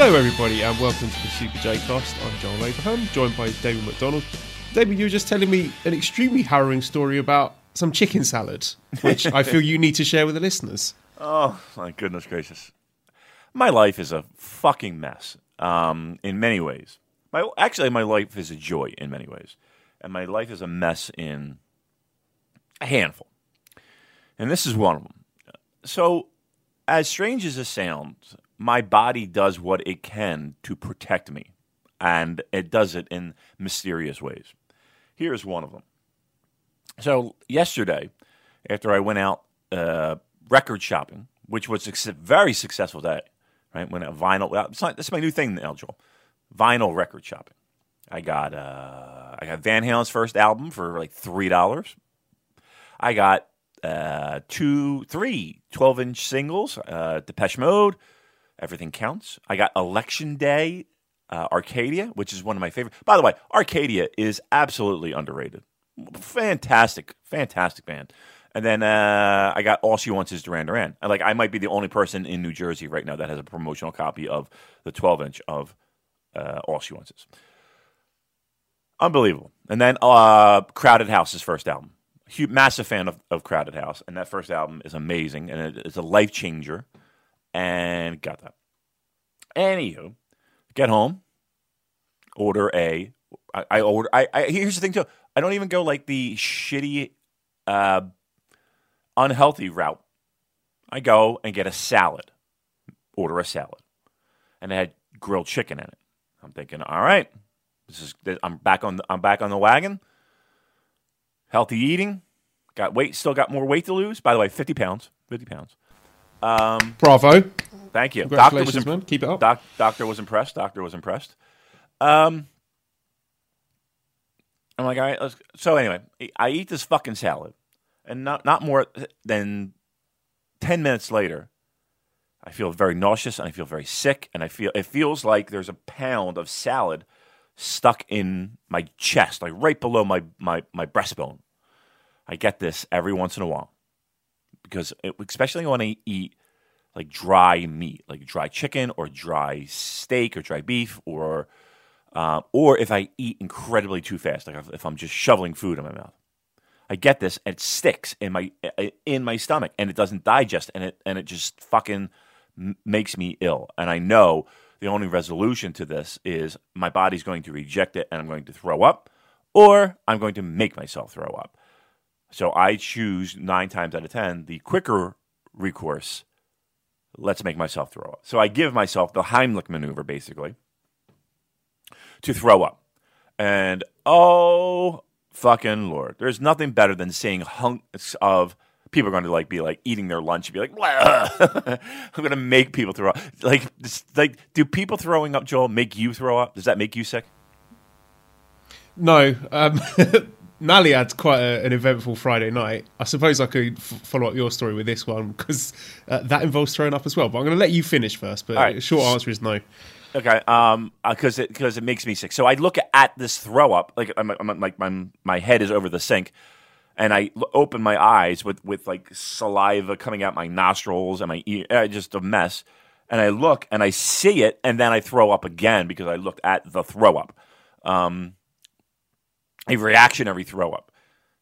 Hello, everybody, and welcome to the Super J Cast. I'm Joel Abraham, joined by David McDonald. David, you were just telling me an extremely harrowing story about some chicken salad, which I feel you need to share with the listeners. Oh, my goodness gracious. My life is a fucking mess um, in many ways. My, actually, my life is a joy in many ways. And my life is a mess in a handful. And this is one of them. So, as strange as this sounds, my body does what it can to protect me. And it does it in mysterious ways. Here's one of them. So, yesterday, after I went out uh, record shopping, which was a very successful day, right? When a vinyl, it's not, that's my new thing now, Joel. Vinyl record shopping. I got uh, I got Van Halen's first album for like three dollars. I got uh, two, three 12 inch singles, uh, Depeche Mode, Everything Counts. I got Election Day, uh, Arcadia, which is one of my favorite. By the way, Arcadia is absolutely underrated. Fantastic, fantastic band. And then uh, I got All She Wants Is Duran Duran. And like I might be the only person in New Jersey right now that has a promotional copy of the 12 inch of uh, All She Wants Is. Unbelievable. And then uh, Crowded House's first album. Huge, massive fan of, of Crowded House, and that first album is amazing, and it, it's a life changer. And got that. Anywho, get home, order a. I, I order. I, I here's the thing too. I don't even go like the shitty, uh, unhealthy route. I go and get a salad. Order a salad, and it had grilled chicken in it. I'm thinking, all right, this is. I'm back on. The, I'm back on the wagon. Healthy eating. Got weight. Still got more weight to lose. By the way, 50 pounds. 50 pounds. Um, Bravo. Thank you. Doctor was man. Keep it up. Doc, doctor was impressed. Doctor was impressed. Um, I'm like, all right. Let's, so anyway, I eat this fucking salad, and not not more than ten minutes later, I feel very nauseous and I feel very sick, and I feel it feels like there's a pound of salad stuck in my chest, like right below my my my breastbone. I get this every once in a while because, it, especially when I eat like dry meat, like dry chicken or dry steak or dry beef, or uh, or if I eat incredibly too fast, like if, I'm just shoveling food in my mouth. I get this and it sticks in my in my stomach and it doesn't digest and it and it just fucking makes me ill. And I know the only resolution to this is my body's going to reject it and I'm going to throw up, or I'm going to make myself throw up. So I choose nine times out of ten the quicker recourse. Let's make myself throw up. So I give myself the Heimlich maneuver basically to throw up. And oh fucking lord, there's nothing better than seeing hunks of people are going to like be like eating their lunch and be like, I'm going to make people throw up. Like, like, do people throwing up, Joel, make you throw up? Does that make you sick? No. Um, Mally had quite a, an eventful Friday night. I suppose I could f- follow up your story with this one because uh, that involves throwing up as well. But I'm going to let you finish first. But right. the short answer is no. Okay, um, because it because it makes me sick. So I look at this throw up, like I'm, I'm, like my my head is over the sink, and I open my eyes with with like saliva coming out my nostrils and my ear, uh, just a mess. And I look and I see it, and then I throw up again because I looked at the throw up, um, a reactionary throw up,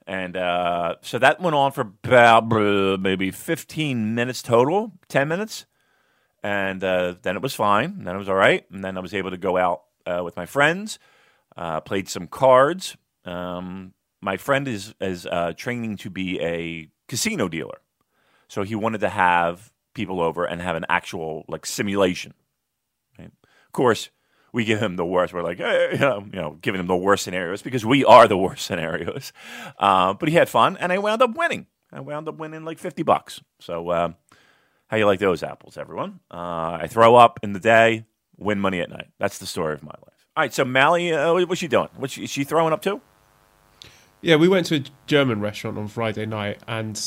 and uh, so that went on for about uh, maybe 15 minutes total, 10 minutes. and uh, then it was fine. Then it was all right. And then I was able to go out uh, with my friends, uh, played some cards. Um, my friend is is uh, training to be a casino dealer, so he wanted to have people over and have an actual like simulation. Right? Of course, we give him the worst. We're like, hey, you, know, you know, giving him the worst scenarios because we are the worst scenarios. Uh, but he had fun, and I wound up winning. I wound up winning like fifty bucks. So, uh, how you like those apples, everyone? Uh, I throw up in the day, win money at night. That's the story of my life. All right, so Mally, uh, what's she doing? What's she, is she throwing up too? Yeah, we went to a German restaurant on Friday night, and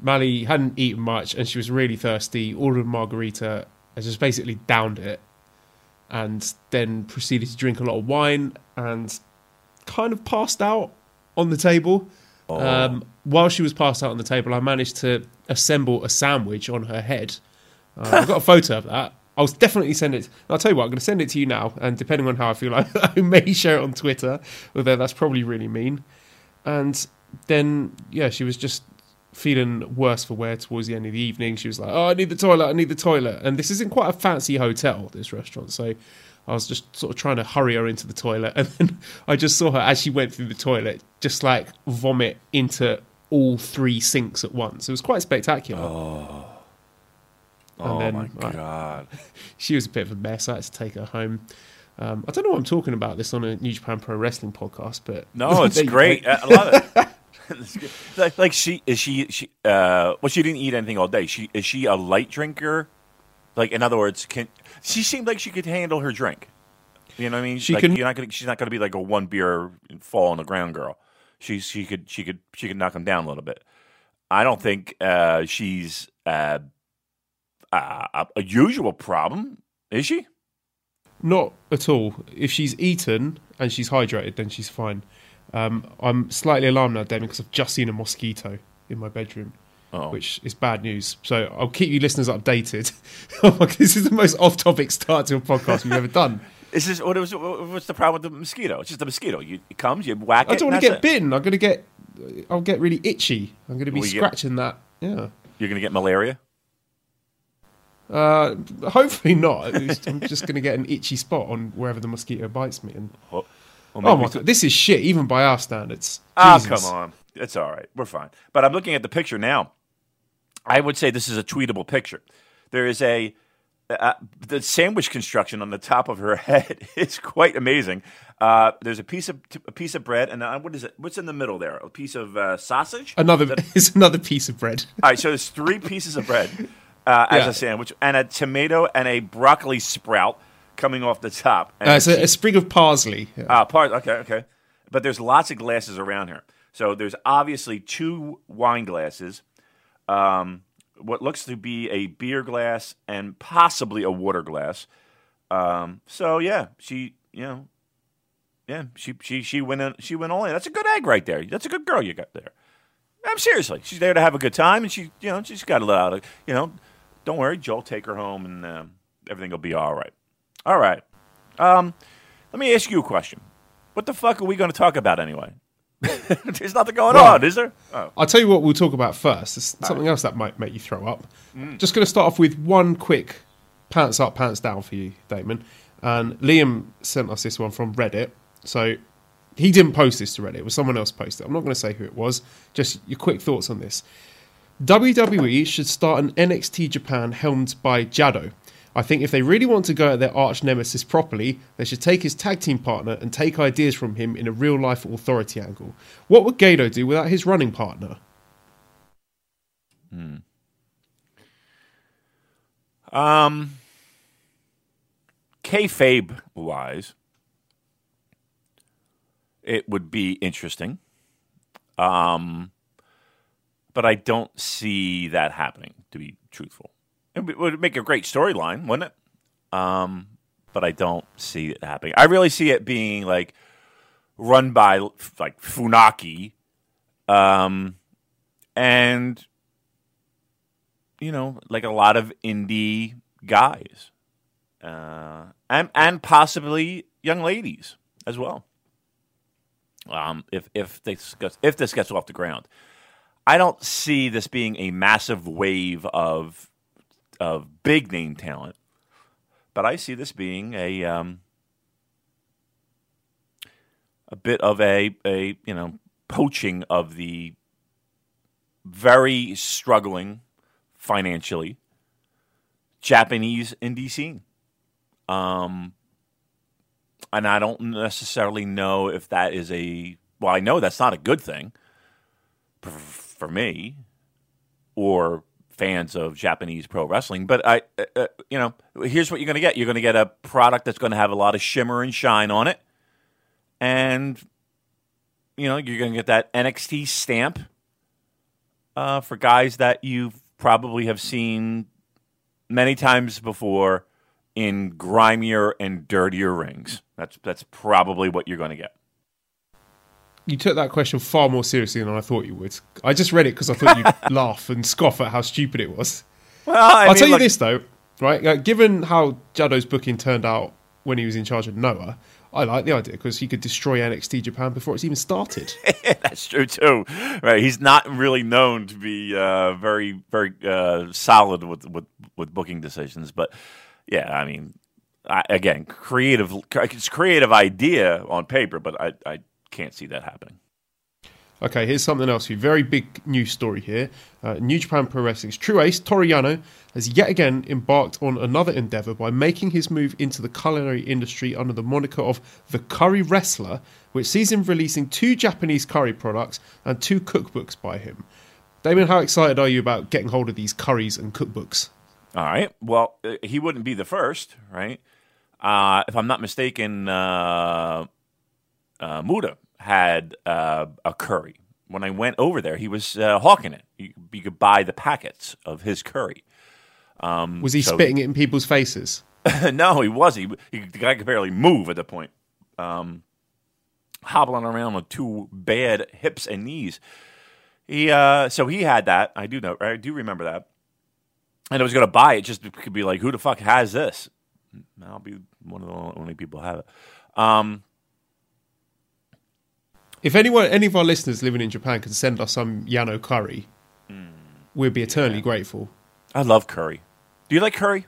Mally hadn't eaten much, and she was really thirsty. Ordered margarita, and just basically downed it, and then proceeded to drink a lot of wine, and kind of passed out on the table. Um, while she was passed out on the table, I managed to assemble a sandwich on her head. Uh, I've got a photo of that. I'll definitely send it. I'll tell you what, I'm going to send it to you now, and depending on how I feel, I, I may share it on Twitter, although that's probably really mean. And then, yeah, she was just feeling worse for wear towards the end of the evening. She was like, "Oh, I need the toilet. I need the toilet." And this isn't quite a fancy hotel, this restaurant, so I was just sort of trying to hurry her into the toilet, and then I just saw her as she went through the toilet, just like vomit into all three sinks at once. It was quite spectacular. Oh, And oh then, my god! She was a bit of a mess. I had to take her home. Um, I don't know why I'm talking about this on a New Japan Pro Wrestling podcast, but No, it's there you go. great. I love it. Like, like she is she she uh well she didn't eat anything all day. She is she a light drinker? Like in other words, can she seemed like she could handle her drink? You know what I mean? She like, can- You're not gonna. She's not gonna be like a one beer fall on the ground girl. She she could she could she could knock him down a little bit. I don't think uh, she's uh, a, a usual problem, is she? Not at all. If she's eaten and she's hydrated, then she's fine. Um, I'm slightly alarmed now, Damon, because I've just seen a mosquito in my bedroom, Oh. which is bad news. So I'll keep you listeners updated. this is the most off-topic start to a podcast we've ever done. Is this what was? What's the problem with the mosquito? It's just a mosquito. You, it comes, you whack it. I don't want to get it. bitten. I'm going to get. I'll get really itchy. I'm going to be get- scratching that. Yeah. You're gonna get malaria. Uh, hopefully not. I'm just going to get an itchy spot on wherever the mosquito bites me. And Well, well, oh my god, this is shit, even by our standards. Ah, Jesus. come on. It's all right. We're fine. But I'm looking at the picture now. I would say this is a tweetable picture. There is a uh, the sandwich construction on the top of her head is quite amazing. Uh, there's a piece of a piece of bread, and uh, what is it? What's in the middle there? A piece of uh, sausage. Another it's another piece of bread. All right, so there's three pieces of bread uh, as Yeah. a sandwich, and a tomato and a broccoli sprout coming off the top. And Uh, it's a, a sprig of parsley. Yeah. Ah, part. Okay, okay. But there's lots of glasses around here. So there's obviously two wine glasses, um, what looks to be a beer glass, and possibly a water glass. Um, so yeah, she, you know, yeah, she she she went in, she went all in. That's a good egg right there. That's a good girl you got there. I'm seriously. She's there to have a good time, and she, you know, she's got to let out. You know, don't worry, Joel. Take her home, and um, everything will be all right. All right. Um, let me ask you a question. What the fuck are we going to talk about anyway? There's nothing going Well- on, is there? Oh. I'll tell you what we'll talk about first. There's something else that might make you throw up. Just going to start off with one quick pants up, pants down for you, Damon. And Liam sent us this one from Reddit. So he didn't post this to Reddit. It was someone else posted. I'm not going to say who it was. Just your quick thoughts on this. WWE should start an NXT Japan helmed by Jado. I think if they really want to go at their arch nemesis properly, they should take his tag team partner and take ideas from him in a real life authority angle. What would Gedo do without his running partner? Um, kayfabe wise, it would be interesting. Um, but I don't see that happening. To be truthful, it would- make a great storyline, wouldn't it? Um, but I don't see it happening. I really see it being like run by like Funaki, um, and you know, like a lot of indie guys, uh, and and possibly young ladies as well. Um, if if this gets, if this gets off the ground, I don't see this being a massive wave of of big name talent. But I see this being a um, a bit of a a you know poaching of the very struggling financially Japanese indie scene. Um, and I don't necessarily know if that is a well. I know that's not a good thing for, for me or fans of Japanese pro wrestling. But I, uh, uh you know, here's what you're going to get. You're going to get a product that's going to have a lot of shimmer and shine on it, and you know, you're going to get that NXT stamp uh, for guys that you probably have seen many times before in grimier and dirtier rings. That's that's probably what you're going to get. You took that question far more seriously than I thought you would. I just read it because I thought you'd laugh and scoff at how stupid it was. Well, I will tell you look- this though, right? Uh, given how Jado's booking turned out when he was in charge of Noah, I like the idea because he could destroy NXT Japan before it's even started. That's true too. Right, he's not really known to be uh, very, very uh, solid with, with with booking decisions. But yeah, I mean, I, again, creative. It's creative idea on paper, but I, I can't see that happening. Okay, here's something else. for you. Very big news story here. Uh, New Japan Pro Wrestling's true ace, Toru Yano, has yet again embarked on another endeavour by making his move into the culinary industry under the moniker of the Curry Wrestler, which sees him releasing two Japanese curry products and two cookbooks by him. Damon, how excited are you about getting hold of these curries and cookbooks? All right. Well, uh, he wouldn't be the first, right? Uh, if I'm not mistaken, uh, uh, Muda had uh, a curry. When I went over there, he was uh, hawking it. You, you could buy the packets of his curry. Was he so- spitting it in people's faces? no, he was. He, he the guy could barely move at the point. Um, hobbling around with two bad hips and knees. He uh, so he had that. I do know. I do remember that. And I was going to buy it just to be like, who the fuck has this? I'll be one of the only people who have it. Um, If anyone, any of our listeners living in Japan can send us some Yano curry, we'd be eternally grateful. I love curry. Do you like curry?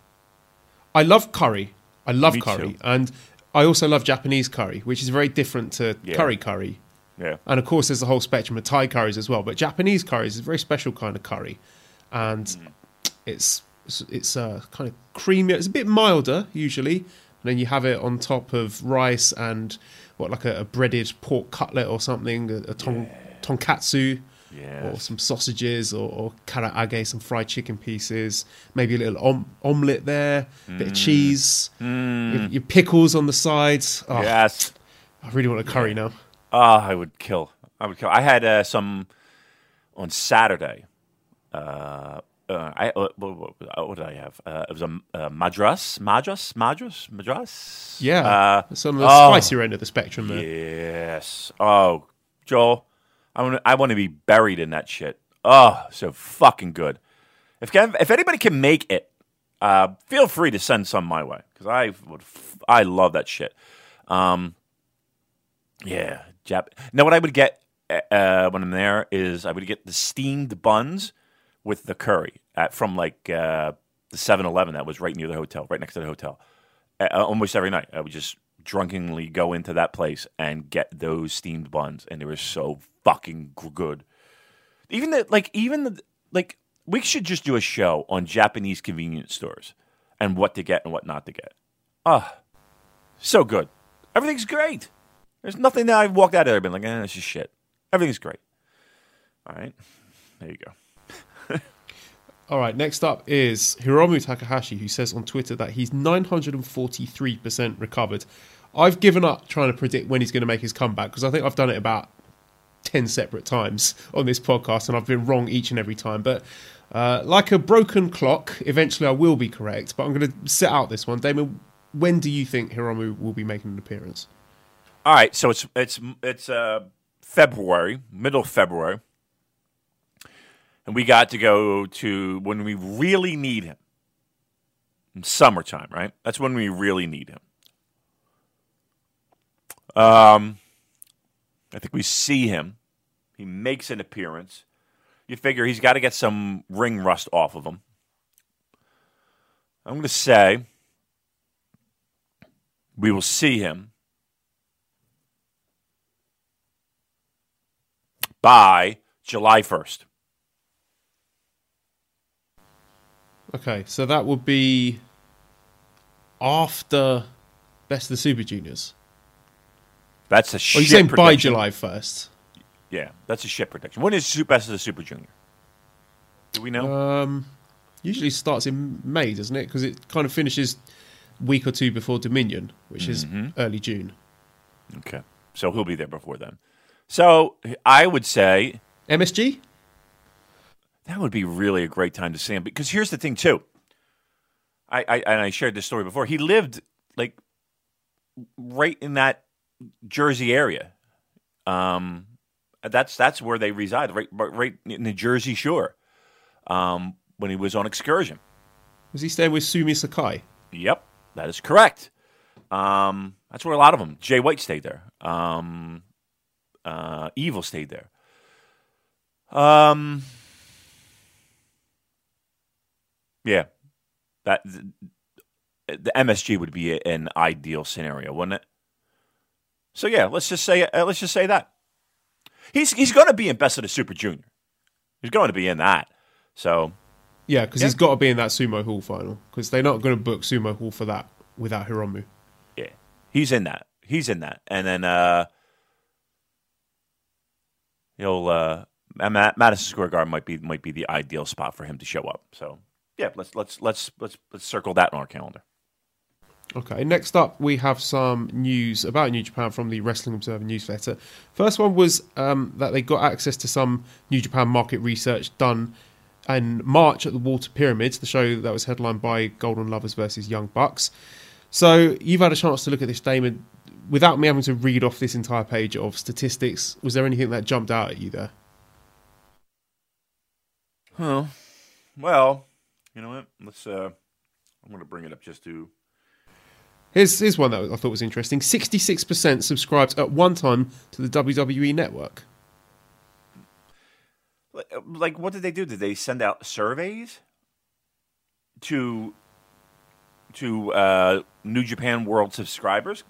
I love curry. I love Me curry, too. and I also love Japanese curry, which is very different to Yeah. curry curry. Yeah. And of course, there's a whole spectrum of Thai curries as well. But Japanese curries is a very special kind of curry, and Mm. it's it's, it's uh, kind of creamier. It's a bit milder usually, and then you have it on top of rice and what like a, a breaded pork cutlet or something, a, a ton, tonkatsu. Or some sausages, or, or karaage, some fried chicken pieces, maybe a little om- omelette there, a bit Mm. of cheese, your, your pickles on the sides. Oh, Yes. I really want a curry now. Oh, I would kill. I would kill. I had uh, some on Saturday. Uh, uh, I uh, what, what, what did I have? Uh, it was a uh, madras, madras, madras, madras. Yeah, Uh, it's on the oh. spicier end of the spectrum there. Yes. Oh, Joel, I want. I want to be buried in that shit. Oh, so fucking good. If can- if anybody can make it, uh, feel free to send some my way because I would. F- I love that shit. Um, yeah, Jap. Now, what I would get uh, when I'm there is I would get the steamed buns with the curry at from like uh, the 7-Eleven that was right near the hotel, right next to the hotel. Uh, almost every night, I would just drunkenly go into that place and get those steamed buns, and they were so fucking good. Even the like, even the like, we should just do a show on Japanese convenience stores and what to get and what not to get. Ah, so good. Everything's great. There's nothing that I've walked out of there been like, eh, this is shit. Everything's great. All right. There you go. All right, next up is Hiromu Takahashi, who says on Twitter that he's 943% recovered. I've given up trying to predict when he's going to make his comeback because I think I've done it about 10 separate times on this podcast and I've been wrong each and every time. But uh, like a broken clock, eventually I will be correct. But I'm going to set out this one. Damon, when do you think Hiromu will be making an appearance? All right. So it's it's it's uh, February, middle February, and we got to go to when we really need him. In summertime, right? That's when we really need him. Um, I think we see him. He makes an appearance. You figure he's got to get some ring rust off of him. I'm going to say we will see him by July 1st. Okay, so that would be after Best of the Super Juniors. That's a Or shit you saying by. July first? Yeah, that's a shit prediction. When is Best of the Super Junior? Do we know? Um, usually starts in May, doesn't it? Because it kind of finishes week or two before Dominion, which is early June. okay, so he'll be there before then. So I would say MSG? That would be really a great time to see him because here's the thing too. I, I and I shared this story before. He lived like right in that Jersey area. Um, that's that's where they reside, right right in the Jersey Shore. Um, when he was on excursion. Was he staying with Sumie Sakai? Yep, that is correct. Um, that's where a lot of them. Jay White stayed there. Um, uh, Evil stayed there. Um, yeah, that the, the MSG would be an ideal scenario, wouldn't it? So yeah, let's just say uh, let's just say that he's he's going to be in Best of the Super Junior. He's going to be in that. So Yeah, because Yeah. he's got to be in that Sumo Hall final because they're not going to book Sumo Hall for that without Hiromu. Yeah, he's in that. He's in that, and then uh, he'll uh, Madison Square Garden might be might be the ideal spot for him to show up. So yeah, let's let's let's let's let's circle that on our calendar. Okay, next up we have some news about New Japan from the Wrestling Observer newsletter. First one was um, that they got access to some New Japan market research done in March at the Walter Pyramids, the show that was headlined by Golden Lovers versus Young Bucks. So you've had a chance to look at this, Damon. Without me having to read off this entire page of statistics, was there anything that jumped out at you there? Huh. Well, you know what? Let's. Uh, I'm going to bring it up just to. Here's, here's one that I thought was interesting 66% subscribed at one time to the WWE network. Like, what did they do? Did they send out surveys to to uh, New Japan World subscribers?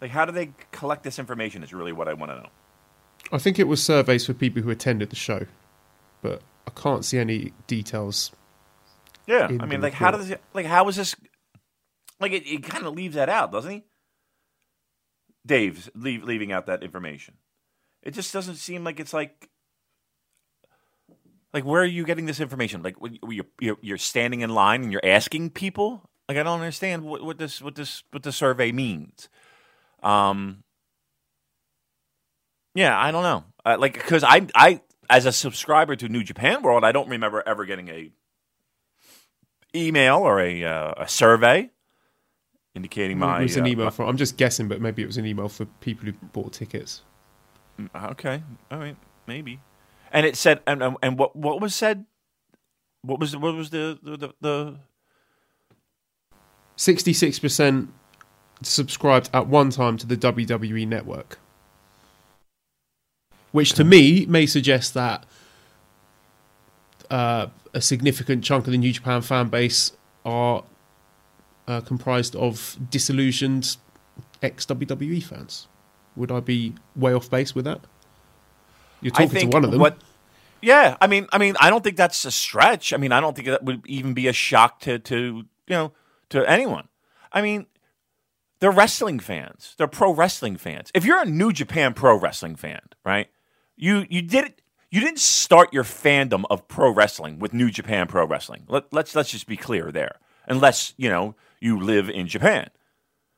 Like, how do they collect this information? Is really what I want to know. I think it was surveys for people who attended the show, but I can't see any details. Yeah, I mean, like, how does it? Like, how is this? Like, it, it kind of leaves that out, doesn't he? Dave's leave, leaving out that information. It just doesn't seem like it's like. Like, where are you getting this information? Like, you're, you're you're standing in line and you're asking people. Like, I don't understand what, what this what this what the survey means. Um. Yeah, I don't know. Uh, like, because I I as a subscriber to New Japan World, I don't remember ever getting a email or a uh, a survey indicating my. it was an uh, email. I'm just guessing, but maybe it was an email for people who bought tickets. Okay, all right, maybe. And it said, and and, and what what was said? What was what was the the, the, the 66% subscribed at one time to the WWE network. Which to me may suggest that uh, a significant chunk of the New Japan fan base are uh, comprised of disillusioned ex WWE fans. Would I be way off base with that? You're talking to one of them. What? Yeah, I mean, I mean, I don't think that's a stretch. I mean, I don't think that would even be a shock to to you know to anyone. I mean, they're wrestling fans. They're pro wrestling fans. If you're a New Japan Pro Wrestling fan, right? You you did it. You didn't start your fandom of pro wrestling with New Japan Pro Wrestling. Let, let's let's just be clear there. Unless you know you live in Japan,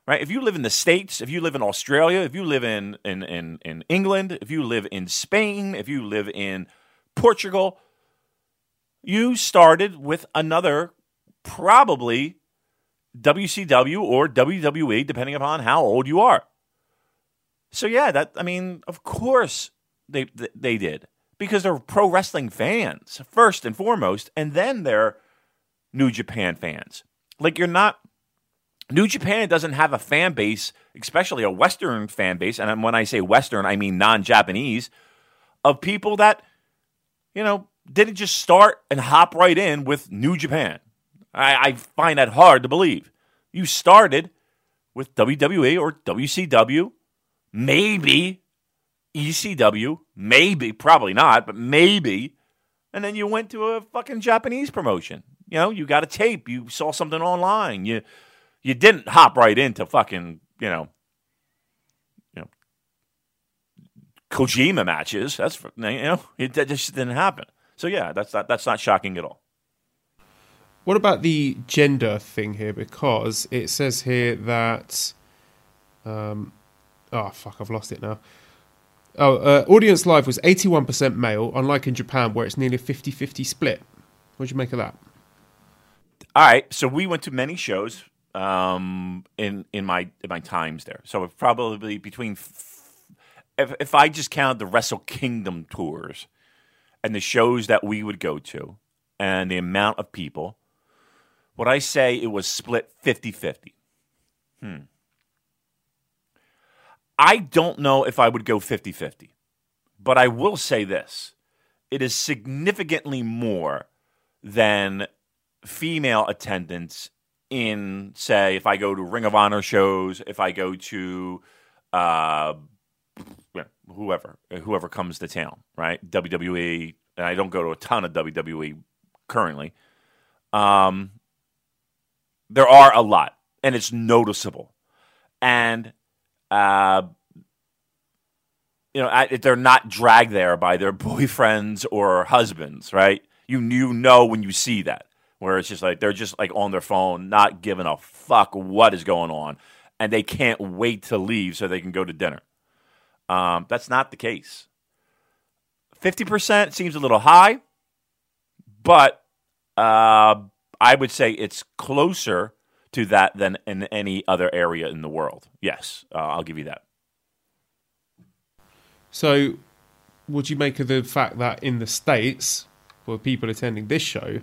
right? If you live in the states, if you live in Australia, if you live in in in, in England, if you live in Spain, if you live in Portugal, you started with another probably WCW or WWE, depending upon how old you are. So yeah, that I mean, of course they they did because they're pro wrestling fans first and foremost, and then they're New Japan fans. Like you're not New Japan doesn't have a fan base, especially a Western fan base, and when I say Western, I mean non-Japanese, of people that you know didn't just start and hop right in with New Japan. I, I find that hard to believe. You started with WWE or WCW, maybe ECW, maybe, probably not, but maybe. And then you went to a fucking Japanese promotion. You know, you got a tape, you saw something online. You you didn't hop right into fucking, you know, you know, Kojima matches. That's you know, it that just didn't happen. So yeah, that's not that's not shocking at all. What about the gender thing here? Because it says here that, um, oh fuck, I've lost it now. Oh, uh, audience live was 81% male, unlike in Japan where it's nearly a 50-50 split. What do you make of that? All right, so we went to many shows um, in in my in my times there. So probably between f- if if I just counted the Wrestle Kingdom tours and the shows that we would go to and the amount of people, would I say it was split 50-50? Hmm. I don't know if I would go 50-50. But I will say this. It is significantly more than female attendance in, say, if I go to Ring of Honor shows, if I go to uh, whoever, whoever comes to town, right? WWE, and I don't go to a ton of WWE currently. Um, there are a lot, and it's noticeable, and uh, you know, I, they're not dragged there by their boyfriends or husbands, right? You you know when you see that where it's just like they're just like on their phone, not giving a fuck what is going on, and they can't wait to leave so they can go to dinner. Um, that's not the case. Fifty percent seems a little high, but uh, I would say it's closer to that than in any other area in the world. Yes, uh, I'll give you that. So, would you make of the fact that in the states, for people attending this show,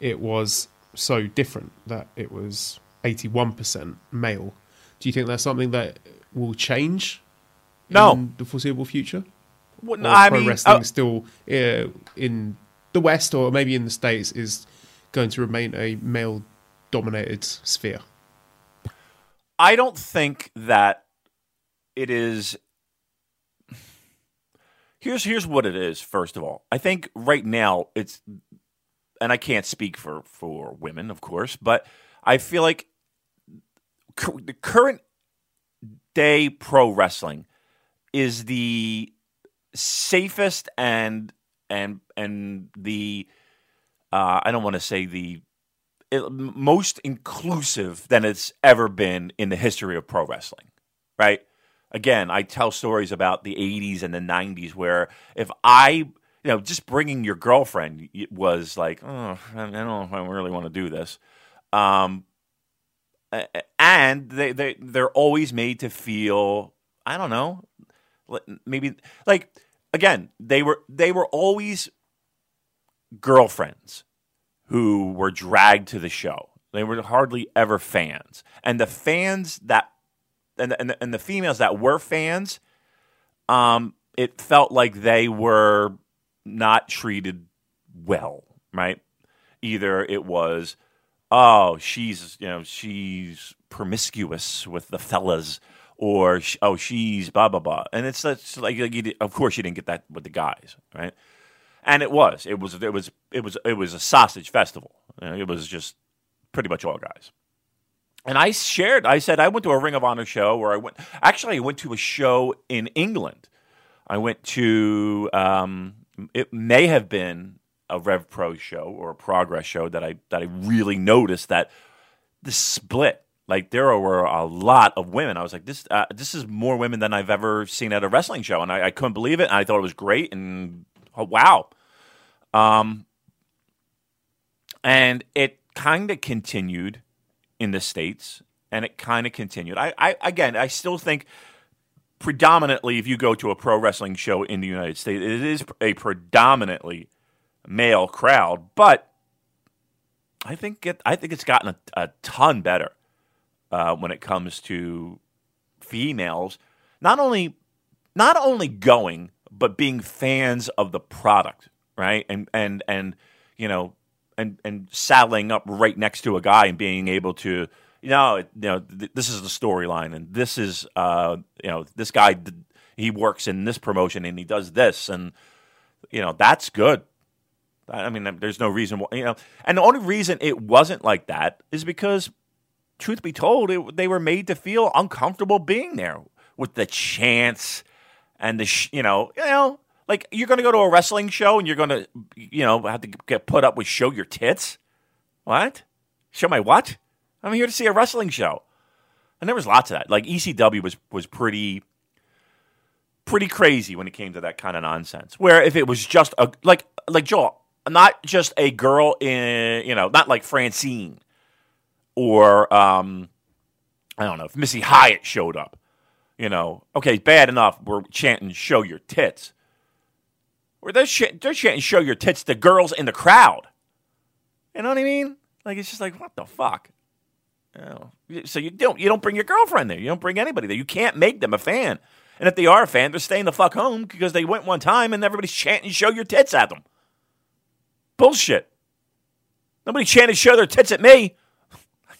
it was so different that it was 81% male. Do you think that's something that will change no. in the foreseeable future? Well, no, I pro mean, wrestling uh, still uh, in the West or maybe in the States is going to remain a male dominated sphere? I don't think that it is. Here's here's what it is. First of all, I think right now it's and I can't speak for for women, of course, but I feel like cu- the current day pro wrestling is the safest and and and the uh, I don't want to say the most inclusive than it's ever been in the history of pro wrestling, right? Again, I tell stories about the 80s and the 90s where if I you know, just bringing your girlfriend was like, oh, I don't know if I really want to do this. Um, and they they they're always made to feel, I don't know, maybe like again, they were they were always girlfriends who were dragged to the show. They were hardly ever fans, and the fans that and and the, and the females that were fans, um, it felt like they were not treated well, right? Either it was, oh, she's you know she's promiscuous with the fellas, or oh she's blah blah blah, and it's, it's like, like you, of course you didn't get that with the guys, right? And it was, it was, it was, it was, it was a sausage festival. It was just pretty much all guys. And I shared, I said I went to a Ring of Honor show where I went. Actually, I went to a show in England. I went to um, it may have been a Rev Pro show or a Progress show that I that I really noticed that the split. Like there were a lot of women. I was like, this uh, this is more women than I've ever seen at a wrestling show, and I, I couldn't believe it. And I thought it was great, and oh, wow. Um, and it kind of continued in the states, and it kind of continued. I, I again, I still think predominantly, if you go to a pro wrestling show in the United States, it is a predominantly male crowd. But I think it, I think it's gotten a, a ton better uh, when it comes to females. Not only not only going, but being fans of the product, right? And and and you know, and and saddling up right next to a guy and being able to you know you know th- this is the storyline and this is uh you know this guy he works in this promotion and he does this and you know that's good I mean, there's no reason why, you know. And the only reason it wasn't like that is because, truth be told, it, they were made to feel uncomfortable being there with the chance and the, sh- you know, you know, like you're going to go to a wrestling show and you're going to, you know, have to get put up with show your tits. What? Show my what? I'm here to see a wrestling show. And there was lots of that. Like ECW was was pretty pretty crazy when it came to that kind of nonsense. Where if it was just a like like Joel, not just a girl in, you know, not like Francine or, um, I don't know, if Missy Hyatt showed up, you know, okay, bad enough. We're chanting, show your tits. Or they're, ch- they're chanting, show your tits to girls in the crowd. You know what I mean? Like, it's just like, what the fuck? Know, so you don't you don't bring your girlfriend there. You don't bring anybody there. You can't make them a fan. And if they are a fan, they're staying the fuck home because they went one time and everybody's chanting, show your tits at them. Bullshit. Nobody chanted show their tits at me.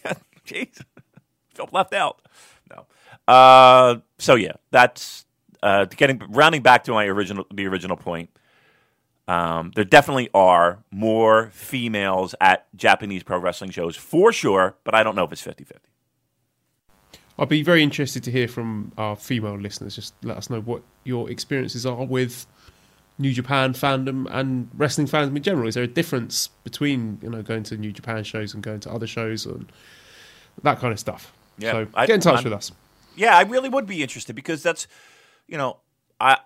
Jeez. Felt left out. Uh, so yeah, that's uh, getting rounding back to my original the original point. Um, there definitely are more females at Japanese pro wrestling shows for sure, but I don't know if it's 50 50. I'd be very interested to hear from our female listeners. Just let us know what your experiences are with New Japan fandom and wrestling fandom in general? Is there a difference between you know going to New Japan shows and going to other shows and that kind of stuff? Yeah, so I- get in touch I'm- with us. Yeah, I really would be interested because that's, you know, I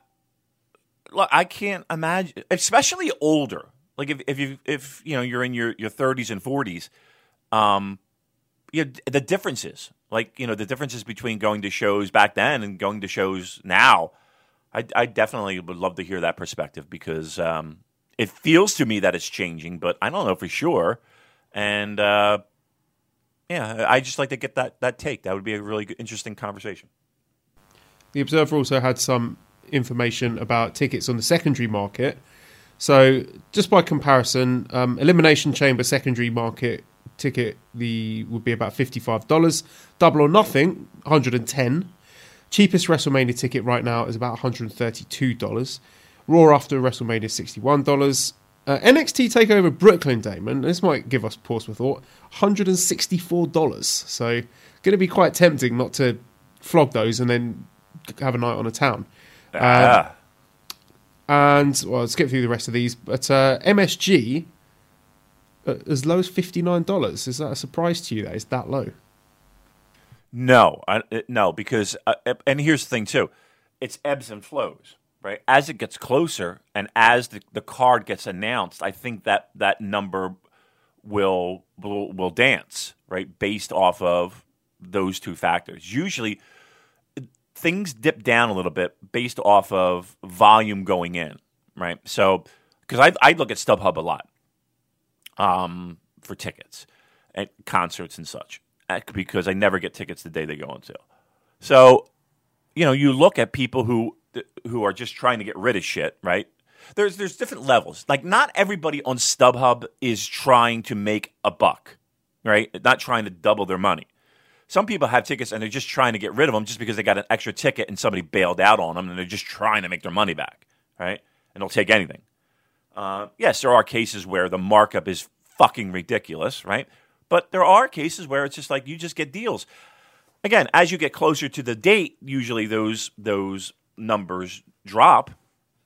look, I can't imagine, especially older. Like if if you if you know you're in your your 30s and 40s, um, you know, the differences, like you know the differences between going to shows back then and going to shows now. I, I definitely would love to hear that perspective because um, it feels to me that it's changing, but I don't know for sure. And uh, yeah, I just like to get that that take. That would be a really good, interesting conversation. The Observer also had some information about tickets on the secondary market. So, just by comparison, um, Elimination Chamber secondary market ticket the would be about fifty five dollars. Double or Nothing, one hundred and ten. Cheapest WrestleMania ticket right now is about one hundred and thirty two dollars. Raw after WrestleMania sixty one dollars. Uh, NXT Takeover Brooklyn, Damon. This might give us pause for thought. Hundred and sixty four dollars. So, going to be quite tempting not to flog those and then have a night on a town. Ah. And well, I'll skip through the rest of these. But uh, MSG, uh, as low as fifty nine dollars. Is that a surprise to you? That is that low? No, I, no, because uh, and here's the thing too, it's ebbs and flows, right? As it gets closer, and as the, the card gets announced, I think that that number will will will dance, right, based off of those two factors. Usually, things dip down a little bit based off of volume going in, right? So, because I I look at StubHub a lot, um, for tickets at concerts and such, uh, because I never get tickets the day they go on sale. So, you know, you look at people who who are just trying to get rid of shit, right? There's there's different levels. Like not everybody on StubHub is trying to make a buck, right? Not trying to double their money. Some people have tickets and they're just trying to get rid of them just because they got an extra ticket and somebody bailed out on them and they're just trying to make their money back, right? And they'll take anything. Uh, yes, there are cases where the markup is fucking ridiculous, right? But there are cases where it's just like you just get deals. Again, as you get closer to the date, usually those those numbers drop,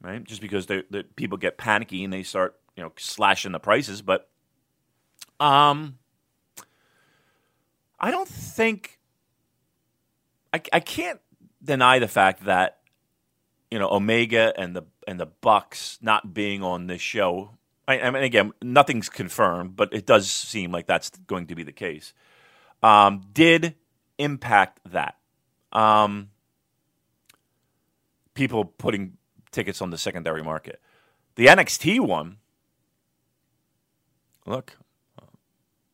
right? Just because the the people get panicky and they start you know slashing the prices. But um, I don't think I, I can't deny the fact that you know Omega and the and the Bucks not being on this show. I, I mean, again, nothing's confirmed, but it does seem like that's going to be the case. Um, did impact that? Um, people putting tickets on the secondary market. The NXT one. Look,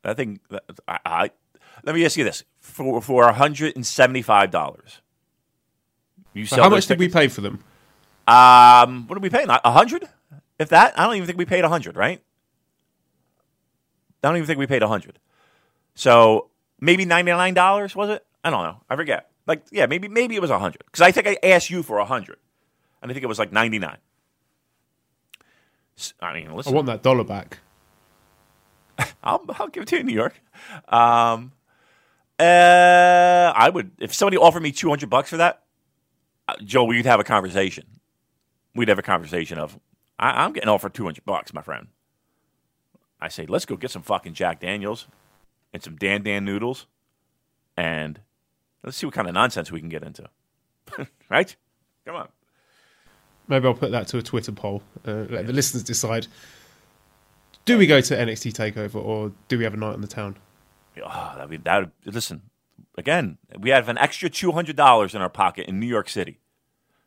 I think I, I let me ask you this: for for hundred and seventy five dollars, you So sell how much did we pay for them? Um, what did we pay? A hundred? If that, I don't even think we paid a hundred, right? I don't even think we paid a hundred. So maybe ninety nine dollars was it? I don't know. I forget. Like yeah, maybe maybe it was a hundred because I think I asked you for a hundred, and I think it was like ninety nine. I mean, listen. I want that dollar back. I'll, I'll give it to you in New York. Um, uh, I would if somebody offered me two hundred bucks for that, uh, Joe, we'd have a conversation. We'd have a conversation of I, I'm getting offered two hundred bucks, my friend. I say, let's go get some fucking Jack Daniels and some Dan Dan noodles, and let's see what kind of nonsense we can get into. right? Come on. Maybe I'll put that to a Twitter poll. Uh, let the listeners decide. Do we go to NXT Takeover or do we have a night on the town? Oh, that would, that listen. Again, we have an extra two hundred dollars in our pocket in New York City.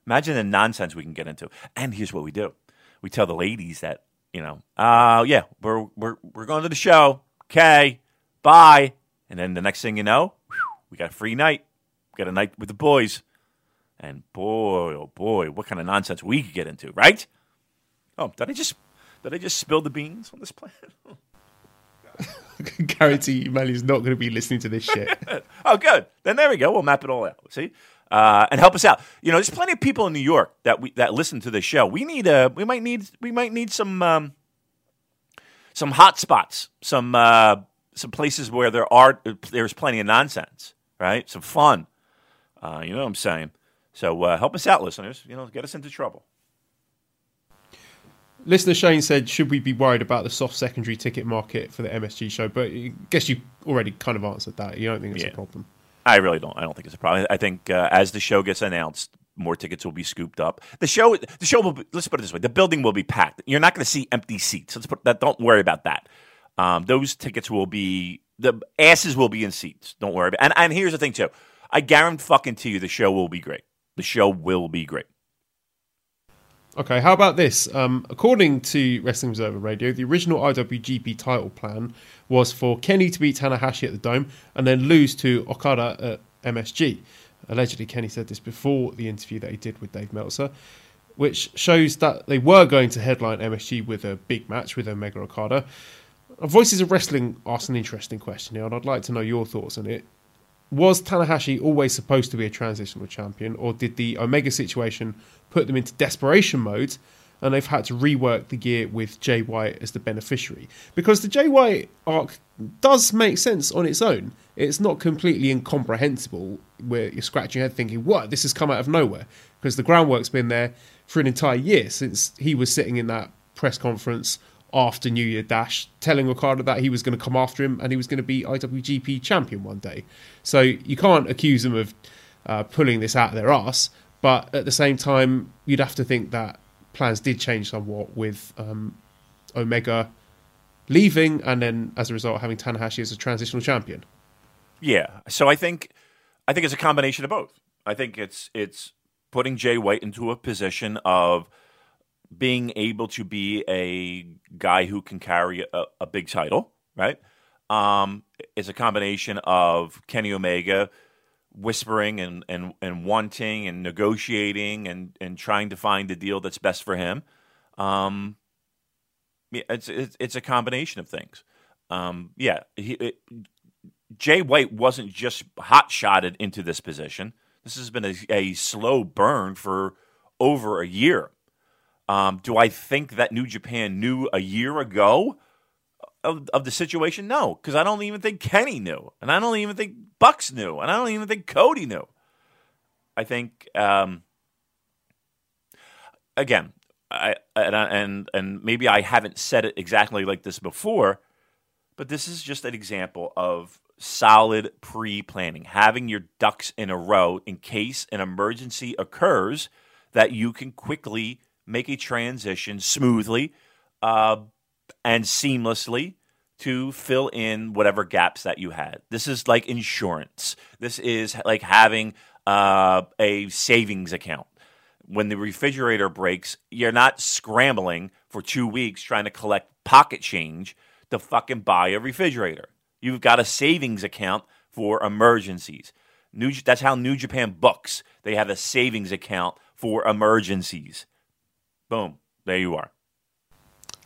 Imagine the nonsense we can get into. And here's what we do: we tell the ladies that you know, uh, yeah, we're we're we're going to the show. Okay, bye. And then the next thing you know, we got a free night. We got a night with the boys. And boy, oh boy, what kind of nonsense we could get into, right? Oh, did I just did I just spill the beans on this planet? I guarantee you, Mally's not going to be listening to this shit. oh, good. Then there we go. We'll map it all out. See, uh, and help us out. You know, there's plenty of people in New York that we that listen to this show. We need a. We might need. We might need some. Um, some hot spots. Some. Uh, some places where there are there's plenty of nonsense, right? Some fun. Uh, you know what I'm saying? So uh, help us out, listeners. You know, get us into trouble. Listener Shane said, "Should we be worried about the soft secondary ticket market for the MSG show?" But I guess you already kind of answered that. You don't think it's Yeah. a problem. I really don't. I don't think it's a problem. I think uh, as the show gets announced, more tickets will be scooped up. The show, the show will. Be, let's put it this way: the building will be packed. You're not going to see empty seats. Let's put that. Don't worry about that. Um, those tickets will be the asses will be in seats. Don't worry. About, and and here's the thing too. I guarantee fucking to you, the show will be great. The show will be great. Okay, how about this? Um, according to Wrestling Observer Radio, the original IWGP title plan was for Kenny to beat Tanahashi at the Dome and then lose to Okada at MSG. Allegedly, Kenny said this before the interview that he did with Dave Meltzer, which shows that they were going to headline MSG with a big match with Omega Okada. Voices of Wrestling asked an interesting question here, and I'd like to know your thoughts on it. Was Tanahashi always supposed to be a transitional champion, or did the Omega situation put them into desperation mode and they've had to rework the gear with Jay White as the beneficiary? Because the Jay White arc does make sense on its own. It's not completely incomprehensible where you're scratching your head thinking, what, this has come out of nowhere? Because the groundwork's been there for an entire year since he was sitting in that press conference after New Year Dash, telling Ricardo that he was going to come after him and he was going to be IWGP champion one day. So you can't accuse them of uh, pulling this out of their ass, but at the same time, you'd have to think that plans did change somewhat with um, Omega leaving and then as a result having Tanahashi as a transitional champion. Yeah. So I think I think it's a combination of both. I think it's it's putting Jay White into a position of being able to be a guy who can carry a, a big title, right? Um, it's a combination of Kenny Omega whispering and, and, and wanting and negotiating and, and trying to find the deal that's best for him. Um, it's, it's it's a combination of things. Um, yeah, he, it, Jay White wasn't just hot shotted into this position. This has been a, a slow burn for over a year. Um, do I think that New Japan knew a year ago of, of the situation? No, because I don't even think Kenny knew, and I don't even think Bucks knew, and I don't even think Cody knew. I think um, again, I and, I- and and maybe I haven't said it exactly like this before, but this is just an example of solid pre-planning, having your ducks in a row in case an emergency occurs that you can quickly make a transition smoothly uh, and seamlessly to fill in whatever gaps that you had. This is like insurance. This is like having uh, a savings account. When the refrigerator breaks, you're not scrambling for two weeks trying to collect pocket change to fucking buy a refrigerator. You've got a savings account for emergencies. New, that's how New Japan books. They have a savings account for emergencies. Boom. There you are.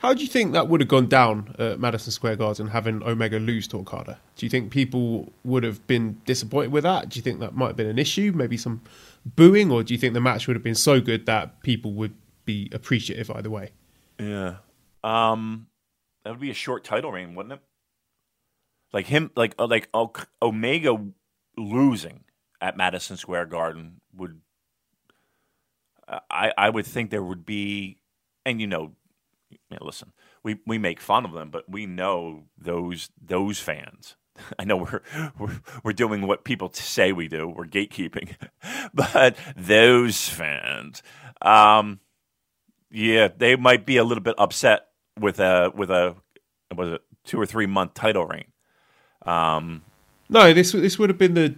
How do you think that would have gone down at Madison Square Garden having Omega lose to Okada? Do you think people would have been disappointed with that? Do you think that might have been an issue? Maybe some booing, or do you think the match would have been so good that people would be appreciative either way? Yeah. Um, that would be a short title reign, wouldn't it? Like him, like uh, like Omega losing at Madison Square Garden would. I I would think there would be, and you know, listen, we we make fun of them, but we know those those fans. I know we're we're, we're doing what people say we do. We're gatekeeping, but those fans, um, yeah, they might be a little bit upset with a with a was it two or three month title reign. Um, No, this this would have been the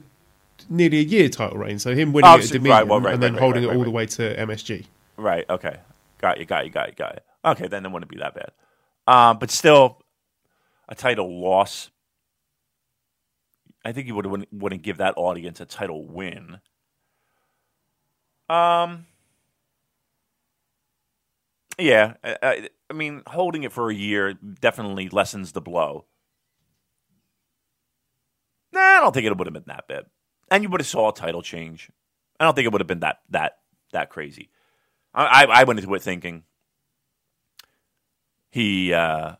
nearly a year title reign. So him winning Oh, it at Dominion right, well, right, and then right, holding it all the way to MSG. right. Okay. Got you. Got you. Got you. Got you. Okay, then it wouldn't be that bad. Um, but still, a title loss. I think you would wouldn't, wouldn't give that audience a title win. Um. Yeah, I, I, I mean, holding it for a year definitely lessens the blow. Nah, I don't think it would have been that bad, and you would have saw a title change. I don't think it would have been that that that crazy. I, I, went into it thinking he uh,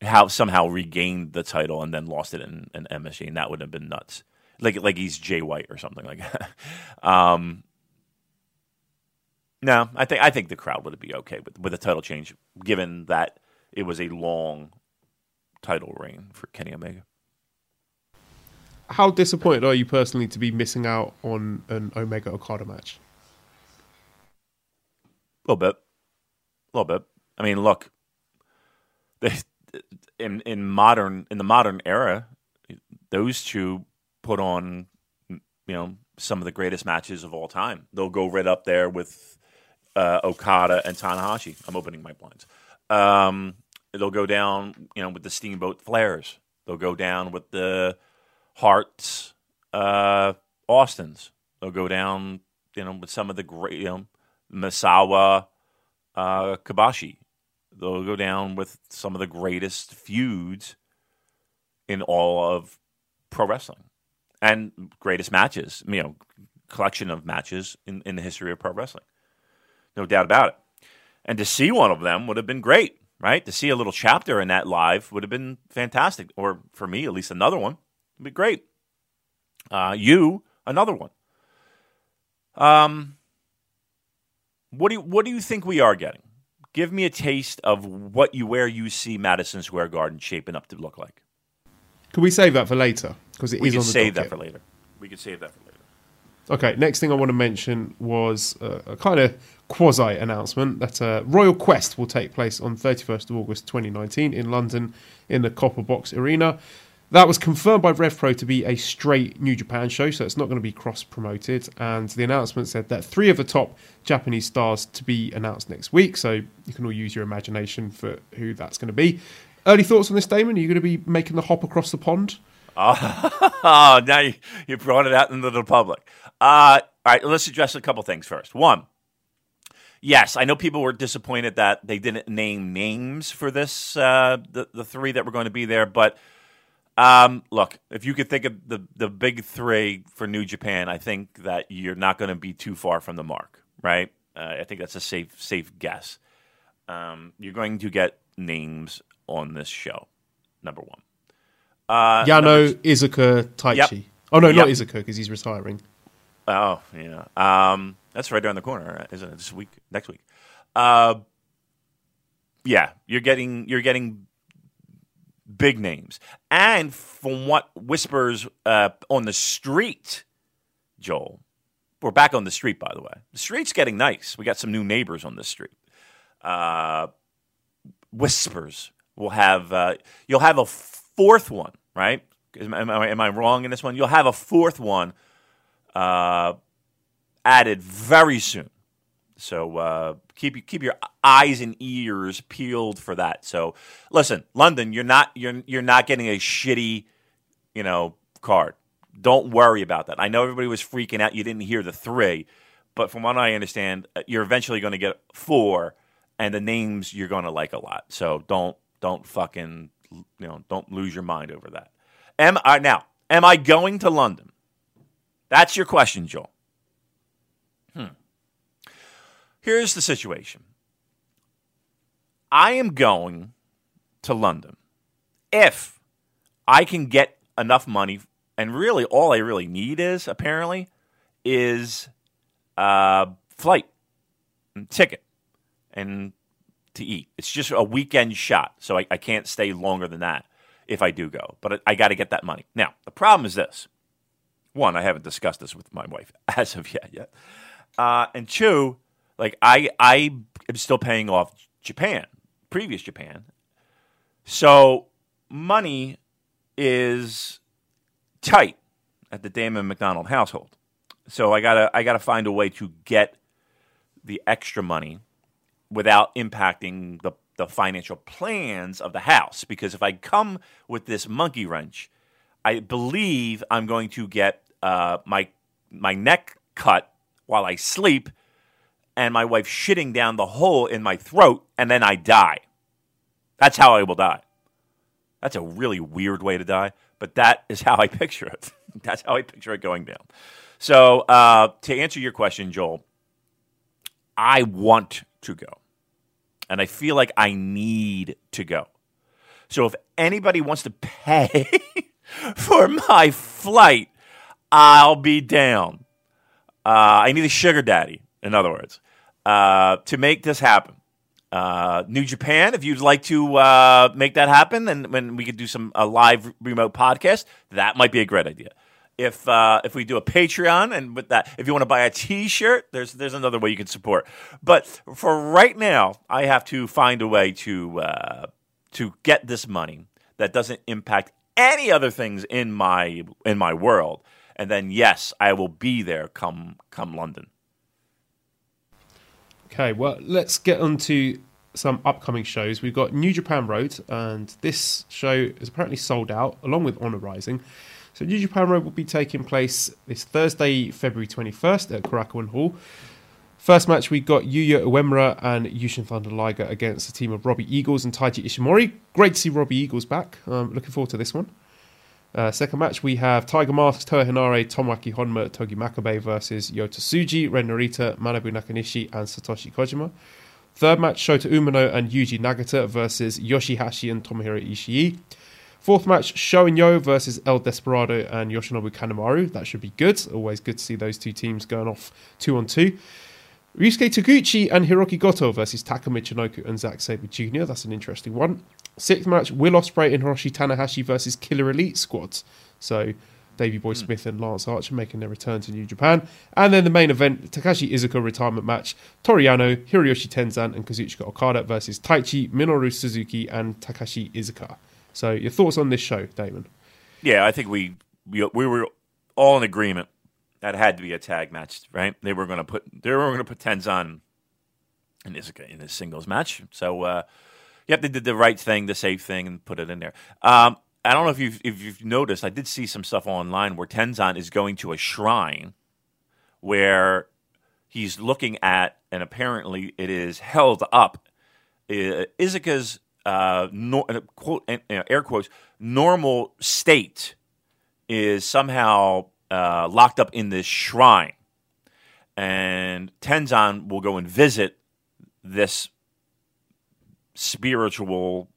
how somehow regained the title and then lost it in, in MSG, and that would have been nuts. Like like he's Jay White or something like that. um, no, I think I think the crowd would be okay with with a title change, given that it was a long title reign for Kenny Omega. How disappointed are you personally to be missing out on an Omega Okada match? A little bit, a little bit. I mean, look, they, in in modern in the modern era, those two put on you know some of the greatest matches of all time. They'll go right up there with uh, Okada and Tanahashi. I'm opening my blinds. Um, they'll go down, you know, with the Steamboat Flairs. They'll go down with the Hearts, uh, Austins. They'll go down, you know, with some of the great, you know, Misawa, uh, Kobashi. They'll go down with some of the greatest feuds in all of pro wrestling and greatest matches, you know, collection of matches in, in the history of pro wrestling. No doubt about it. And to see one of them would have been great, right? To see a little chapter in that live would have been fantastic. Or for me, at least another one would be great. Uh, you, another one. Um, what do you, what do you think we are getting? Give me a taste of what you where you see Madison Square Garden shaping up to look like. Can we save that for later? Because it is We can on the save that for later. We can save that for later. Okay, next thing I want to mention was a, a kind of quasi announcement that uh, Royal Quest will take place on 31st of August 2019 in London in the Copper Box Arena. That was confirmed by RevPro to be a straight New Japan show, so it's not going to be cross promoted. And the announcement said that three of the top Japanese stars to be announced next week, so you can all use your imagination for who that's going to be. Early thoughts on this, Damon? Are you going to be making the hop across the pond? Oh, now you, you brought it out into the public. Uh, all right, let's address a couple things first. One, yes, I know people were disappointed that they didn't name names for this, uh, the, the three that were going to be there. But um, look, if you could think of the, the big three for New Japan, I think that you're not going to be too far from the mark, right? Uh, I think that's a safe safe guess. Um, you're going to get names on this show, number one. Uh, Yano, Iizuka, Taichi. Yep. Oh no, not Yep. Iizuka because he's retiring. Oh yeah, um, that's right around the corner, isn't it? This week, next week. Uh, yeah, you're getting you're getting big names, and from what whispers uh, on the street, Joel, we're back on the street. By the way, the street's getting nice. We got some new neighbors on the street. Uh, whispers. We'll have uh, you'll have a fourth one, right? Am, am I, am I wrong in this one? You'll have a fourth one uh, added very soon. So uh, keep keep your eyes and ears peeled for that. So listen, London, you're not you're you're not getting a shitty, you know, card. Don't worry about that. I know everybody was freaking out. You didn't hear the three, but from what I understand, uh, you're eventually going to get four, and the names you're going to like a lot. So don't don't fucking you know don't lose your mind over that. Am I now? Am I going to London? That's your question, Joel. Hmm. Here's the situation. I am going to London if I can get enough money, and really all I really need is apparently is a flight, and ticket, and to eat. It's just a weekend shot, so I, I can't stay longer than that if I do go. But I, I got to get that money. Now the problem is this: one, I haven't discussed this with my wife as of yet yet, uh, and two, like I I am still paying off Japan, previous Japan, so money is tight at the Damon McDonald household. So I gotta I gotta find a way to get the extra money without impacting the the financial plans of the house. Because if I come with this monkey wrench, I believe I'm going to get uh, my my neck cut while I sleep, and my wife shitting down the hole in my throat, and then I die. That's how I will die. That's a really weird way to die, but that is how I picture it. That's how I picture it going down. So, uh, to answer your question, Joel, I want to go. And I feel like I need to go. So, if anybody wants to pay for my flight, I'll be down. Uh, I need a sugar daddy, in other words, uh, to make this happen. Uh, New Japan, if you'd like to uh, make that happen, then when we could do some a live remote podcast, that might be a great idea. If uh, if we do a Patreon and with that, if you want to buy a T-shirt, there's there's another way you can support. But for right now, I have to find a way to uh, to get this money that doesn't impact any other things in my in my world, and then yes, I will be there come come London. Okay, well, let's get on to some upcoming shows. We've got New Japan Road, and this show is apparently sold out, along with Honor Rising. So, New Japan Road will be taking place this Thursday, February 21st at Korakuen Hall. First match, we've got Yuya Uemura and Jushin Thunder Liger against a team of Robbie Eagles and Taiji Ishimori. Great to see Robbie Eagles back. Um, looking forward to this one. Uh, second match, we have Tiger Mask, Toa Henare, Tomoaki Honma, Togi Makabe versus Yota Tsuji, Ren Narita, Manabu Nakanishi, and Satoshi Kojima. Third match, Shota Umino and Yuji Nagata versus Yoshi-Hashi and Tomohiro Ishii. Fourth match, Sho and Yo versus El Desperado and Yoshinobu Kanemaru. That should be good. Always good to see those two teams going off two on two. Ryusuke Taguchi and Hiroki Goto versus Taka Michinoku and Zack Sabre Jr. That's an interesting one. Sixth match, Will Ospreay and Hiroshi Tanahashi versus Killer Elite squads. So Davey Boy Smith and Lance Archer making their return to New Japan. And then the main event, Takashi Iizuka retirement match, Toru Yano, Hiroshi Tenzan and Kazuchika Okada versus Taichi, Minoru Suzuki and Takashi Iizuka. So your thoughts on this show, Damon? Yeah, I think we we, we were all in agreement that had to be a tag match, right? They were going to put they were going to put Tenzan and Iizuka in a singles match. So uh, Yep, they did the right thing, the safe thing, and put it in there. Um, I don't know if you've if you've noticed. I did see some stuff online where Tenzan is going to a shrine where he's looking at, and apparently it is held up. Uh, uh, no, quote air quotes normal state is somehow uh, locked up in this shrine, and Tenzan will go and visit this spiritual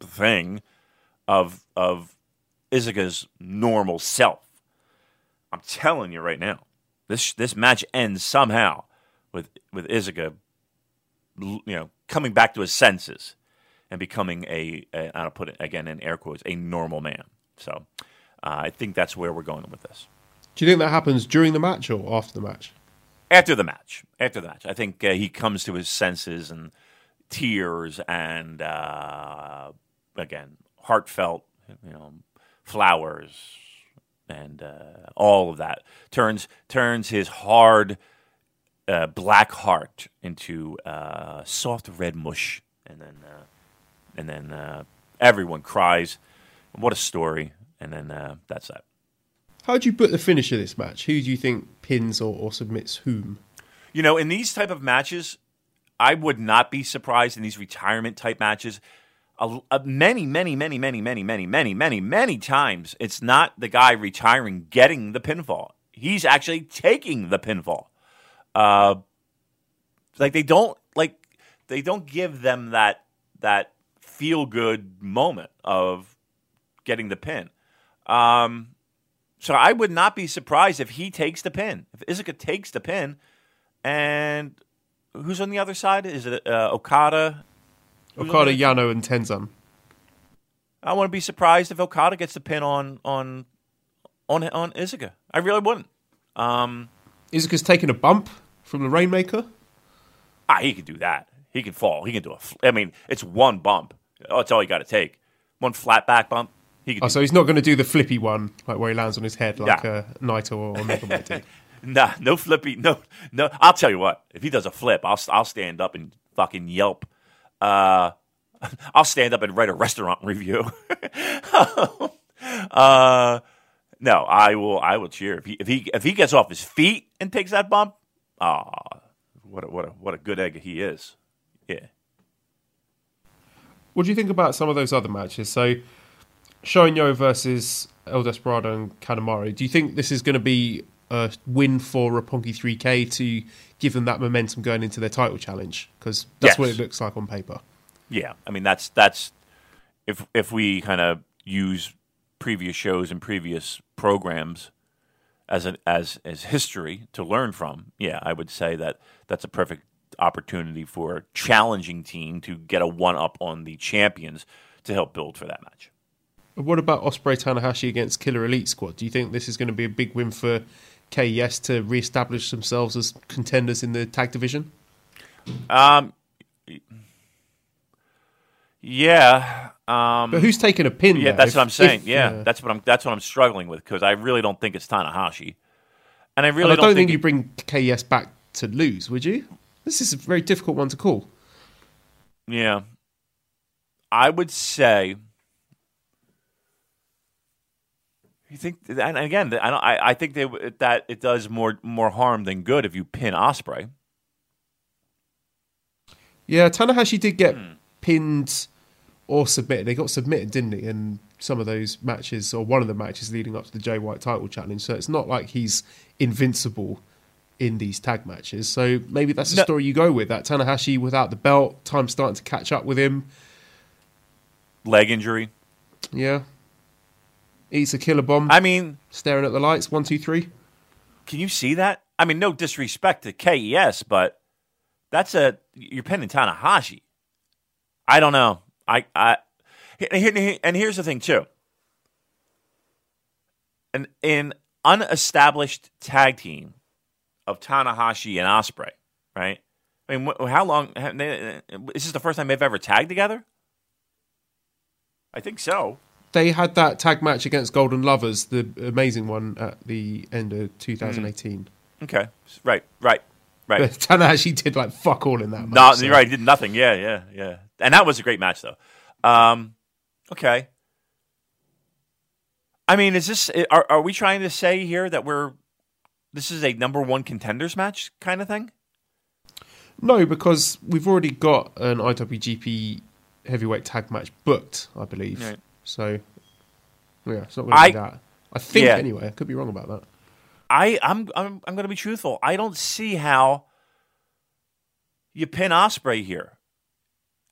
thing of of Iizuka's normal self. I'm telling you right now, this this match ends somehow with with Iizuka, you know, coming back to his senses and becoming a, a I'll put it again in air quotes, a normal man. So uh, I think that's where we're going with this. Do you think that happens during the match or after the match? After the match, after the match, I think uh, he comes to his senses and tears and uh, again heartfelt, you know, flowers and uh, all of that turns turns his hard uh, black heart into uh, soft red mush, and then uh, and then uh, everyone cries. What a story! And then that's that. How do you put the finish of this match? Who do you think pins or, or submits whom? You know, in these type of matches, I would not be surprised in these retirement type matches. Many, many, many, many, many, many, many, many, many times, it's not the guy retiring getting the pinfall. He's actually taking the pinfall. Uh, like they don't like they don't give them that that feel good moment of getting the pin. Um, so I would not be surprised if he takes the pin. If Iizuka takes the pin, and who's on the other side? Is it uh, Okada? Who's Okada, Yano, and Tenzan. I wouldn't be surprised if Okada gets the pin on on on on Iizuka. I really wouldn't. Um, Iizuka's taking a bump from the Rainmaker. ah, he could do that. He can fall. He can do a. Fl- I mean, it's one bump. Oh, that's all you got to take. One flat back bump. He could Oh, so he's not going to do the flippy one, like where he lands on his head, like Yeah. uh, Naito or Omega might do. Nah, no flippy. No, no. I'll tell you what. If he does a flip, I'll I'll stand up and fucking yelp. Uh, I'll stand up and write a restaurant review. uh, no, I will. I will cheer if he if he if he gets off his feet and takes that bump. Ah, what a, what a what a good egg he is. Yeah. What do you think about some of those other matches? So, Shonyo versus El Desperado and Kanemaru. Do you think this is going to be a win for Roppongi 3K to give them that momentum going into their title challenge? Because that's what it looks like on paper. Yeah, I mean that's that's if if we kind of use previous shows and previous programs as an as as history to learn from. Yeah, I would say that that's a perfect opportunity for a challenging team to get a one up on the champions to help build for that match. What about Ospreay Tanahashi against Killer Elite Squad? Do you think this is going to be a big win for KES to re-establish themselves as contenders in the tag division? Um, yeah, um, But who's taking a pin? Yeah, there? that's If- what I'm saying. if, yeah, uh, that's what I'm. That's what I'm struggling with because I really don't think it's Tanahashi, and I and really I don't, think, it- you bring KES back to lose, would you? This is a very difficult one to call. Yeah, I would say. You think, and again, I don't. I, I think they, that it does more more harm than good if you pin Ospreay. Yeah, Tanahashi did get Hmm. pinned or submitted. They got submitted, didn't he? In some of those matches, or one of the matches leading up to the Jay White title challenge. So it's not like he's invincible in these tag matches. So maybe that's the No. story you go with. That Tanahashi without the belt, time starting to catch up with him. Leg injury. Yeah. Eats a killer bomb, I mean, staring at the lights. One, two, three. can you see that? I mean, no disrespect to KES, but that's a you're pinning Tanahashi. I don't know. I I and here's the thing too. An an unestablished tag team of Tanahashi and Ospreay, right? I mean, how long? Is this the first time they've ever tagged together? I think so. They had that tag match against Golden Lovers, the amazing one at the end of 2018. Okay, right, right, right. But Tanahashi did like fuck all in that match. No, so- you're right. He did nothing. Yeah, yeah, yeah. And that was a great match, though. Um, okay. I mean, is this? Are are we trying to say here that we're this is a number one contenders match kind of thing? No, because we've already got an IWGP heavyweight tag match booked, I believe. Right. So, yeah, it's not going to be that. I think Yeah. anyway. I could be wrong about that. I I'm I'm I'm going to be truthful. I don't see how you pin Ospreay here.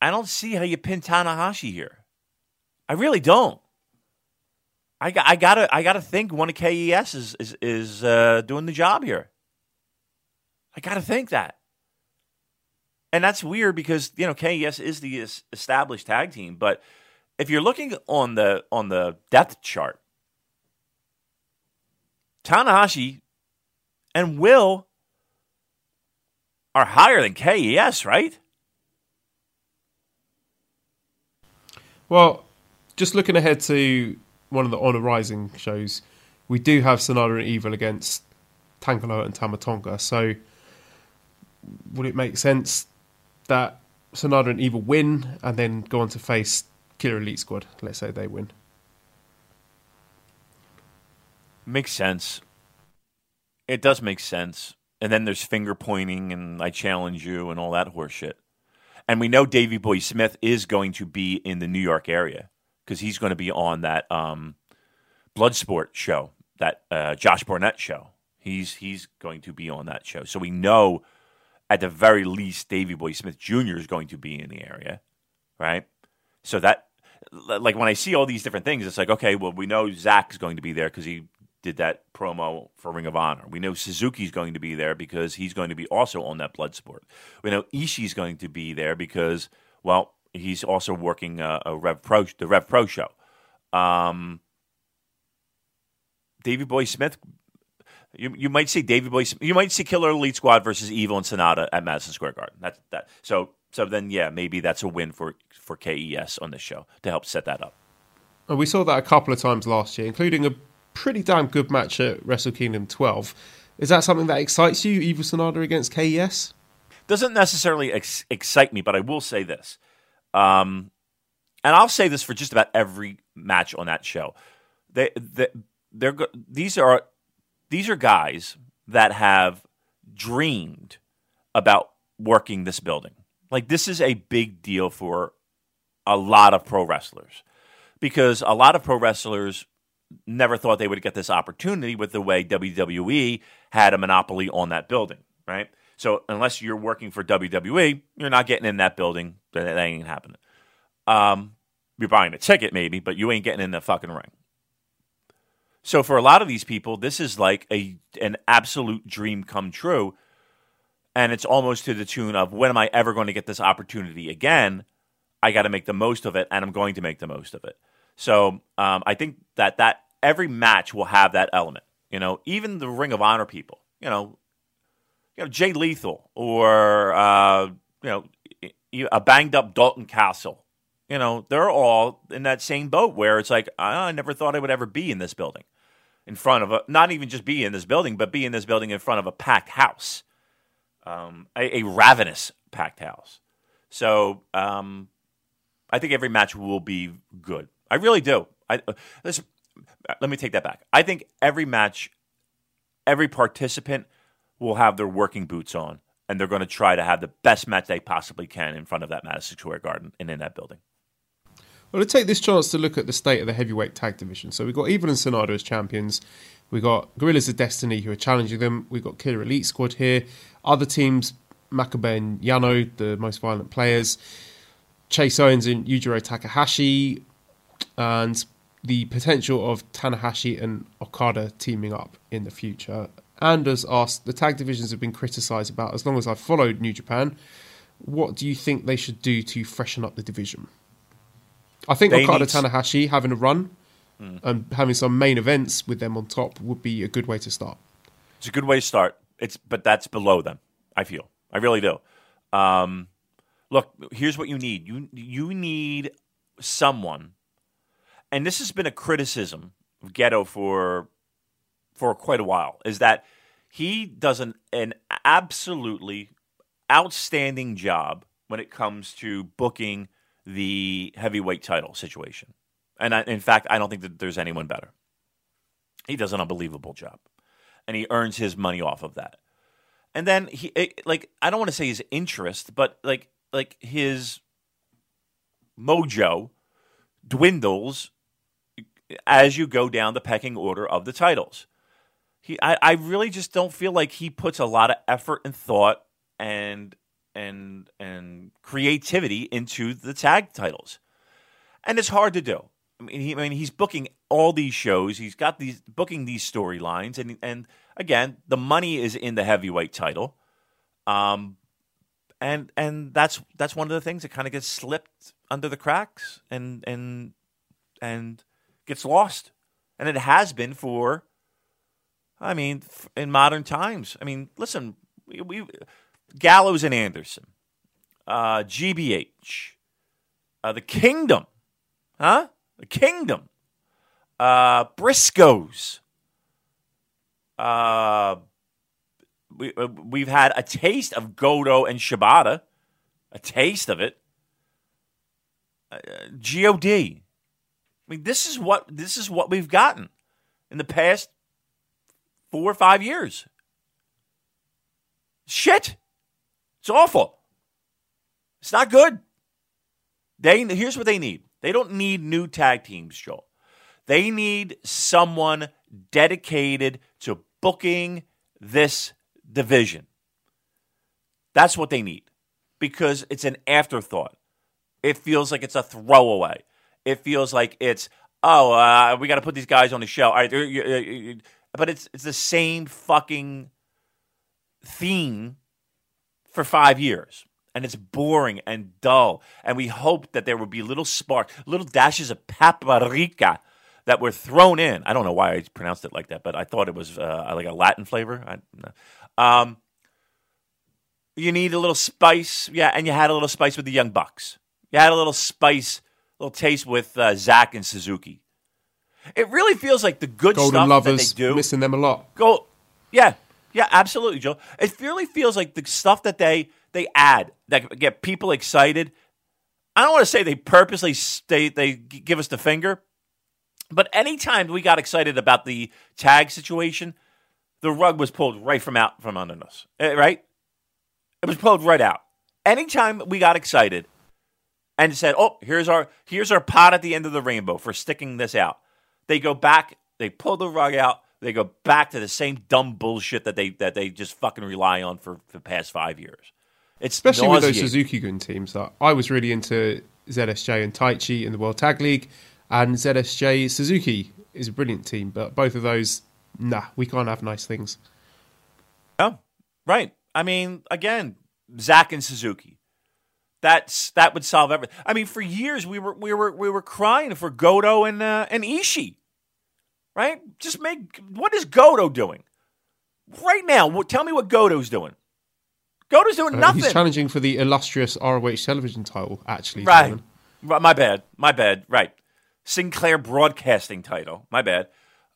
I don't see how you pin Tanahashi here. I really don't. I got I gotta I gotta think one of KES is is is uh, doing the job here. I gotta think that, and that's weird because you know KES is the established tag team, but if you're looking on the on the depth chart, Tanahashi and Will are higher than KES, right? Well, just looking ahead to one of the Honor Rising shows, we do have Sanada and Evil against Tanga Loa and Tama Tonga. So, would it make sense that Sanada and Evil win and then go on to face Killer Elite Squad? Let's say they win. Makes sense. It does make sense. and then there's finger pointing and I challenge you and all that horseshit. And we know Davey Boy Smith is going to be in the New York area because he's going to be on that um, Bloodsport show, that uh, Josh Barnett show. He's he's going to be on that show, so we know at the very least Davey Boy Smith Jr. is going to be in the area, right? So that like when I see all these different things, it's like okay, well we know Zack's going to be there because he did that promo for Ring of Honor. We know Suzuki's going to be there because he's going to be also on that Bloodsport. We know Ishii's going to be there because well he's also working uh, a Rev Pro the Rev Pro show. Um, Davey Boy Smith you, you might see Davey Boy. You might see Killer Elite Squad versus Evil and Sanada at Madison Square Garden. That's that. So so then yeah, maybe that's a win for for KES on this show to help set that up. And we saw that a couple of times last year, including a pretty damn good match at Wrestle Kingdom 12. Is that something that excites you, Evil Sanada against KES? Doesn't necessarily ex- excite me, but I will say this. Um, and I'll say this for just about every match on that show. They, they, they're, these are these are guys that have dreamed about working this building. Like this is a big deal for a lot of pro wrestlers because a lot of pro wrestlers never thought they would get this opportunity with the way WWE had a monopoly on that building, right? So unless you're working for WWE, you're not getting in that building. That ain't happening. Um, you're buying a ticket maybe, but you ain't getting in the fucking ring. So for a lot of these people, this is like a an absolute dream come true. And it's almost to the tune of when am I ever going to get this opportunity again? I got to make the most of it, and I'm going to make the most of it. So um, I think that that every match will have that element. You know, even the Ring of Honor people. You know, you know Jay Lethal or uh, you know a banged up Dalton Castle. You know, they're all in that same boat where it's like I never thought I would ever be in this building in front of a not even just be in this building, but be in this building in front of a packed house, um, a, a, ravenous packed house. So um, I think every match will be good. I really do. I uh, listen, let me take that back. I think every match, every participant will have their working boots on, and they're going to try to have the best match they possibly can in front of that Madison Square Garden and in that building. Well, to take this chance to look at the state of the heavyweight tag division. So we've got Evil and Sanada as champions. We've got Guerrillas of Destiny who are challenging them. We've got Killer Elite Squad here. Other teams, Makabe and Yano, the most violent players. Chase Owens and Yujiro Takahashi. And the potential of Tanahashi and Okada teaming up in the future. Anders asked, the tag divisions have been criticised about as long as I've followed New Japan. What do you think they should do to freshen up the division? I think they Okada. Tanahashi having a run mm. and having some main events with them on top would be a good way to start. It's a good way to start. It's but that's below them. I feel. I really do. Um, look, here's what you need. You you need someone, and this has been a criticism of Gedo for for quite a while. Is that he does an, an absolutely outstanding job when it comes to booking the heavyweight title situation. And I, in fact, I don't think that there's anyone better. He does an unbelievable job, and he earns his money off of that. And then he, like, I don't want to say his interest, but like, like his mojo dwindles as you go down the pecking order of the titles. He, I, I really just don't feel like he puts a lot of effort and thought and and and creativity into the tag titles, and it's hard to do. I mean, he, I mean, he's booking all these shows. He's got these booking these storylines, and and again, the money is in the heavyweight title, um, and and that's that's one of the things that kind of gets slipped under the cracks and and and gets lost, and it has been for. I mean, in modern times. I mean, listen, we, we Gallows and Anderson, uh, GBH, uh, the Kingdom, huh? The Kingdom, uh, Briscoes. Uh, we uh, we've had a taste of Goto and Shibata, a taste of it. Uh, God. I mean, this is what this is what we've gotten in the past four or five years. shit. It's awful. It's not good. They here's what they need. They don't need new tag teams, Joel. They need someone dedicated to booking this division. That's what they need because it's an afterthought. It feels like it's a throwaway. It feels like it's oh, uh, we got to put these guys on the show. All right, but it's it's the same fucking theme for five years. And it's boring and dull. And we hoped that there would be little spark, little dashes of paprika that were thrown in. I don't know why I pronounced it like that, but I thought it was uh, like a Latin flavor. I, um, you need a little spice, yeah, and you had a little spice with the Young Bucks. You had a little spice, a little taste with uh, Zack and Suzuki. It really feels like the good Golden stuff Lovers, that they do. missing them a lot. Go, yeah, yeah, absolutely, Joe. It really feels like the stuff that they they add that get people excited. I don't want to say they purposely stay, they give us the finger, but anytime we got excited about the tag situation, the rug was pulled right from out from under us. Eh, right? It was pulled right out. Anytime we got excited and said, "Oh, here's our here's our pot at the end of the rainbow for sticking this out," they go back, they pull the rug out, they go back to the same dumb bullshit that they that they just fucking rely on for, for the past five years. It's Especially with those. Suzuki Gun teams. That I was really into ZSJ and Taichi in the World Tag League, and ZSJ Suzuki is a brilliant team. But both of those, nah, we can't have nice things. Oh, right. I mean, again, Zack and Suzuki. That's that would solve everything. I mean, for years we were we were we were crying for Goto and uh, and Ishii, right? Just make what is Goto doing right now? Tell me what Goto's doing. Goto's doing Uh, nothing. He's challenging for the illustrious ROH television title, actually. Right. Right, My bad. My bad. Right. Sinclair Broadcasting title. My bad.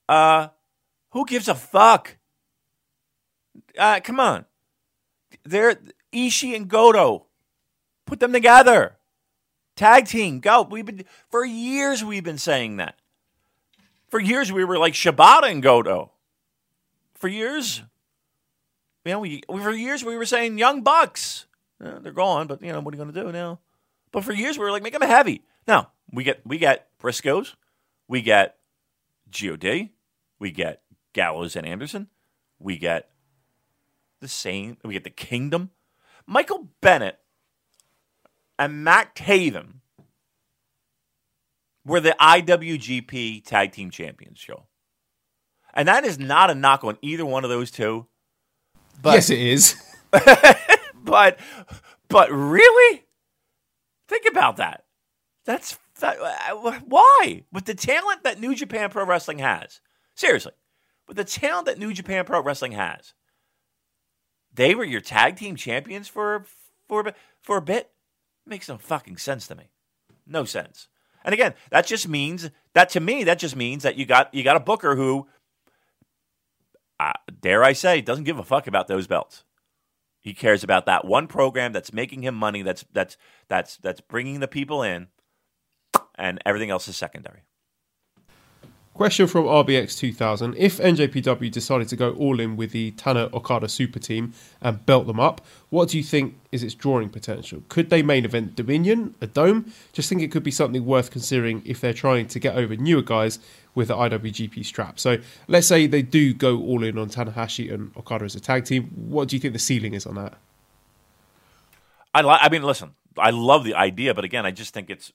Uh, who gives a fuck? Uh, come on. They're Ishii and Goto. Put them together. Tag team. Go. We've been for years. We've been saying that. For years, we were like Shibata and Goto. For years, you know, we, for years we were saying Young Bucks. Uh, they're gone, but you know what are you going to do now? But for years we were like, make them heavy. Now we get we get Briscoes, we get God, we get Gallows and Anderson, we get the same. We get the Kingdom, Michael Bennett, and Matt Taven were the IWGP Tag Team Champions show, and that is not a knock on either one of those two. But yes, it is. but but really? Think about that. That's that, uh, why? With the talent that new japan pro wrestling has. Seriously. With the talent that new japan pro wrestling has. They were your tag team champions for for a bit- for a bit? Makes no fucking sense to me. No sense. And again that just means that to me that just means that you got you got a booker who uh, dare i say doesn't give a fuck about those belts he cares about that one program that's making him money. That's that's that's that's bringing the people in, and everything else is secondary. Question from RBX 2000. If NJPW decided to go all in with the Tana Okada super team and belt them up, what do you think is its drawing potential? Could they main event Dominion, a dome? Just think it could be something worth considering if they're trying to get over newer guys with the IWGP strap. So let's say they do go all in on Tanahashi and Okada as a tag team. What do you think the ceiling is on that? I li- I mean, listen, I love the idea, but again, I just think it's.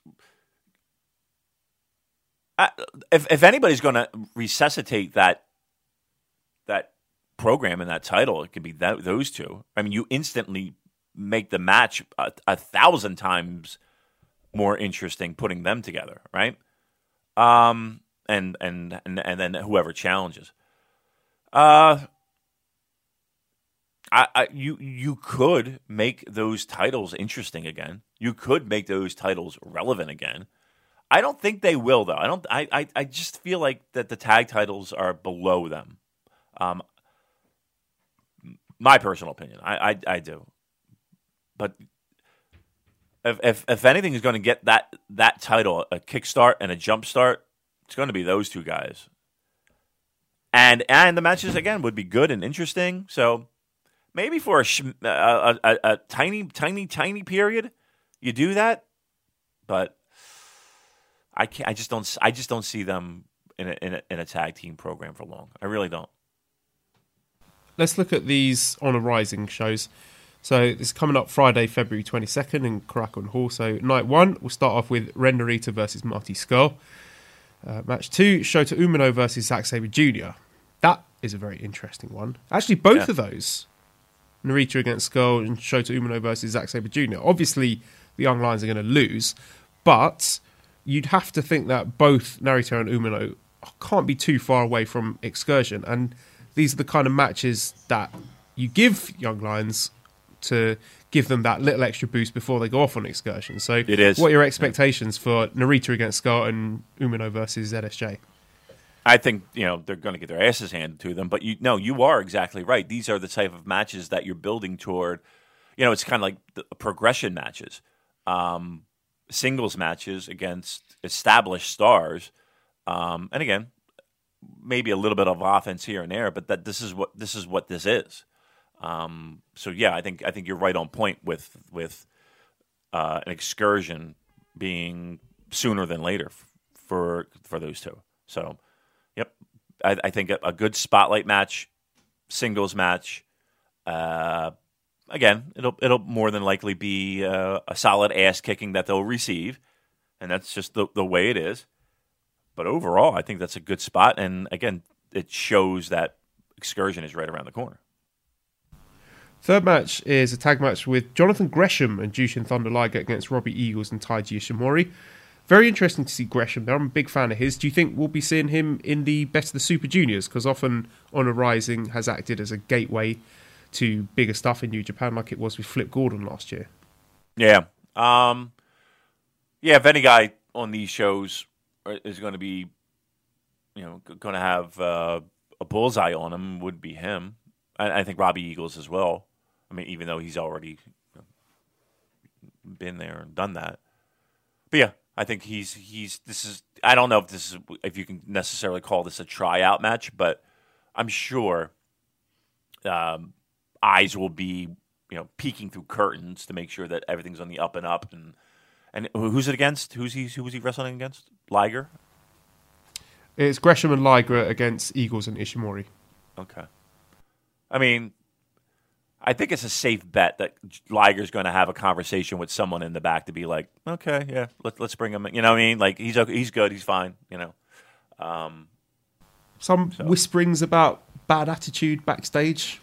If if anybody's going to resuscitate that that program and that title, it could be that, those two. I mean, you instantly make the match a, a thousand times more interesting putting them together, right? Um, and and and and then whoever challenges. Uh, I, I you you could make those titles interesting again. You could make those titles relevant again. I don't think they will though. I don't. I I, I just feel like that the tag titles are below them. Um, my personal opinion. I I, I do, but if if if anything is going to get that that title a kickstart and a jump start, it's going to be those two guys. And and the matches again would be good and interesting. So maybe for a, a, a, a tiny, tiny, tiny period, you do that. But I can't. I just don't. I just don't see them in a, in a, in a tag team program for long. I really don't. Let's look at these Honor Rising shows. So it's coming up Friday, February 22nd in Korakuen Hall. So night one, we'll start off with Ren Narita versus Marty Scurll. Uh, match two, Shota Umino versus Zack Sabre Jr. That is a very interesting one. Actually, both Yeah. of those, Narita against Scurll and Shota Umino versus Zack Sabre Jr. Obviously, the Young Lions are going to lose, but you'd have to think that both Narita and Umino can't be too far away from Excursion. And these are the kind of matches that you give Young Lions to give them that little extra boost before they go off on Excursion. So, It is. what are your expectations for Narita against Scurll and Umino versus ZSJ? I think you know they're going to get their asses handed to them. But you no, you are exactly right. These are the type of matches that you're building toward. You know, it's kind of like the progression matches, um, singles matches against established stars, um, and again, maybe a little bit of offense here and there. But that this is what this is what this is. Um, so yeah, I think I think you're right on point with with uh, an excursion being sooner than later f- for for those two. So, yep, I, I think a, a good spotlight match, singles match. Uh, again, it'll it'll more than likely be uh, a solid ass kicking that they'll receive, and that's just the the way it is. But overall, I think that's a good spot, and again, it shows that excursion is right around the corner. Third match is a tag match with Jonathan Gresham and Jushin Thunder Liger against Robbie Eagles and Taiji Ishimori. Very interesting to see Gresham there. I'm a big fan of his. Do you think we'll be seeing him in the Best of the Super Juniors? Because often Honor Rising has acted as a gateway to bigger stuff in New Japan, like it was with Flip Gordon last year. Yeah. Um, yeah, if any guy on these shows is going to be, you know, going to have uh, a bullseye on him, would be him. I, I think Robbie Eagles as well. I mean, even though he's already been there and done that. But yeah, I think he's he's. This is. I don't know if this is if you can necessarily call this a tryout match, but I'm sure um, eyes will be you know peeking through curtains to make sure that everything's on the up and up and and who's it against? Who's he? Who was he wrestling against? Liger. It's Gresham and Liger against Eagles and Ishimori. Okay. I mean, I think it's a safe bet that Liger's going to have a conversation with someone in the back to be like, okay, yeah, let, let's bring him. in. You know what I mean? Like he's okay, he's good, he's fine. You know. Um, Some whisperings about bad attitude backstage.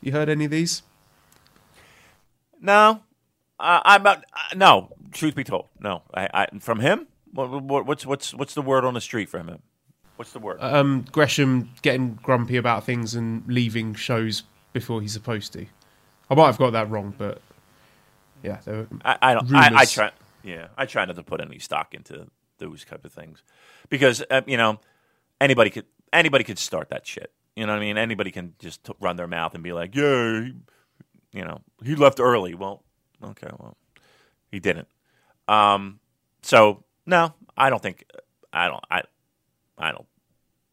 You heard any of these? no, uh, I'm not. Uh, no, truth be told, no. I, I from him. What, what, what's what's what's the word on the street from him? What's the word? Um, Gresham getting grumpy about things and leaving shows before he's supposed to. I might have got that wrong, but yeah, there were I, I don't. I, I try. Yeah, I try not to put any stock into those type of things because uh, you know anybody could anybody could start that shit. You know what I mean? Anybody can just t- run their mouth and be like, "Yeah, he, you know, he left early." Well, okay, well, he didn't. Um, so no, I don't think. I don't. I. I don't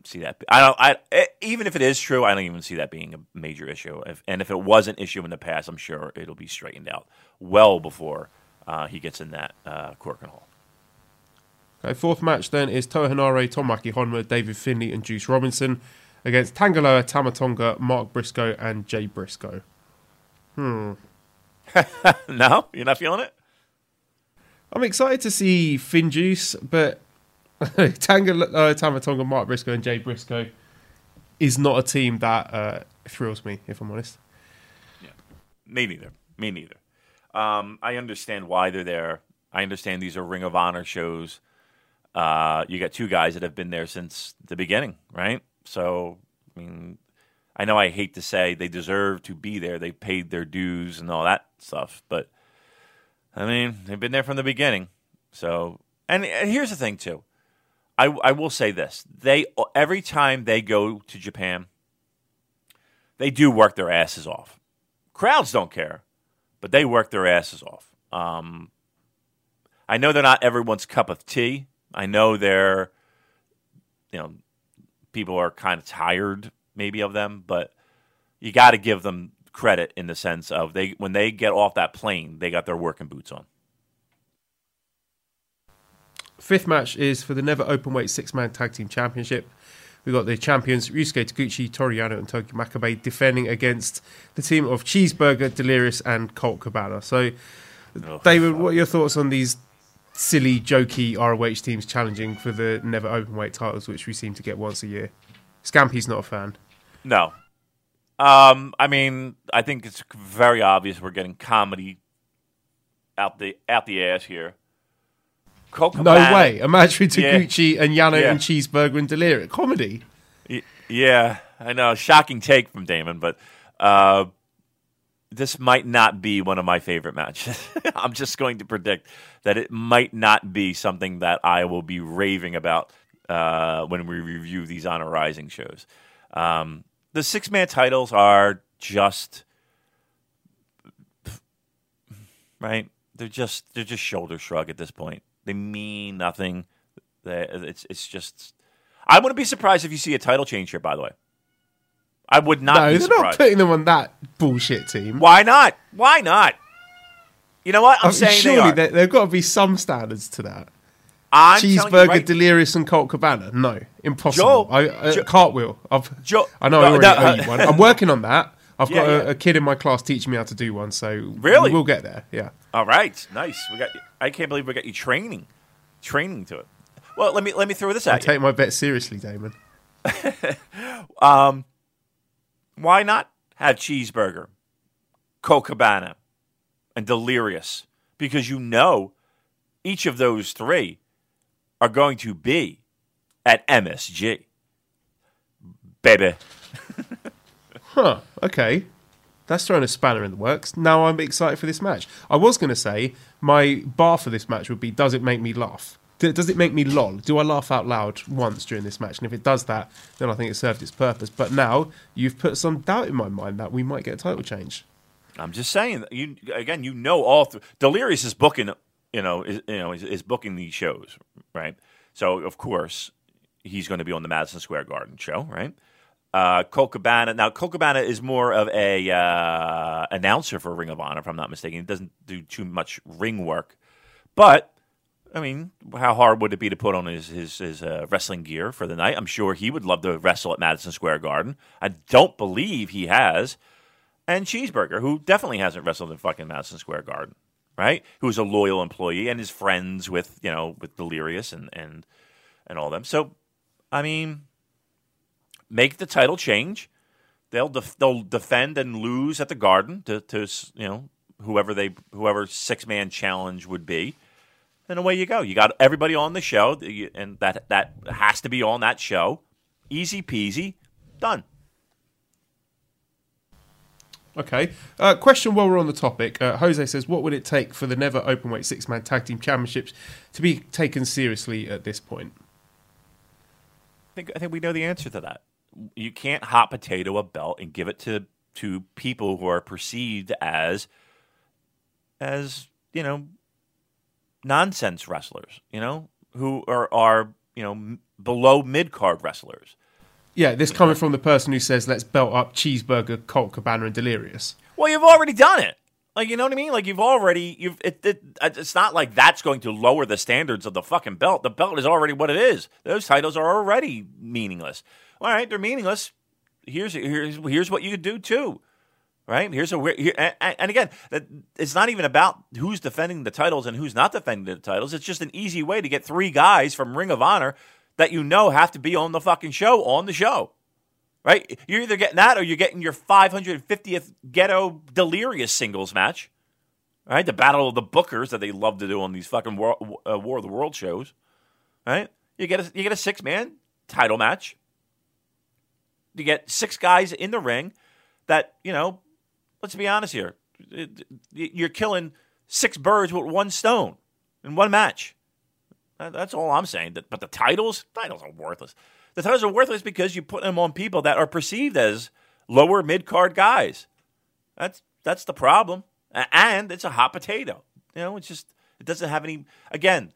see that. I don't. I even if it is true, I don't even see that being a major issue. If, and if it was an issue in the past, I'm sure it'll be straightened out well before uh, he gets in that uh, Korakuen Hall. Okay, fourth match then is Toa Henare, Tomoaki Honma, David Finlay, and Juice Robinson against Tanga Loa, Tamatonga, Mark Briscoe, and Jay Briscoe. Hmm. no, you're not feeling it. I'm excited to see FinJuice, but Tanga Loa, Tamatonga, Mark Briscoe, and Jay Briscoe is not a team that uh, thrills me, if I'm honest. Yeah, Me neither. Me neither. Um, I understand why they're there. I understand these are Ring of Honor shows. Uh, you got two guys that have been there since the beginning, right? So, I mean, I know I hate to say they deserve to be there. They paid their dues and all that stuff, but I mean, they've been there from the beginning. So, and, here's the thing too. I, I will say this: they every time they go to Japan, they do work their asses off. Crowds don't care, but they work their asses off. Um, I know they're not everyone's cup of tea. I know they're, you know, people are kind of tired maybe of them, but you got to give them credit in the sense of they when they get off that plane, they got their working boots on. Fifth match is for the Never open weight Six Man Tag Team Championship. We've got the champions Ryusuke Taguchi, Toru Yano, and Togi Makabe defending against the team of Cheeseburger, Delirious, and Colt Cabana. So, Oh, David, what are your thoughts on these silly, jokey ROH teams challenging for the Never open weight titles, which we seem to get once a year? Scampy's not a fan. No. Um, I mean, I think it's very obvious we're getting comedy out the out the ass here. Colt No Cabana- way. A match with Yeah. And Yano Yeah. and Cheeseburger and Delirious. Comedy. Yeah, I know. Shocking take from Damon, but uh, this might not be one of my favorite matches. I'm just going to predict that it might not be something that I will be raving about uh, when we review these Honor Rising shows. Um, the six man titles are just right. They're just they're just shoulder shrug at this point. They mean nothing. It's it's just. I wouldn't be surprised if you see a title change here. By the way, I would not no, be they're surprised. not putting them on that bullshit team. Why not? Why not? You know what? I'm I mean, saying they surely are. there, there've got to be some standards to that. I'm Cheeseburger, right- Delirious, and Colt Cabana. No, impossible. I, uh, Joe- cartwheel. I've, Joe- I know I no, already no, owe you one. I'm working on that. I've Yeah, got a, yeah. a kid in my class teaching me how to do one, so Really? we'll get there. Yeah. All right, nice. We got. I can't believe we got you training, training to it. Well, let me let me throw this I at you. take my bet seriously, Damon. Why not have cheeseburger, Colt Cabana, and Delirious? Because you know each of those three are going to be at MSG, baby. Huh. Okay. That's throwing a spanner in the works. Now I'm excited for this match. I was going to say my bar for this match would be: Does it make me laugh? Does it make me lol? Do I laugh out loud once during this match? And if it does that, then I think it served its purpose. But now you've put some doubt in my mind that we might get a title change. I'm just saying. You again, you know all. Delirious is booking. You know, is, you know, is, is booking these shows, right? So of course he's going to be on the Madison Square Garden show, right? Uh, Colt Cabana. Now, Colt Cabana is more of a uh, announcer for Ring of Honor, if I'm not mistaken. He doesn't do too much ring work, but I mean, how hard would it be to put on his his, his uh, wrestling gear for the night? I'm sure he would love to wrestle at Madison Square Garden. I don't believe he has. And Cheeseburger, who definitely hasn't wrestled in fucking Madison Square Garden, right? Who's a loyal employee and is friends with you know with Delirious and and and all them. So, I mean, make the title change. They'll def- they'll defend and lose at the Garden to, to you know whoever they whoever six man challenge would be, and away you go. You got everybody on the show, and that that has to be on that show. Easy peasy, done. Okay. Uh, question while we're on the topic. Uh, Jose says, What would it take for the Never Openweight Six Man Tag Team Championships to be taken seriously at this point? I think I think we know the answer to that. You can't hot potato a belt and give it to to people who are perceived as as you know nonsense wrestlers. You know who are are you know m- below mid card wrestlers. Yeah, this coming from the person who says, Let's belt up Cheeseburger, Colt Cabana, and Delirious. Well, you've already done it. Like you know what I mean? Like you've already you've it, it it's not like that's going to lower the standards of the fucking belt. The belt is already what it is. Those titles are already meaningless. All right, they're meaningless. Here's here's here's what you could do too. Right? Here's a here, and, and again, it's not even about who's defending the titles and who's not defending the titles. It's just an easy way to get three guys from Ring of Honor that you know have to be on the fucking show on the show right? You're either getting that or you're getting your 550th Gedo delirious singles match, right? The battle of the bookers that they love to do on these fucking war, uh, War of the World shows, right? You get a, you get a six man title match. You get six guys in the ring that you know. Let's be honest here. Uh, you're killing six birds with one stone in one match. That's all I'm saying. But the titles, titles are worthless. The titles are worthless because you put them on people that are perceived as lower mid card guys. That's that's the problem, and it's a hot potato. You know, it's just it doesn't have any. Again,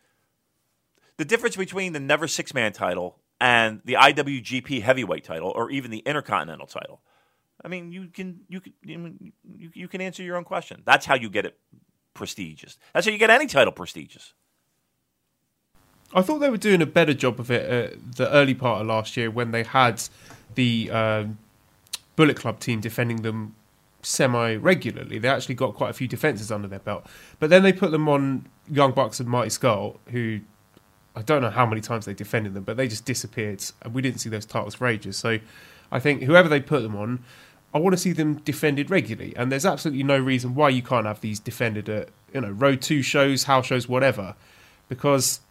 the difference between the never six man title and the IWGP heavyweight title, or even the Intercontinental title, I mean, you can you can you, you can answer your own question. That's how you get it prestigious. That's how you get any title prestigious. I thought they were doing a better job of it at the early part of last year when they had the um, Bullet Club team defending them semi regularly. They actually got quite a few defenses under their belt. But then they put them on Young Bucks and Marty Scurll, who I don't know how many times they defended them, but they just disappeared. And we didn't see those titles for ages. So I think whoever they put them on, I want to see them defended regularly. And there's absolutely no reason why you can't have these defended at, you know, road two shows, house shows, whatever. Because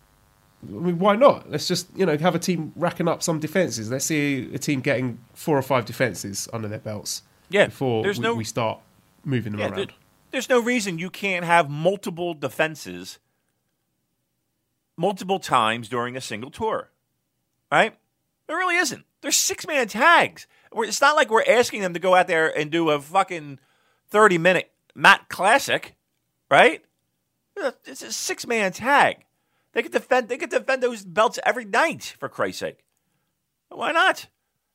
I mean, why not? Let's just you know have a team racking up some defenses. Let's see a team getting four or five defenses under their belts. Yeah, before we, no, we start moving them yeah, around. there- there's no reason you can't have multiple defenses multiple times during a single tour, right? There really isn't. There's six man tags. It's not like we're asking them to go out there and do a fucking thirty minute mat classic, right? It's a six man tag. They could defend. They could defend those belts every night for Christ's sake. Why not?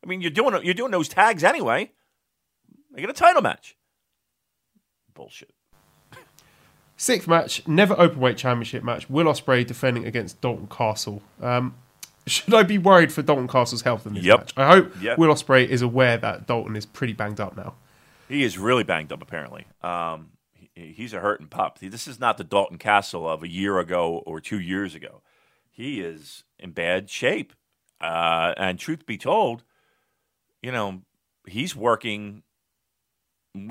I mean, you're doing you're doing those tags anyway. Make it a title match. Bullshit. Sixth match, never open weight championship match. Will Ospreay defending against Dalton Castle. Um, should I be worried for Dalton Castle's health in this Yep. match? I hope Yep. Will Ospreay is aware that Dalton is pretty banged up now. He is really banged up. Apparently, um, he, he's a hurting pup. This is not the Dalton Castle of a year ago or two years ago. He is in bad shape. Uh, and truth be told, you know, he's working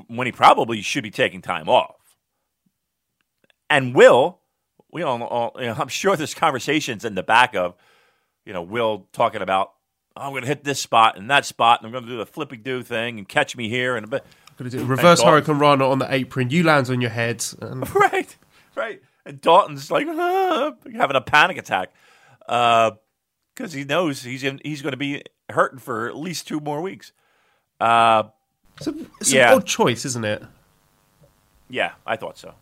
when he probably should be taking time off. And Will, we all, all you know, I'm sure there's conversations in the back of, you know, Will talking about, oh, I'm going to hit this spot and that spot, and I'm going to do the flippy do thing and catch me here and a bit. Gonna do a reverse Hurricane Rana on the apron. You lands on your head. And right, right. And Dalton's like "Ah," having a panic attack because he knows he's in, he's going to be hurting for at least two more weeks. Uh, it's, a, it's Yeah. an odd choice, isn't it? yeah, I thought so.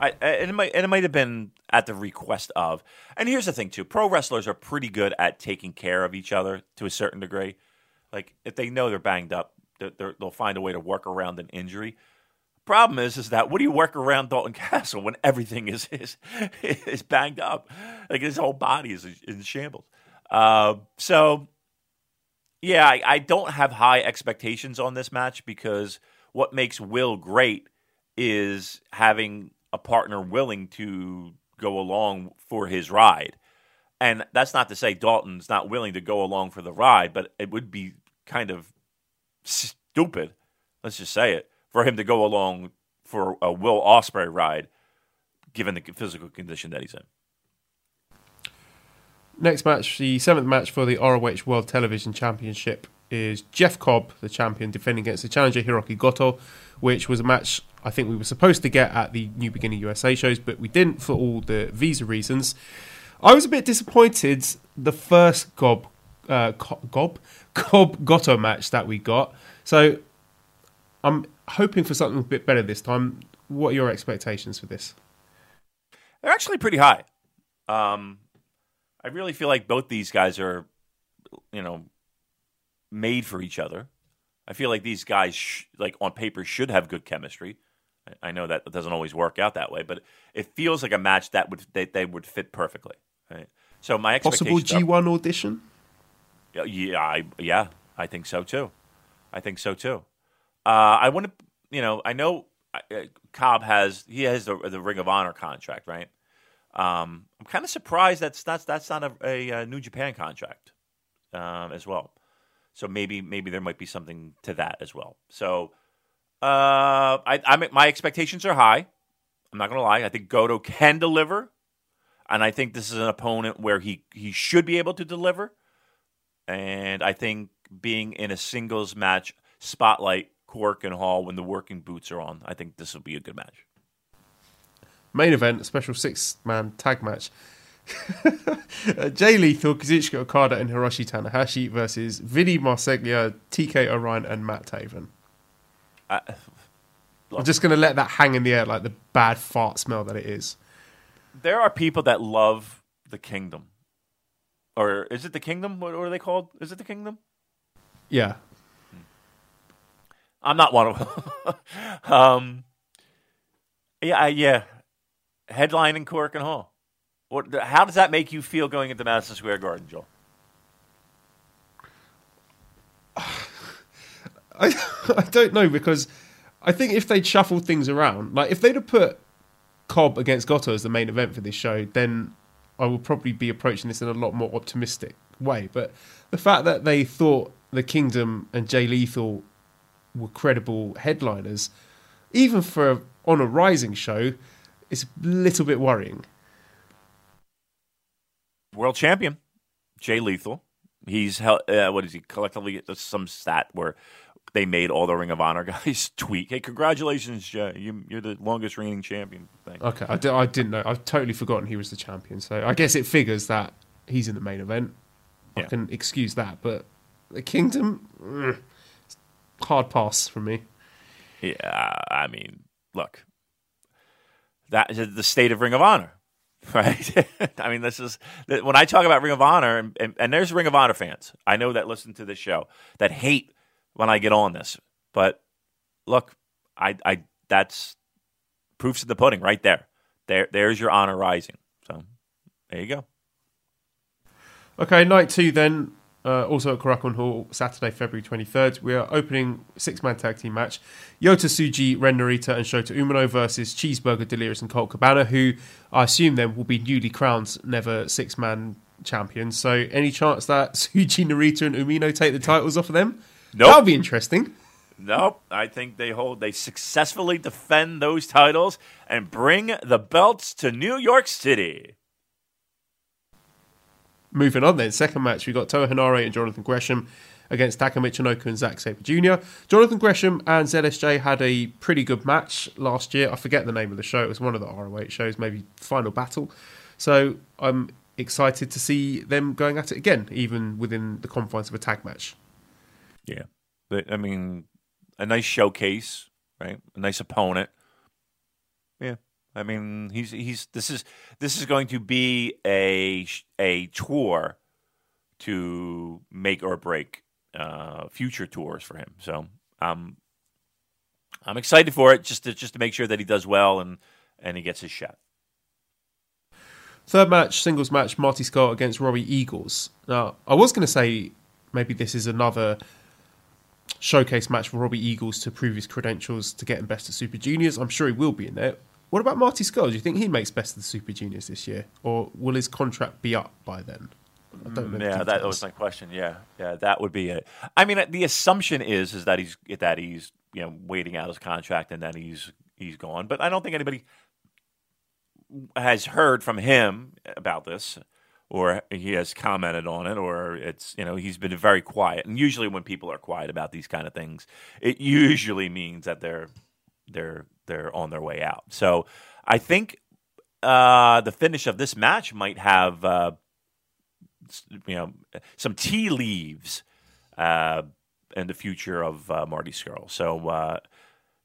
I and it might and it might have been at the request of. And here's the thing too: pro wrestlers are pretty good at taking care of each other to a certain degree. Like if they know they're banged up, they're, they'll find a way to work around an injury. Problem is, is that what do you work around Dalton Castle when everything is is, is banged up, like his whole body is in shambles. Uh, so, yeah, I, I don't have high expectations on this match because what makes Will great is having a partner willing to go along for his ride. And that's not to say Dalton's not willing to go along for the ride, but it would be kind of stupid, let's just say it, for him to go along for a Will Ospreay ride, given the physical condition that he's in. Next match, the seventh match for the ROH World Television Championship is Jeff Cobb, the champion, defending against the challenger Hiroki Goto, which was a match I think we were supposed to get at the New Beginning USA shows, but we didn't for all the visa reasons. I was a bit disappointed the first Gob, uh, Gob, Cobb Goto match that we got. So I'm hoping for something a bit better this time. What are your expectations for this? They're actually pretty high. Um, I really feel like both these guys are, you know, made for each other. I feel like these guys, sh- like on paper, should have good chemistry. I, I know that doesn't always work out that way, but it feels like a match that would they, they would fit perfectly. Right? So my Possible are- G1 audition? Yeah, yeah, I, yeah, I think so too. I think so too. Uh, I want to, you know, I know uh, Cobb has he has the, the Ring of Honor contract, right? Um, I'm kind of surprised that's that's that's not a, a, uh New Japan contract um, as well. So maybe maybe there might be something to that as well. So uh, I, I my expectations are high. I'm not gonna lie. I think Goto can deliver, and I think this is an opponent where he he should be able to deliver. And I think being in a singles match spotlight, Korakuen Hall when the working boots are on, I think this will be a good match. Main event, special six man tag match. uh, Jay Lethal, Kazuchika Okada, and Hiroshi Tanahashi versus Vinny Marseglia, TK O'Ryan, and Matt Taven. I, I'm just going to let that hang in the air like the bad fart smell that it is. there are people that love the Kingdom, or is it the Kingdom? What, what are they called? Is it the Kingdom? Yeah. I'm not one of them. um, yeah, I, yeah. Headlining Korakuen Hall. What? How does that make you feel going into Madison Square Garden, Joel? I, I don't know because I think if they'd shuffled things around, like if they'd have put Cobb against Goto as the main event for this show, then I would probably be approaching this in a lot more optimistic way. But the fact that they thought the Kingdom and Jay Lethal were credible headliners, even for Honor Rising show, is a little bit worrying. World champion, Jay Lethal. He's held, uh, what is he collectively some stat where they made all the Ring of Honor guys tweet. Hey, congratulations, Jay! You, are the longest reigning champion. Thing. Okay, I, I didn't know. I've totally forgotten he was the champion. So I guess it figures that he's in the main event. Yeah. I can excuse that, but the Kingdom, mm, hard pass for me. Yeah, I mean, look, that is the state of Ring of Honor, right? I mean, this is when I talk about Ring of Honor, and, and, and there's Ring of Honor fans I know that listen to this show that hate when I get on this, but look, I, I that's proofs of the pudding right there. There, there's your honor rising. So there you go. Okay, night two then. Uh, also at Korakuen Hall, Saturday, February 23rd. We are opening six man tag team match. Yota Tsuji, Ren Narita, and Shota Umino versus Cheeseburger, Delirious, and Colt Cabana, who I assume then will be newly crowned never six man champions. So, any chance that Tsuji, Narita, and Umino take the titles off of them? Nope. That'll be interesting. Nope. I think they hold, they successfully defend those titles and bring the belts to New York City. Moving on then, second match, we got Toa Henare and Jonathan Gresham against Taka Michinoku and Zack Sabre Jr. Jonathan Gresham and ZSJ had a pretty good match last year. I forget the name of the show. It was one of the ROH shows, maybe Final Battle. So I'm excited to see them going at it again, even within the confines of a tag match. Yeah. I mean, a nice showcase, right? A nice opponent. I mean, he's he's this is this is going to be a a tour to make or break uh, future tours for him. So um, I'm excited for it, just to just to make sure that he does well and and he gets his shot. Third match, singles match, Marty Scurll against Robbie Eagles. Now, I was going to say maybe this is another showcase match for Robbie Eagles to prove his credentials to get getting best of Super Juniors. I'm sure he will be in there. What about Marty Scurll? Do you think he makes best of the Super Juniors this year, or will his contract be up by then? I don't know. Yeah, that was my question. Yeah, yeah, that would be it. I mean, the assumption is is that he's that he's you know waiting out his contract and then he's he's gone. But I don't think anybody has heard from him about this, or he has commented on it, or it's you know he's been very quiet. And usually, when people are quiet about these kind of things, it usually means that they're they're they're on their way out. So I think uh, the finish of this match might have uh, you know some tea leaves uh, in the future of uh, Marty Scurll. So uh,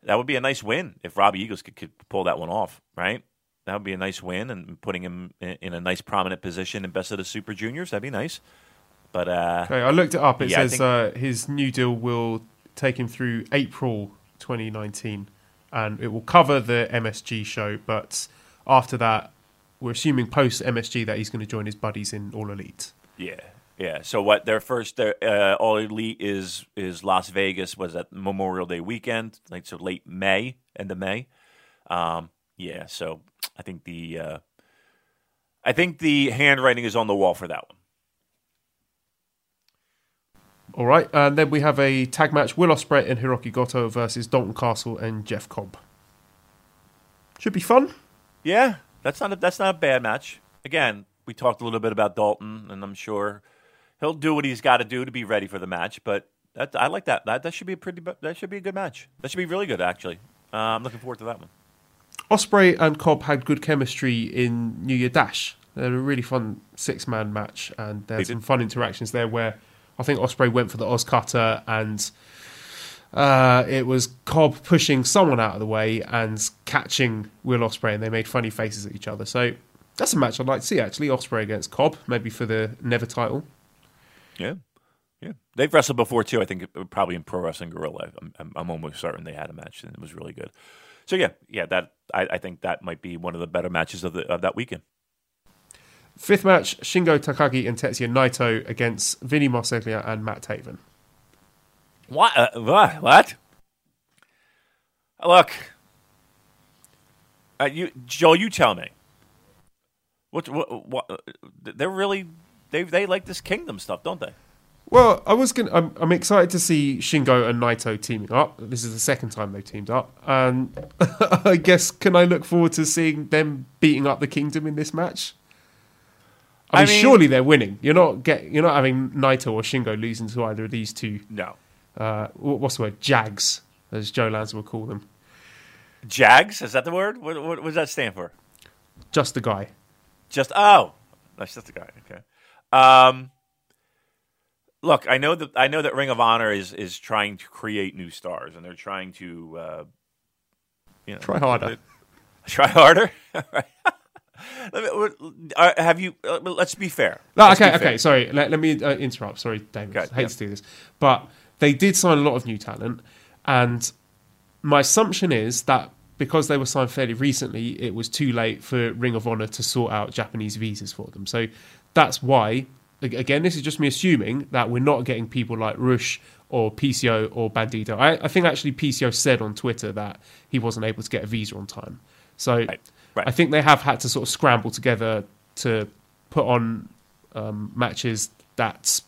that would be a nice win if Robbie Eagles could, could, pull that one off, right? That would be a nice win and putting him in, in a nice prominent position in Best of the Super Juniors. That'd be nice. But uh, okay, I looked it up. It yeah, says think... Uh, his new deal will take him through April 2019 and it will cover the MSG show. But after that, we're assuming post MSG that he's going to join his buddies in All Elite. Yeah, yeah. So what their first their, uh, All Elite is is Las Vegas was at Memorial Day weekend, like so late May, end of May. Um, yeah. So I think the uh, I think the handwriting is on the wall for that one. All right, and then we have a tag match: Will Ospreay and Hiroki Goto versus Dalton Castle and Jeff Cobb. Should be fun. Yeah, that's not a, that's not a bad match. Again, we talked a little bit about Dalton, and I'm sure he'll do what he's got to do to be ready for the match. But that, I like that. That that should be a pretty that should be a good match. That should be really good, actually. Uh, I'm looking forward to that one. Ospreay and Cobb had good chemistry in New Year Dash. They had a really fun six man match, and there's some fun interactions there where I think Ospreay went for the OsCutter, and uh, it was Cobb pushing someone out of the way and catching Will Ospreay, and they made funny faces at each other. So that's a match I'd like to see actually. Ospreay against Cobb, maybe for the Never title. Yeah, Yeah, they've wrestled before too. I think uh, probably in Pro Wrestling Guerrilla. I'm, I'm, I'm almost certain they had a match and it was really good. So yeah, yeah, that I, I think that might be one of the better matches of the of that weekend. Fifth match: Shingo Takagi and Tetsuya Naito against Vinny Marseglia and Matt Taven. What? Uh, what? What? Look, uh, you, Joel, you tell me. What? What? what uh, they're really they they like this kingdom stuff, don't they? Well, I was going. I'm, I'm excited to see Shingo and Naito teaming up. This is the second time they've teamed up, and I guess can I look forward to seeing them beating up the kingdom in this match? I mean, I mean- surely they're winning. You're not get. You're not having Naito or Shingo losing to either of these two. No. Uh, what's the word? Jags, as Joe Lanza would call them. Jags is that the word? What, what, what does that stand for? Just a guy. Just oh, that's just the guy. Okay. Um, look, I know that I know that Ring of Honor is is trying to create new stars, and they're trying to uh, you know Try harder. Try harder. Let me- uh, have you? Uh, let's be fair. No, Let's okay, be fair. okay. Sorry, let, let me uh, interrupt. Sorry, David. Okay, I hate yeah. to do this, but they did sign a lot of new talent, and my assumption is that because they were signed fairly recently, it was too late for Ring of Honor to sort out Japanese visas for them. So that's why. Again, this is just me assuming that we're not getting people like Rush or PCO or Bandido. I, I think actually PCO said on Twitter that he wasn't able to get a visa on time. So Right, right. I think they have had to sort of scramble together to put on um, matches that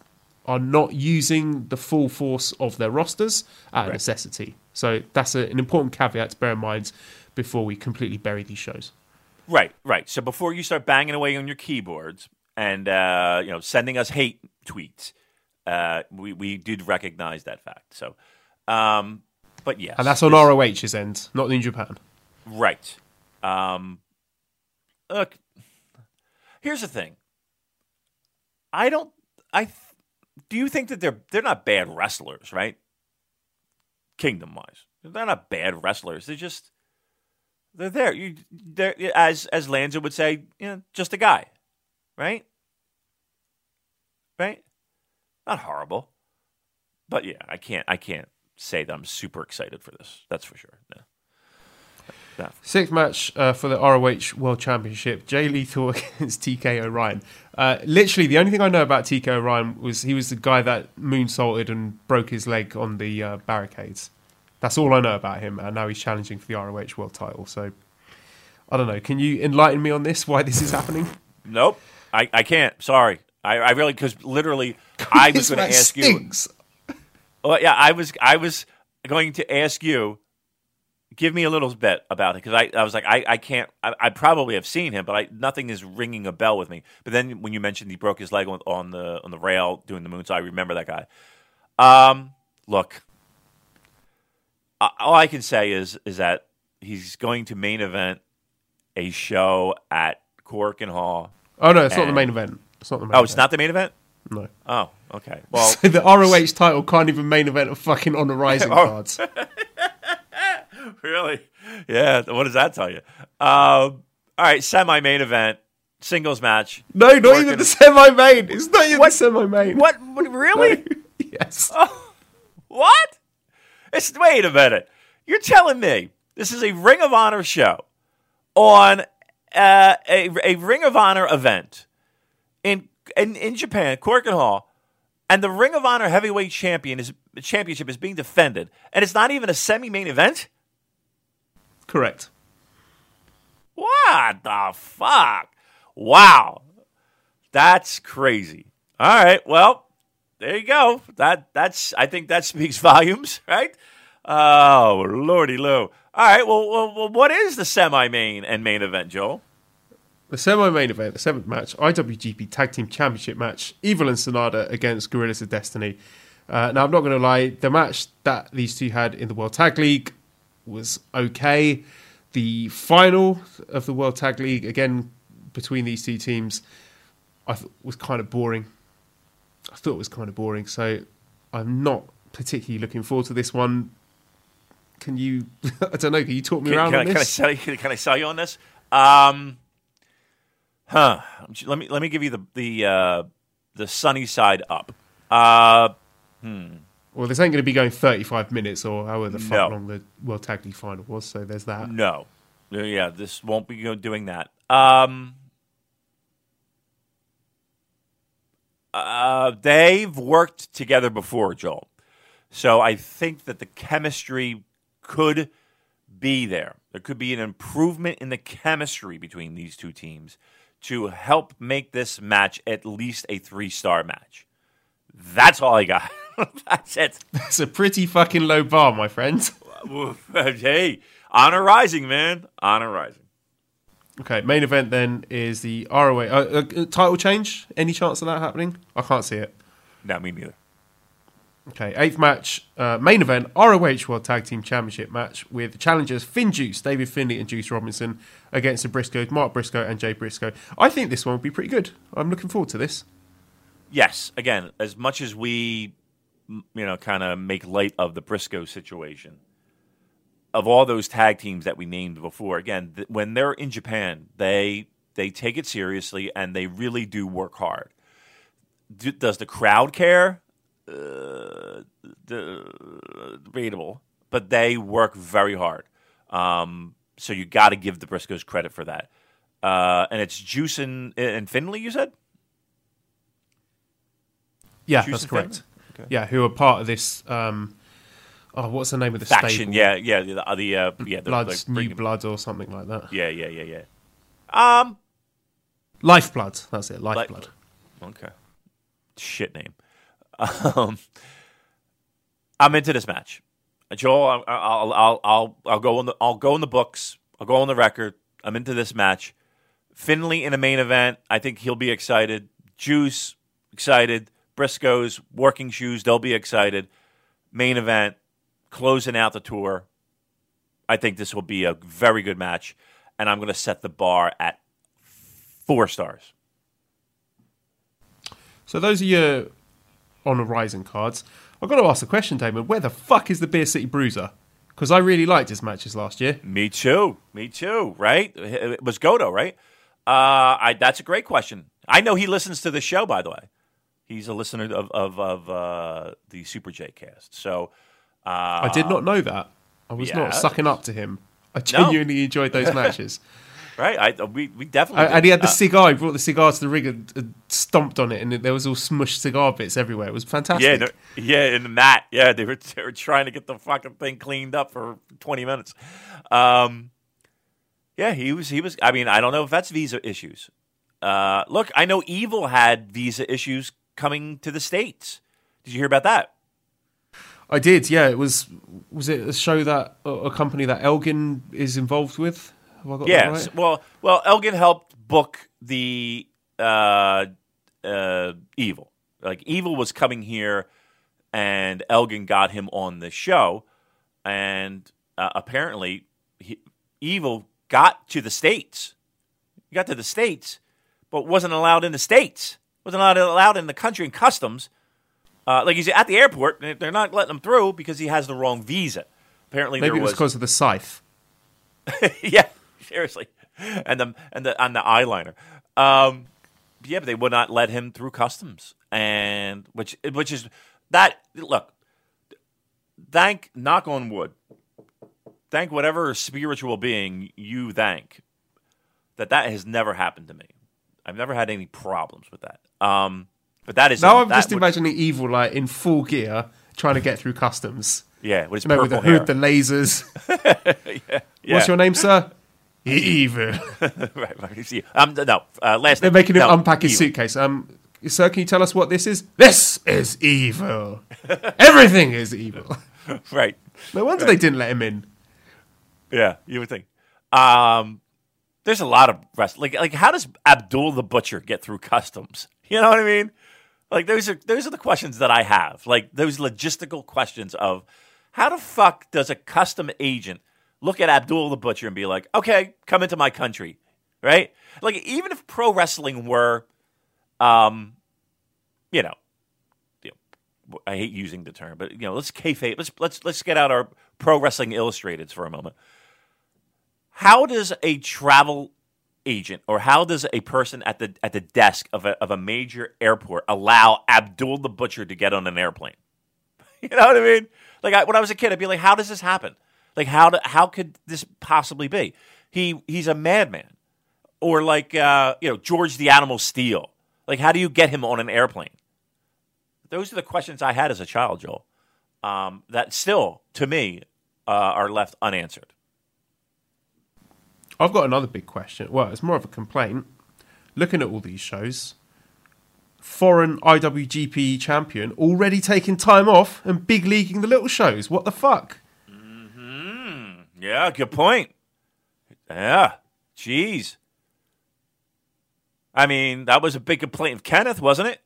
are not using the full force of their rosters at Right. necessity. So that's a, an important caveat to bear in mind before we completely bury these shows. Right, right. So before you start banging away on your keyboards and uh, you know sending us hate tweets, uh, we we did recognize that fact. So, um, but yes, And that's on this- ROH's end, not in Japan. Right. Um, look, here's the thing. I don't. I do you think that they're they're not bad wrestlers, right? Kingdom wise, they're not bad wrestlers. They're just they're there. You they're as as Lanza would say, you know, just a guy, right? Right. Not horrible, but yeah, I can't I can't say that I'm super excited for this. That's for sure. No. No. Sixth match uh, for the ROH World Championship: Jay Lethal against TK O'Ryan. Uh, literally, the only thing I know about TK O'Ryan was he was the guy that moonsaulted and broke his leg on the uh, barricades. That's all I know about him, and now he's challenging for the ROH World Title. So, I don't know. Can you enlighten me on this? Why this is happening? Nope, I, I can't. Sorry, I, I really because literally I was going to ask you. stinks. Well, yeah, I was I was going to ask you. Give me a little bit about it because I, I was like I, I can't I, I probably have seen him but I nothing is ringing a bell with me. But then when you mentioned he broke his leg on, on the on the rail doing the moon, so I remember that guy. Um, look, all I can say is is that he's going to main event a show at Korakuen Hall. Oh no, it's not the main event. It's not the main. Oh, it's not the main event. No. Oh, okay. Well, So the ROH title can't even main event a fucking on the rising Oh. cards. really? Yeah. What does that tell you? Um, all right, semi-main event, singles match. No, not Working- even the semi-main. It's not even the semi-main. What? what really? yes. what? It's wait a minute. You're telling me this is a Ring of Honor show on uh, a a Ring of Honor event in in, in Japan, Korakuen Hall, and the Ring of Honor heavyweight champion is championship is being defended, and it's not even a semi-main event. Correct. What the fuck? Wow. That's crazy. All right. Well, there you go. That that's I think that speaks volumes, right? Oh, lordy loo. All right. Well, well, what is the semi-main and main event, Joel? The semi-main event, the seventh match, IWGP Tag Team Championship match, Evil and Sanada against Gorillas of Destiny. Uh, now, I'm not going to lie, the match that these two had in the World Tag League was okay. The final of the World Tag League, again, between these two teams, I thought was kind of boring. I thought it was kind of boring, so I'm not particularly looking forward to this one. Can you, I don't know, can you talk me Can, around can I, on can I this? sell you? Can I sell you on this? Um, huh. Let me let me give you the the uh, the sunny side up. Uh, Well, this ain't going to be going 35 minutes or however the fuck No. long the World Tag League final was. So there's that. No. Yeah, this won't be doing that. Um, uh, they've worked together before, Joel. So I think that the chemistry could be there. There could be an improvement in the chemistry between these two teams to help make this match at least a three star match. That's all I got. That's it. It's a pretty fucking low bar, my friend. hey, honor rising, man. Honor rising. Okay, main event then is the ROH uh, uh, title change. Any chance of that happening? I can't see it. No, me neither. Okay, eighth match, uh, main event, ROH World Tag Team Championship match with the challengers FinJuice, David Finlay, and Juice Robinson against the Briscoes, Mark Briscoe and Jay Briscoe. I think this one will be pretty good. I'm looking forward to this. yes, again, as much as we, you know, kind of make light of the Briscoe situation, of all those tag teams that we named before, again, th- when they're in Japan, they they take it seriously and they really do work hard. Do, does the crowd care? Uh, the, debatable, but they work very hard. Um, so you got to give the Briscoes credit for that. Uh, and it's Juice and, and Finlay, you said? Yeah, Juice that's correct. Finlay? Yeah, who are part of this? Um, oh, what's the name of the faction. stable? Yeah, yeah, the the uh, yeah, the, Bloods, New bring- Blood, or something like that. Yeah, yeah, yeah, yeah. Um, Lifeblood. That's it. Lifeblood. okay, shit name. Um, I'm into this match, Joel. I'll I'll I'll I'll, I'll go in the I'll go in the books. I'll go on the record. I'm into this match. Finlay in a main event. I think he'll be excited. Juice excited. Briscoes working shoes. They'll be excited. Main event closing out the tour. I think this will be a very good match, and I'm going to set the bar at four stars. So those are your on the horizon cards. I've got to ask the question, Damon. Where the fuck is the Beer City Bruiser? Because I really liked his matches last year. Me too. Me too. Right? It was Godo, right? Uh, I, that's a great question. I know he listens to the show, by the way. He's a listener of of, of uh, the Super J Cast. So uh, I did not know that. I was not sucking up to him. I genuinely enjoyed those matches. right. I we we definitely I, and he had the Uh, cigar. He brought the cigar to the rig and, and stomped on it, and there was all smushed cigar bits everywhere. It was fantastic. yeah, no- yeah, in the mat. Yeah, they were they were trying to get the fucking thing cleaned up for twenty minutes. Um, yeah, he was he was. I mean, I don't know if that's visa issues. Uh, look, I know Evil had visa issues coming to the states. Did you hear about that? I did. Yeah, it was. Was it a show that a company that Elgin is involved with? Have I got that Yes. right? Well, well, Elgin helped book the uh, uh, Evil. Like Evil was coming here, and Elgin got him on the show, and uh, apparently, he, Evil got to the states. He got to the states, but wasn't allowed in the states. Wasn't allowed allowed in the country in customs. Uh, like he's at the airport, and they're not letting him through because he has the wrong visa. Apparently, Maybe it was because of the scythe. yeah, seriously, and the and the on the eyeliner. Um, yeah, but they would not let him through customs, and which which is that. Look, thank knock on wood. Thank whatever spiritual being you thank that that has never happened to me. I've never had any problems with that. Um, but that is Now I'm just would- imagining evil like in full gear trying to get through customs. yeah, with his You know, with the hood, the lasers. yeah. What's your name, sir? Evil. right, right. See, um, no, uh, last They're name- making him no, unpack his evil. suitcase. Um, sir, can you tell us what this is? This is evil. Everything is evil. Right. No wonder they didn't let him in. Yeah, you would think. Um, there's a lot of rest. Like, like, how does Abdul the Butcher get through customs? You know what I mean? Like, those are those are the questions that I have. Like, those logistical questions of how the fuck does a custom agent look at Abdul the Butcher and be like, okay, come into my country, right? Like, even if pro wrestling were, um, you know, you know, I hate using the term, but you know, let's kayfabe. Let's let's let's get out our pro wrestling illustrateds for a moment. How does a travel agent or how does a person at the at the desk of a of a major airport allow Abdul the Butcher to get on an airplane? you know what I mean? Like I, when I was a kid, I'd be like, "How does this happen? Like how do, how could this possibly be?" He he's a madman, or like uh, you know George the Animal Steele. Like how do you get him on an airplane? Those are the questions I had as a child, Joel. Um, that still, to me, uh, are left unanswered. I've got another big question. Well, it's more of a complaint. Looking at all these shows, foreign IWGP champion already taking time off and big leaguing the little shows. What the fuck? Mm-hmm. Yeah, good point. Yeah, jeez. I mean, that was a big complaint of Kenneth, wasn't it?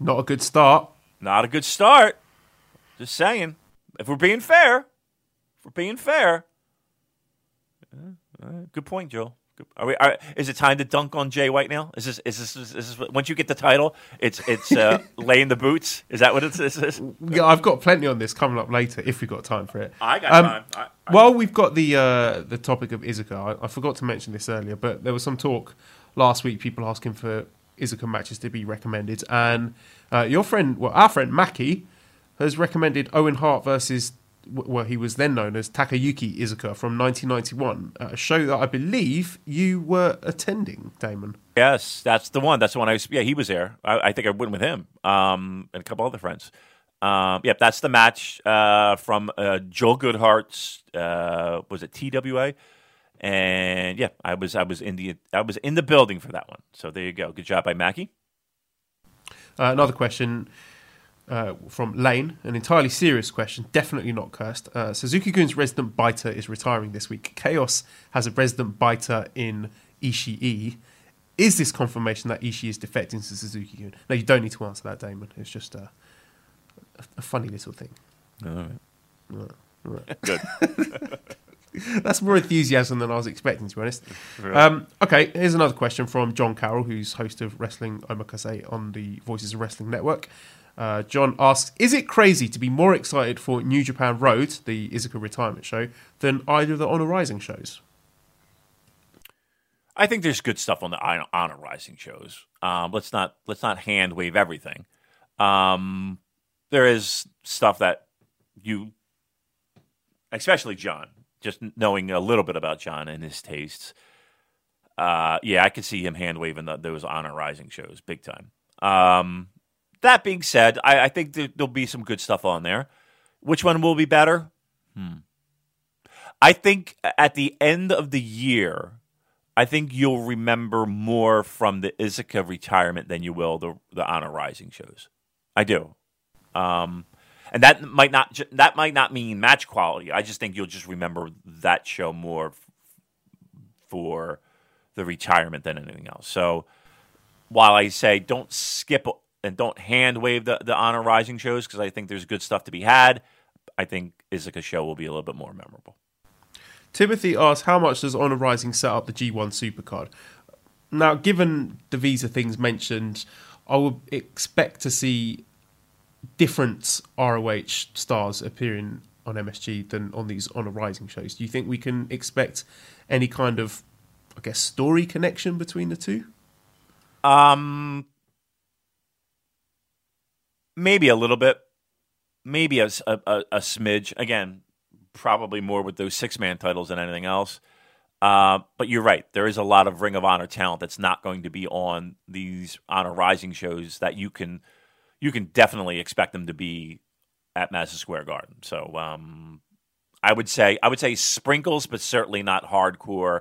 Not a good start. Not a good start. Just saying. If we're being fair, if we're being fair. Yeah, all right, good point, Joel. Good- Are we? Are, is it time to dunk on Jay White now? Is this? Is this? Is this? Once you get the title, it's it's uh, laying the boots. Is that what it is? is? Yeah, I've got plenty on this coming up later if we've got time for it. I got Um, time. I, I, While we've got the uh, the topic of Iizuka, I, I forgot to mention this earlier, but there was some talk last week, people asking for Iizuka matches to be recommended, and uh, your friend, well, our friend Mackie, has recommended Owen Hart versus, well, he was then known as Takayuki Iizuka from 1991, uh, a show that I believe you were attending, Damon. Yes, that's the one. That's the one I was. Yeah, he was there. I, I think I went with him um, and a couple other friends. Um, yep, that's the match uh, from uh, Joel Goodhart's. Uh, was it TWA? And yeah, I was I was in the I was in the building for that one. So there you go. Good job by Mackie. Uh, another question uh, from Lane, an entirely serious question, definitely not cursed. Uh, Suzuki Gun's resident biter is retiring this week. Chaos has a resident biter in Ishii. Is this confirmation that Ishii is defecting to Suzuki Gun? No, you don't need to answer that, Damon. It's just a, a funny little thing. Good. That's more enthusiasm than I was expecting, to be honest. Um, okay, here's another question from John Carroll, who's host of Wrestling Omakase on the Voices of Wrestling Network. Uh, John asks, "Is it crazy to be more excited for New Japan Road, the Iizuka retirement show, than either of the Honor Rising shows?" I think there's good stuff on the Honor Rising shows. Um, let's not let's not hand wave everything. Um, there is stuff that you, especially John, just knowing a little bit about John and his tastes. Uh, yeah, I could see him hand waving those Honor Rising shows big time. Um, that being said, I, I think there, there'll be some good stuff on there. Which one will be better? Hmm. I think at the end of the year, I think you'll remember more from the Iizuka retirement than you will the the Honor Rising shows. I do, um, and that might not that might not mean match quality. I just think you'll just remember that show more f- for the retirement than anything else. So while I say don't skip and don't hand wave the the Honor Rising shows because I think there's good stuff to be had, I think Iizuka show will be a little bit more memorable. Timothy asks, "How much does Honor Rising set up the G1 Supercard?" Now, given the visa things mentioned, I would expect to see different ROH stars appearing on MSG than on these Honor Rising shows. Do you think we can expect any kind of, I guess, story connection between the two? Um, maybe a little bit, maybe a, a, a- smidge. Again, probably more with those six man titles than anything else. Uh, but you're right. There is a lot of Ring of Honor talent that's not going to be on these Honor Rising shows that you can you can definitely expect them to be at Madison Square Garden. So um, I would say I would say sprinkles, but certainly not hardcore.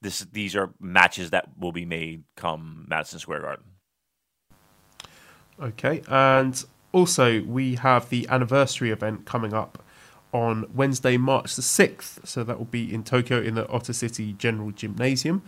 This these are matches that will be made come Madison Square Garden. Okay, and also we have the anniversary event coming up on Wednesday, March the 6th. So that will be in Tokyo in the Ota City General Gymnasium.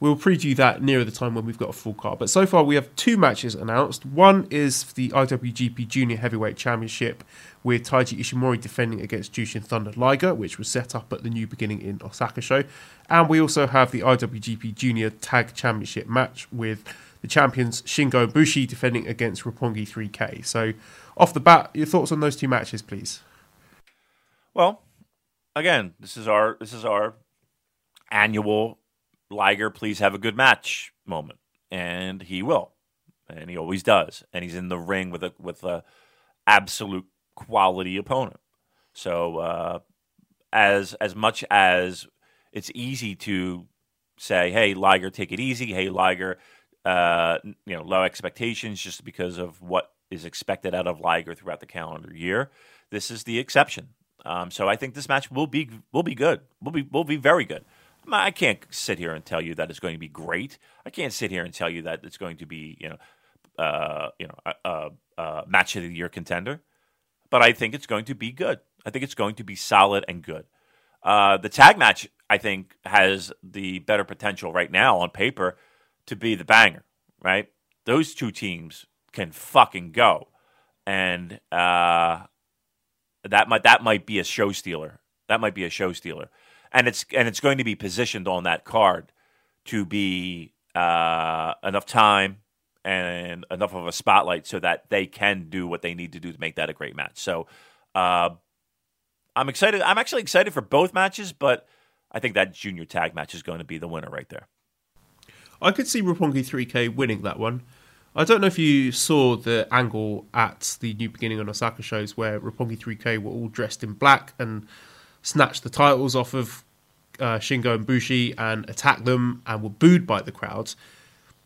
We'll preview that nearer the time when we've got a full card. But so far, we have two matches announced. One is the IWGP Junior Heavyweight Championship with Taiji Ishimori defending against Jushin Thunder Liger, which was set up at the New Beginning in Osaka show. And we also have the IWGP Junior Tag Championship match with the champions Shingo Bushi defending against Roppongi 3K. So, off the bat, your thoughts on those two matches, please? Well, again, this is our this is our annual Liger. Please have a good match moment, and he will, and he always does, and he's in the ring with a with a absolute quality opponent. So uh, as as much as it's easy to say, "Hey, Liger, take it easy." Hey, Liger, uh, you know, low expectations just because of what is expected out of Liger throughout the calendar year. This is the exception. Um, so I think this match will be will be good. Will be will be very good. I can't sit here and tell you that it's going to be great. I can't sit here and tell you that it's going to be you know uh, you know a, a, a match of the year contender. But I think it's going to be good. I think it's going to be solid and good. Uh, the tag match, I think, has the better potential right now on paper to be the banger. Right, those two teams can fucking go, and uh, that might that might be a show stealer. That might be a show stealer, and it's and it's going to be positioned on that card to be uh, enough time and enough of a spotlight so that they can do what they need to do to make that a great match. So uh, I'm excited. I'm actually excited for both matches, but I think that junior tag match is going to be the winner right there. I could see Roppongi 3K winning that one. I don't know if you saw the angle at the New Beginning on Osaka shows where Roppongi 3K were all dressed in black and snatched the titles off of uh, Shingo and Bushi and attacked them and were booed by the crowds.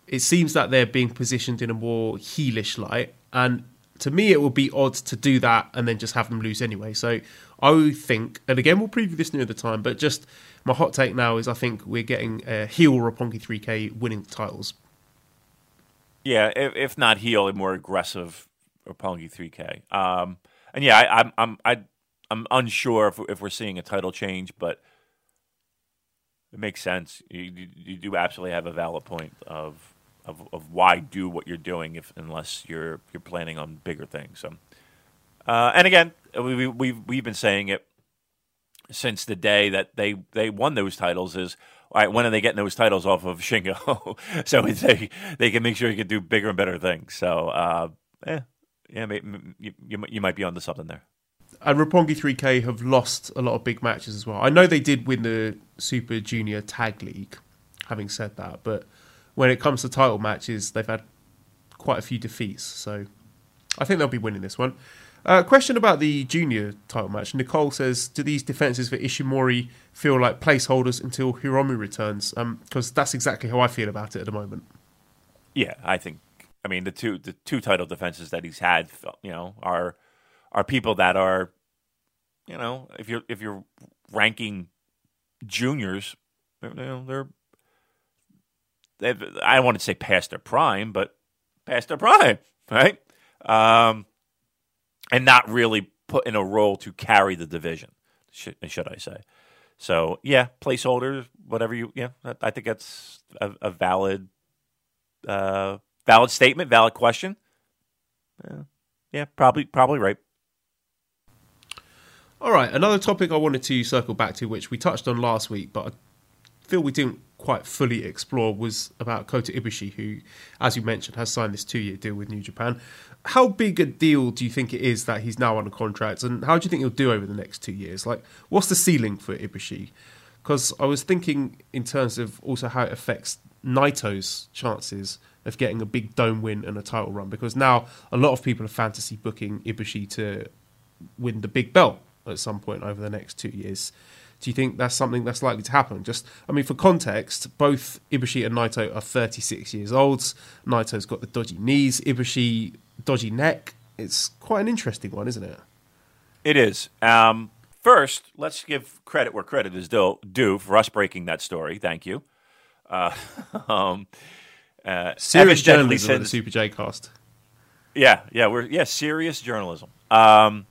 It seems that they're being positioned in a more heelish light, and to me, it would be odd to do that and then just have them lose anyway. So I think, and again, we'll preview this near the time, but just my hot take now is I think we're getting a heel Roppongi 3K winning titles. Yeah, if, if not heel, a more aggressive Roppongi 3K. Um, and yeah, I, I'm I'm I, I'm unsure if if we're seeing a title change, but it makes sense. You, you, you do absolutely have a valid point of, of of why do what you're doing if unless you're you're planning on bigger things. So, uh, and again, we, we've we've been saying it since the day that they they won those titles is all right, when are they getting those titles off of Shingo? so they they can make sure you can do bigger and better things. So, uh, eh, yeah, you, you, you might be onto something there. And Roppongi 3K have lost a lot of big matches as well. I know they did win the Super Junior Tag League, having said that, but when it comes to title matches, they've had quite a few defeats. So I think they'll be winning this one. Uh, question about the junior title match. Nicole says, "Do these defenses for Ishimori feel like placeholders until Hiromu returns?" Because um, that's exactly how I feel about it at the moment. Yeah, I think. I mean, the two the two title defenses that he's had, you know, are are people that are, you know, if you're if you're ranking juniors, know, they're I want to say past their prime, but past their prime, right? Um, and not really put in a role to carry the division, should, should I say? So yeah, placeholders, whatever you yeah, I think that's a, a valid, uh, valid statement, valid question. Yeah, yeah, probably probably right. All right, another topic I wanted to circle back to, which we touched on last week, but I feel we didn't quite fully explore, was about Kota Ibushi, who, as you mentioned, has signed this two-year deal with New Japan how big a deal do you think it is that he's now on a contract, and how do you think he'll do over the next two years? Like, what's the ceiling for Ibushi? Because I was thinking in terms of also how it affects Naito's chances of getting a big dome win and a title run. Because now a lot of people are fantasy booking Ibushi to win the big belt at some point over the next two years. Do you think that's something that's likely to happen? Just, I mean, for context, both Ibushi and Naito are 36 years old. Naito's got the dodgy knees. Ibushi dodgy neck. It's quite an interesting one, isn't it? It is. Um, first, let's give credit where credit is due, due for us breaking that story. Thank you. Uh, um, uh, serious journalism said, the Super J cast. Yeah, yeah, we're yeah serious journalism. Um,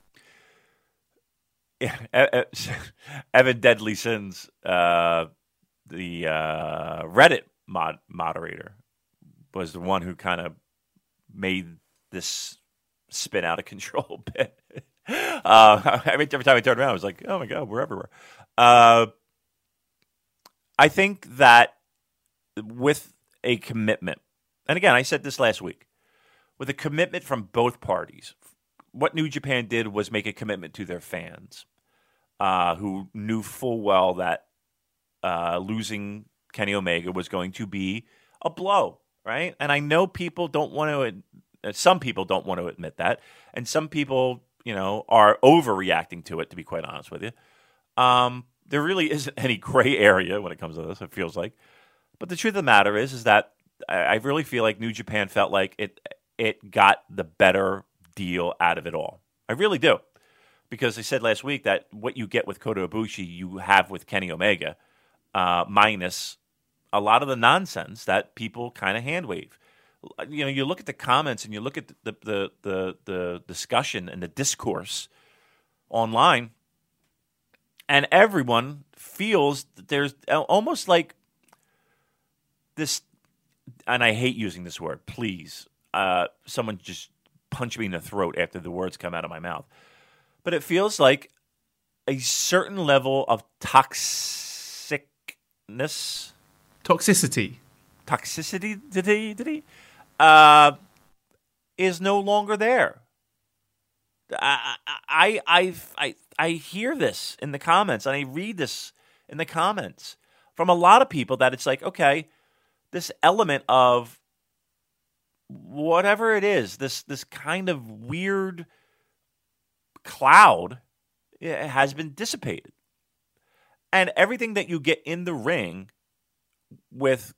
Evan Deadly Sins, uh, the uh, Reddit mod moderator, was the one who kind of made this spin out of control bit. Uh, every, every time I turned around, I was like, oh my God, we're everywhere. Uh, I think that with a commitment, and again, I said this last week, with a commitment from both parties, what New Japan did was make a commitment to their fans uh, who knew full well that uh, losing Kenny Omega was going to be a blow, right? And I know people don't want to uh, some people don't want to admit that, and some people, you know, are overreacting to it. To be quite honest with you, um, there really isn't any gray area when it comes to this. It feels like, but the truth of the matter is, is that I, I really feel like New Japan felt like it it got the better deal out of it all. I really do, because I said last week that what you get with Kota Ibushi, you have with Kenny Omega, uh, minus a lot of the nonsense that people kind of hand wave. You know, you look at the comments and you look at the, the the the discussion and the discourse online, and everyone feels that there's almost like this. And I hate using this word. Please, uh, someone just punch me in the throat after the words come out of my mouth. But it feels like a certain level of toxicness Toxicity. toxicity did he did he uh, is no longer there. I, I I I I hear this in the comments and I read this in the comments from a lot of people that it's like okay, this element of whatever it is, this this kind of weird cloud has been dissipated. And everything that you get in the ring with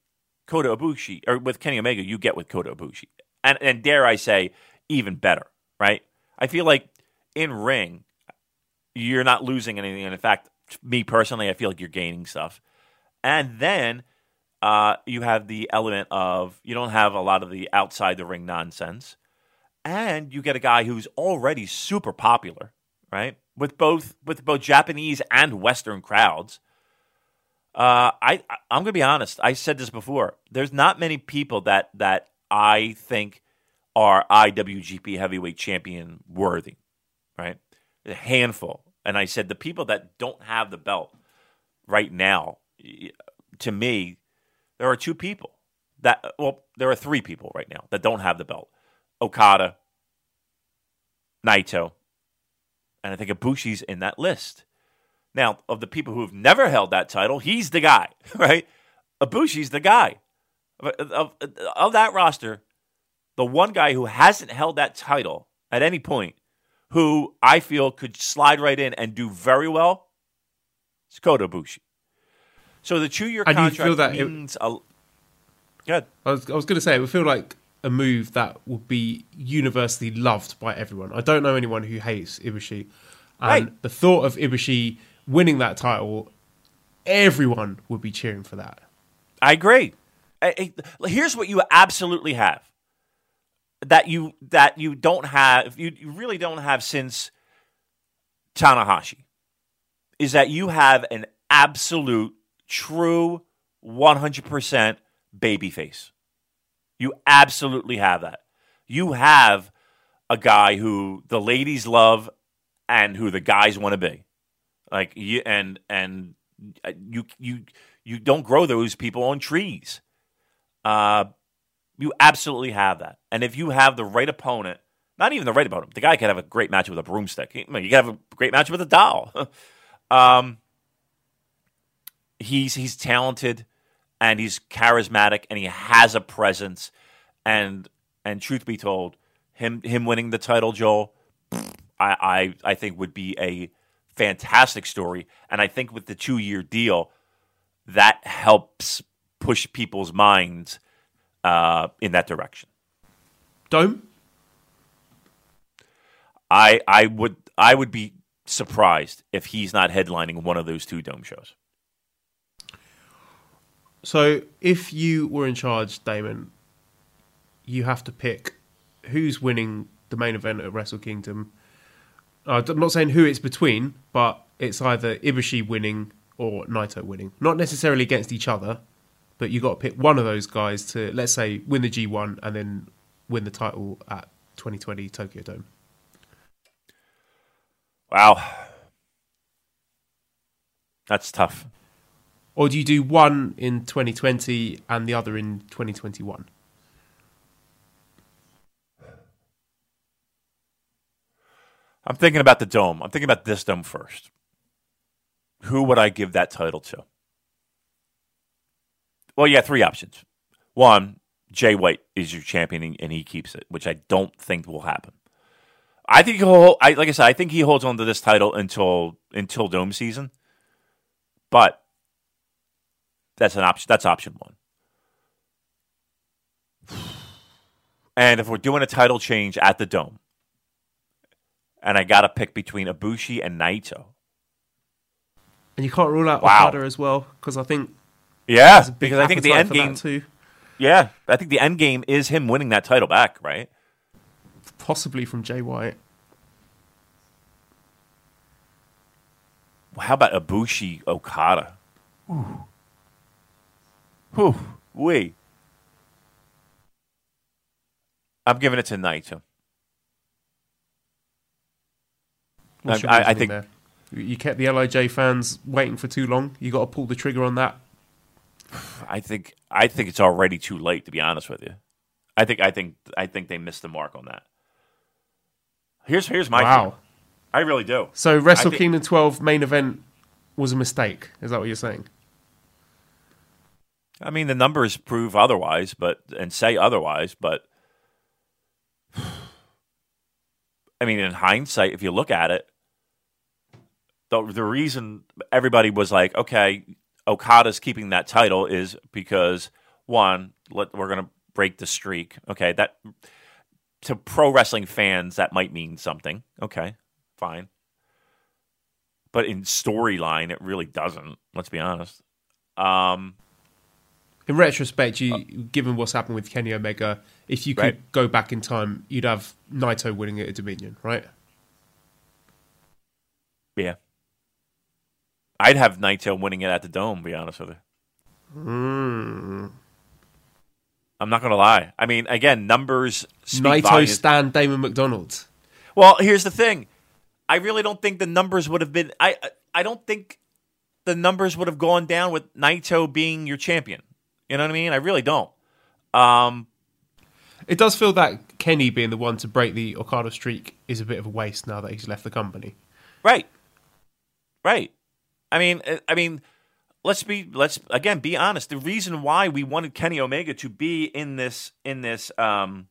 Kota Ibushi or with Kenny Omega, you get with Kota Ibushi, and and dare I say, even better, right? I feel like in ring, you're not losing anything, and in fact, me personally, I feel like you're gaining stuff. And then uh, you have the element of you don't have a lot of the outside the ring nonsense, and you get a guy who's already super popular, right? With both with both Japanese and Western crowds. Uh, I I'm gonna be honest. I said this before. There's not many people that that I think are IWGP Heavyweight Champion worthy, right? A handful. And I said the people that don't have the belt right now, to me, there are two people that well, there are three people right now that don't have the belt: Okada, Naito, and I think Ibushi's in that list. Now, of the people who've never held that title, he's the guy, right? Ibushi's the guy. Of, of, of that roster, the one guy who hasn't held that title at any point, who I feel could slide right in and do very well, is Kota Ibushi. So the two-year contract feel that it- means a good. I was, I was going to say, it would feel like a move that would be universally loved by everyone. I don't know anyone who hates Ibushi. And Right. the thought of Ibushi winning that title, everyone would be cheering for that. I agree. I- I- here's what you absolutely have that you that you don't have you, you really don't have since Tanahashi is that you have an absolute true 100% baby face. You absolutely have that. You have a guy who the ladies love and who the guys want to be. Like you and and uh, you you you don't grow those people on trees. Uh, you absolutely have that. And if you have the right opponent, not even the right opponent, the guy could have a great match with a broomstick. You can have a great match with a doll. um, he's he's talented and he's charismatic and he has a presence. And and truth be told, him him winning the title, Joel, I I, I think would be a fantastic story. And I think with the two year deal, that helps push people's minds uh, in that direction. Dome? I I would I would be surprised if he's not headlining one of those two dome shows. So if you were in charge, Damon, you have to pick who's winning the main event at Wrestle Kingdom. Uh, I'm not saying who it's between, but it's either Ibushi winning or Naito winning. Not necessarily against each other, but you got to pick one of those guys to, let's say, win the G1 and then win the title at 2020 Tokyo Dome. Wow, that's tough. Or do you do one in 2020 and the other in 2021? I'm thinking about the dome. I'm thinking about this dome first. Who would I give that title to? Well, yeah, three options. One, Jay White is your champion and he keeps it, which I don't think will happen. I think he'll. I like I said, I think he holds on to this title until until Dome season. But that's an option. That's option one. And if we're doing a title change at the Dome, and I got to pick between Ibushi and Naito, And you can't rule out Wow. Okada as well because I think yeah, there's a big because I think the end game, too. yeah, I think the end game is him winning that title back, right? possibly from Jay White. Well, how about Ibushi Okada? Whew. Whew. Wait. I'm giving it to Naito. I- I- I think- there? you kept the Lij fans waiting for too long. You got to pull the trigger on that. I think I think it's already too late to be honest with you. I think I think I think they missed the mark on that. Here's here's my wow. feeling. I really do. So Wrestle think- Kingdom 12 main event was a mistake. Is that what you're saying? I mean, the numbers prove otherwise, but and say otherwise, but I mean, in hindsight, if you look at it, the the reason everybody was like, okay, Okada's keeping that title is because one, let, we're going to break the streak. Okay, that to pro wrestling fans that might mean something. Okay, fine, but in storyline, it really doesn't. Let's be honest. Um, In retrospect, you given what's happened with Kenny Omega, if you could Right. go back in time, you'd have Naito winning it at Dominion, right? Yeah. I'd have Naito winning it at the Dome, to be honest with you. Hmm. I'm not going to lie. I mean, again, numbers speak Naito volumes. stand Damon McDonald. well, here's the thing. I really don't think the numbers would have been. I I- I don't think the numbers would have gone down with Naito being your champion. You know what I mean? I really don't. Um, It does feel that Kenny being the one to break the Okada streak is a bit of a waste now that he's left the company. Right. Right. I mean, uh, I mean, let's be let's again be honest. The reason why we wanted Kenny Omega to be in this in this um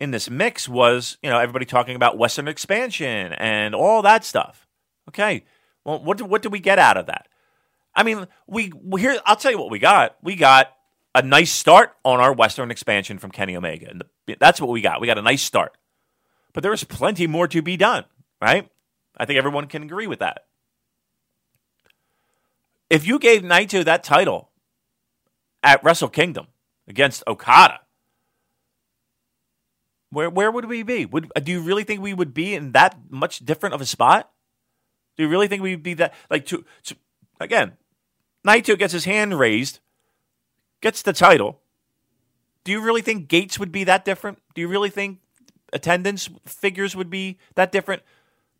in this mix was, you know, everybody talking about Western expansion and all that stuff. Okay. Well, what do, what did we get out of that? I mean, we here. I'll tell you what we got. We got a nice start on our Western expansion from Kenny Omega, and the, that's what we got. We got a nice start, but there is plenty more to be done. Right? I think everyone can agree with that. If you gave Naito that title at Wrestle Kingdom against Okada, where where would we be? Would do you really think we would be in that much different of a spot? Do you really think we'd be that like to, to again? Naito gets his hand raised, gets the title. Do you really think Gates would be that different? Do you really think attendance figures would be that different?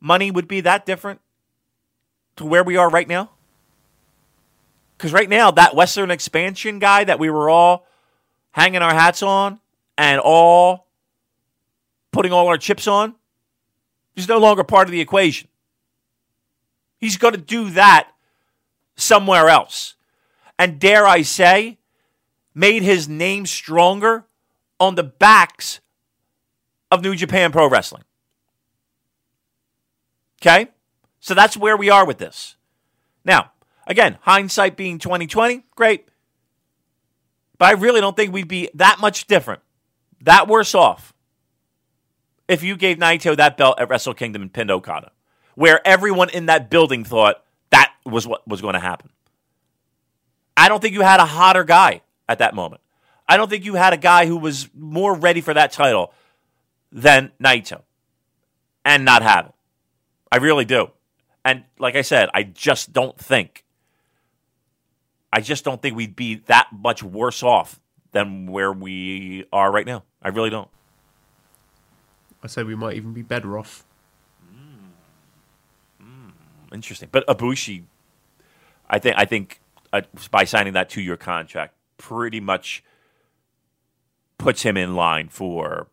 Money would be that different to where we are right now? Because right now, that Western expansion guy that we were all hanging our hats on and all putting all our chips on, he's no longer part of the equation. He's going to do that somewhere else. And dare I say, made his name stronger on the backs of New Japan Pro Wrestling. Okay? So that's where we are with this. Now, again, hindsight being 2020, great. But I really don't think we'd be that much different, that worse off, if you gave Naito that belt at Wrestle Kingdom and pinned Okada, where everyone in that building thought was what was going to happen. I don't think you had a hotter guy at that moment. I don't think you had a guy who was more ready for that title than Naito and not have it. I really do. And like I said, I just don't think, I just don't think we'd be that much worse off than where we are right now. I really don't. I say we might even be better off. Hmm. Hmm. Interesting. But Ibushi, I think, I think uh, by signing that two-year contract, pretty much puts him in line for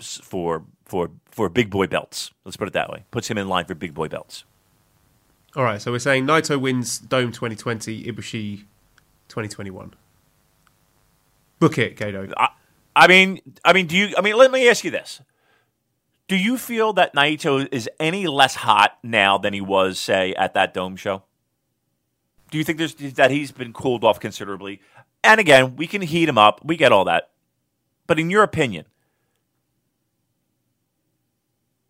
for for for big boy belts. Let's put it that way. Puts him in line for big boy belts. All right, so we're saying Naito wins Dome 2020, Ibushi 2021. Book it, Gedo. I, I mean, I mean, do you? I mean, let me ask you this: Do you feel that Naito is any less hot now than he was, say, at that Dome show? Do you think there's that he's been cooled off considerably? And again, we can heat him up. We get all that. But in your opinion,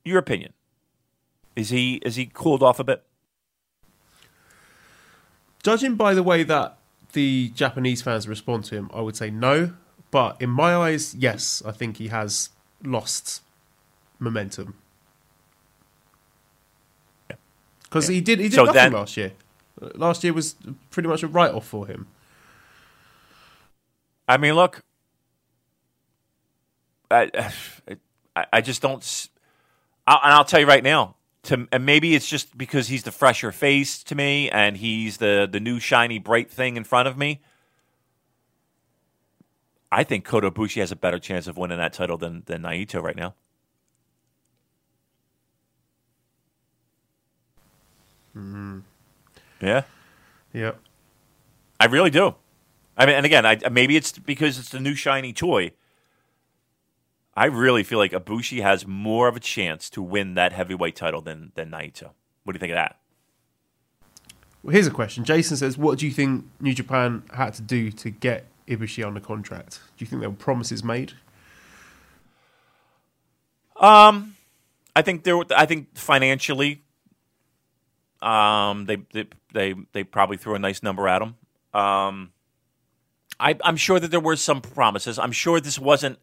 your opinion, is he is he cooled off a bit? Judging by the way that the Japanese fans respond to him, I would say no. But in my eyes, yes, I think he has lost momentum. Because he did he did So nothing then- last year. Last year was pretty much a write off for him. I mean, look, I, I, I just don't. I, and I'll tell you right now. To and maybe it's just because he's the fresher face to me, and he's the the new shiny bright thing in front of me. I think Kota Ibushi has a better chance of winning that title than than Naito right now. Yeah. Yeah. I really do. I mean, and again, I, maybe it's because it's the new shiny toy. I really feel like Ibushi has more of a chance to win that heavyweight title than than Naito. What do you think of that? Well, here's a question. Jason says, "What do you think New Japan had to do to get Ibushi under contract? Do you think there were promises made?" Um, I think there. I think financially, um, they they they, they probably threw a nice number at him. Um, I, I'm sure that there were some promises. I'm sure this wasn't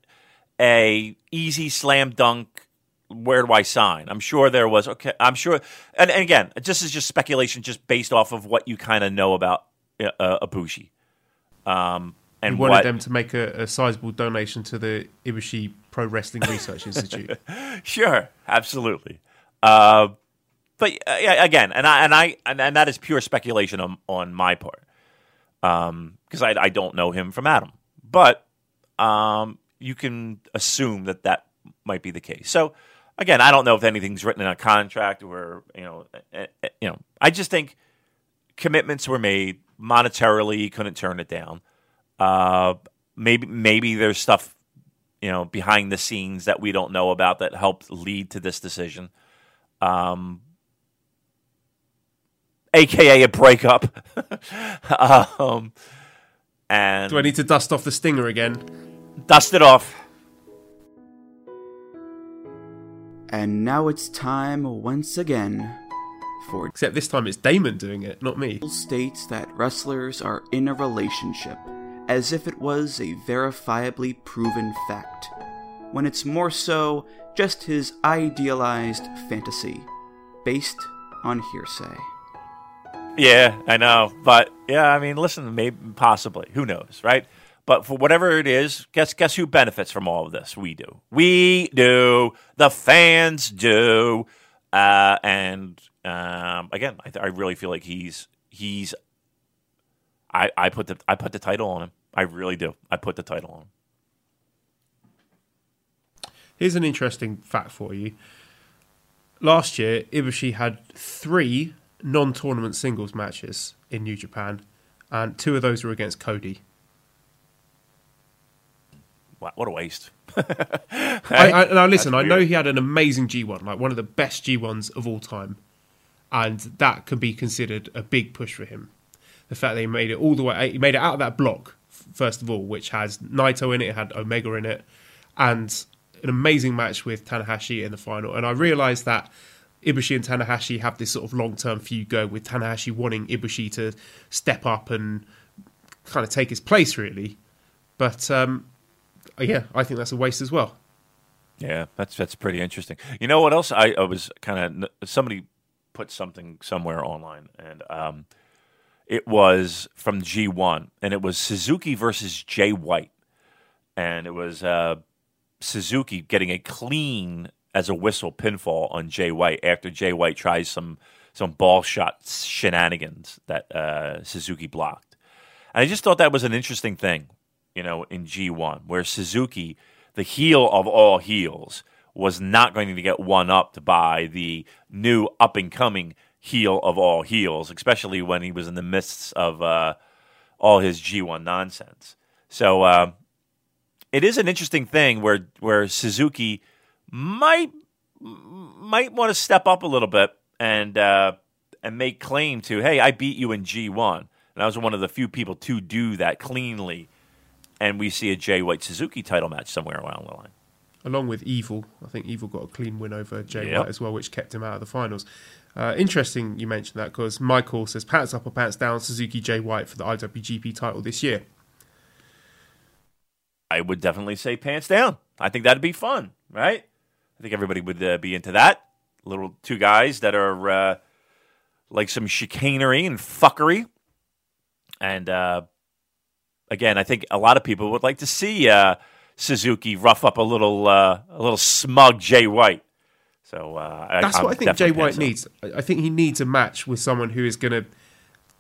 a easy slam dunk. Where do I sign? I'm sure there was. Okay, I'm sure. And, and again, this is just speculation, just based off of what you kind of know about uh, uh, Ibushi. Um, and We wanted what, them to make a, a sizable donation to the Ibushi Pro Wrestling Research Institute. Sure, absolutely. Uh, but uh, again, and I and I and, and that is pure speculation on on my part, because I I don't know him from Adam, but um, you can assume that that might be the case. So again, I don't know if anything's written in a contract or you know, eh, you know, I just think commitments were made monetarily. He couldn't turn it down. Uh, maybe maybe there's stuff you know behind the scenes that we don't know about that helped lead to this decision. Um, AKA a breakup. um, and do I need to dust off the stinger again? dust it off. And now it's time once again for Except this time it's Damon doing it, not me. states that wrestlers are in a relationship as if it was a verifiably proven fact, when it's more so just his idealized fantasy, based on hearsay. Yeah, I know, but yeah, I mean, listen, maybe possibly, who knows, right? But for whatever it is, guess guess who benefits from all of this? We do. We do. The fans do. Uh, and um, again, I, I really feel like he's he's. I, I put the I put the title on him. I really do. I put the title on him. Here's an interesting fact for you. Last year, Ibushi had three non-tournament singles matches in New Japan, and two of those were against Cody. Wow, what a waste. I, I, now listen, I know he had an amazing G1, like one of the best G1s of all time, and that can be considered a big push for him. The fact that he made it all the way, he made it out of that block first of all, which has Naito in it, it had Omega in it, and an amazing match with Tanahashi in the final. And I realised that Ibushi and Tanahashi have this sort of long-term feud going, with Tanahashi wanting Ibushi to step up and kind of take his place, really. But um, yeah, I think that's a waste as well. Yeah, that's that's pretty interesting. You know what else? I, I was kind of somebody put something somewhere online, and um, it was from G one, and it was Suzuki versus Jay White, and it was uh, Suzuki getting a clean as a whistle pinfall on Jay White after Jay White tries some some ball shot shenanigans that uh, Suzuki blocked. And I just thought that was an interesting thing, you know, in G1, where Suzuki, the heel of all heels, was not going to get one upped by the new up and coming heel of all heels, especially when he was in the midst of uh, all his G1 nonsense. So, uh, it is an interesting thing where where Suzuki might might want to step up a little bit and uh, and make claim to, hey, I beat you in G1. And I was one of the few people to do that cleanly. And we see a Jay White Suzuki title match somewhere along the line. Along with Evil, I think Evil got a clean win over Jay Yep. White as well, which kept him out of the finals. Uh, interesting you mentioned that because Michael says pants up or pants down Suzuki Jay White for the IWGP title this year. I would definitely say pants down. I think that'd be fun, right? I think everybody would uh, be into that. Little two guys that are uh, like some chicanery and fuckery. And uh, again, I think a lot of people would like to see uh, Suzuki rough up a little, uh, a little smug Jay White. So uh, That's I'm what I think Jay White needs. I I think he needs a match with someone who is going to,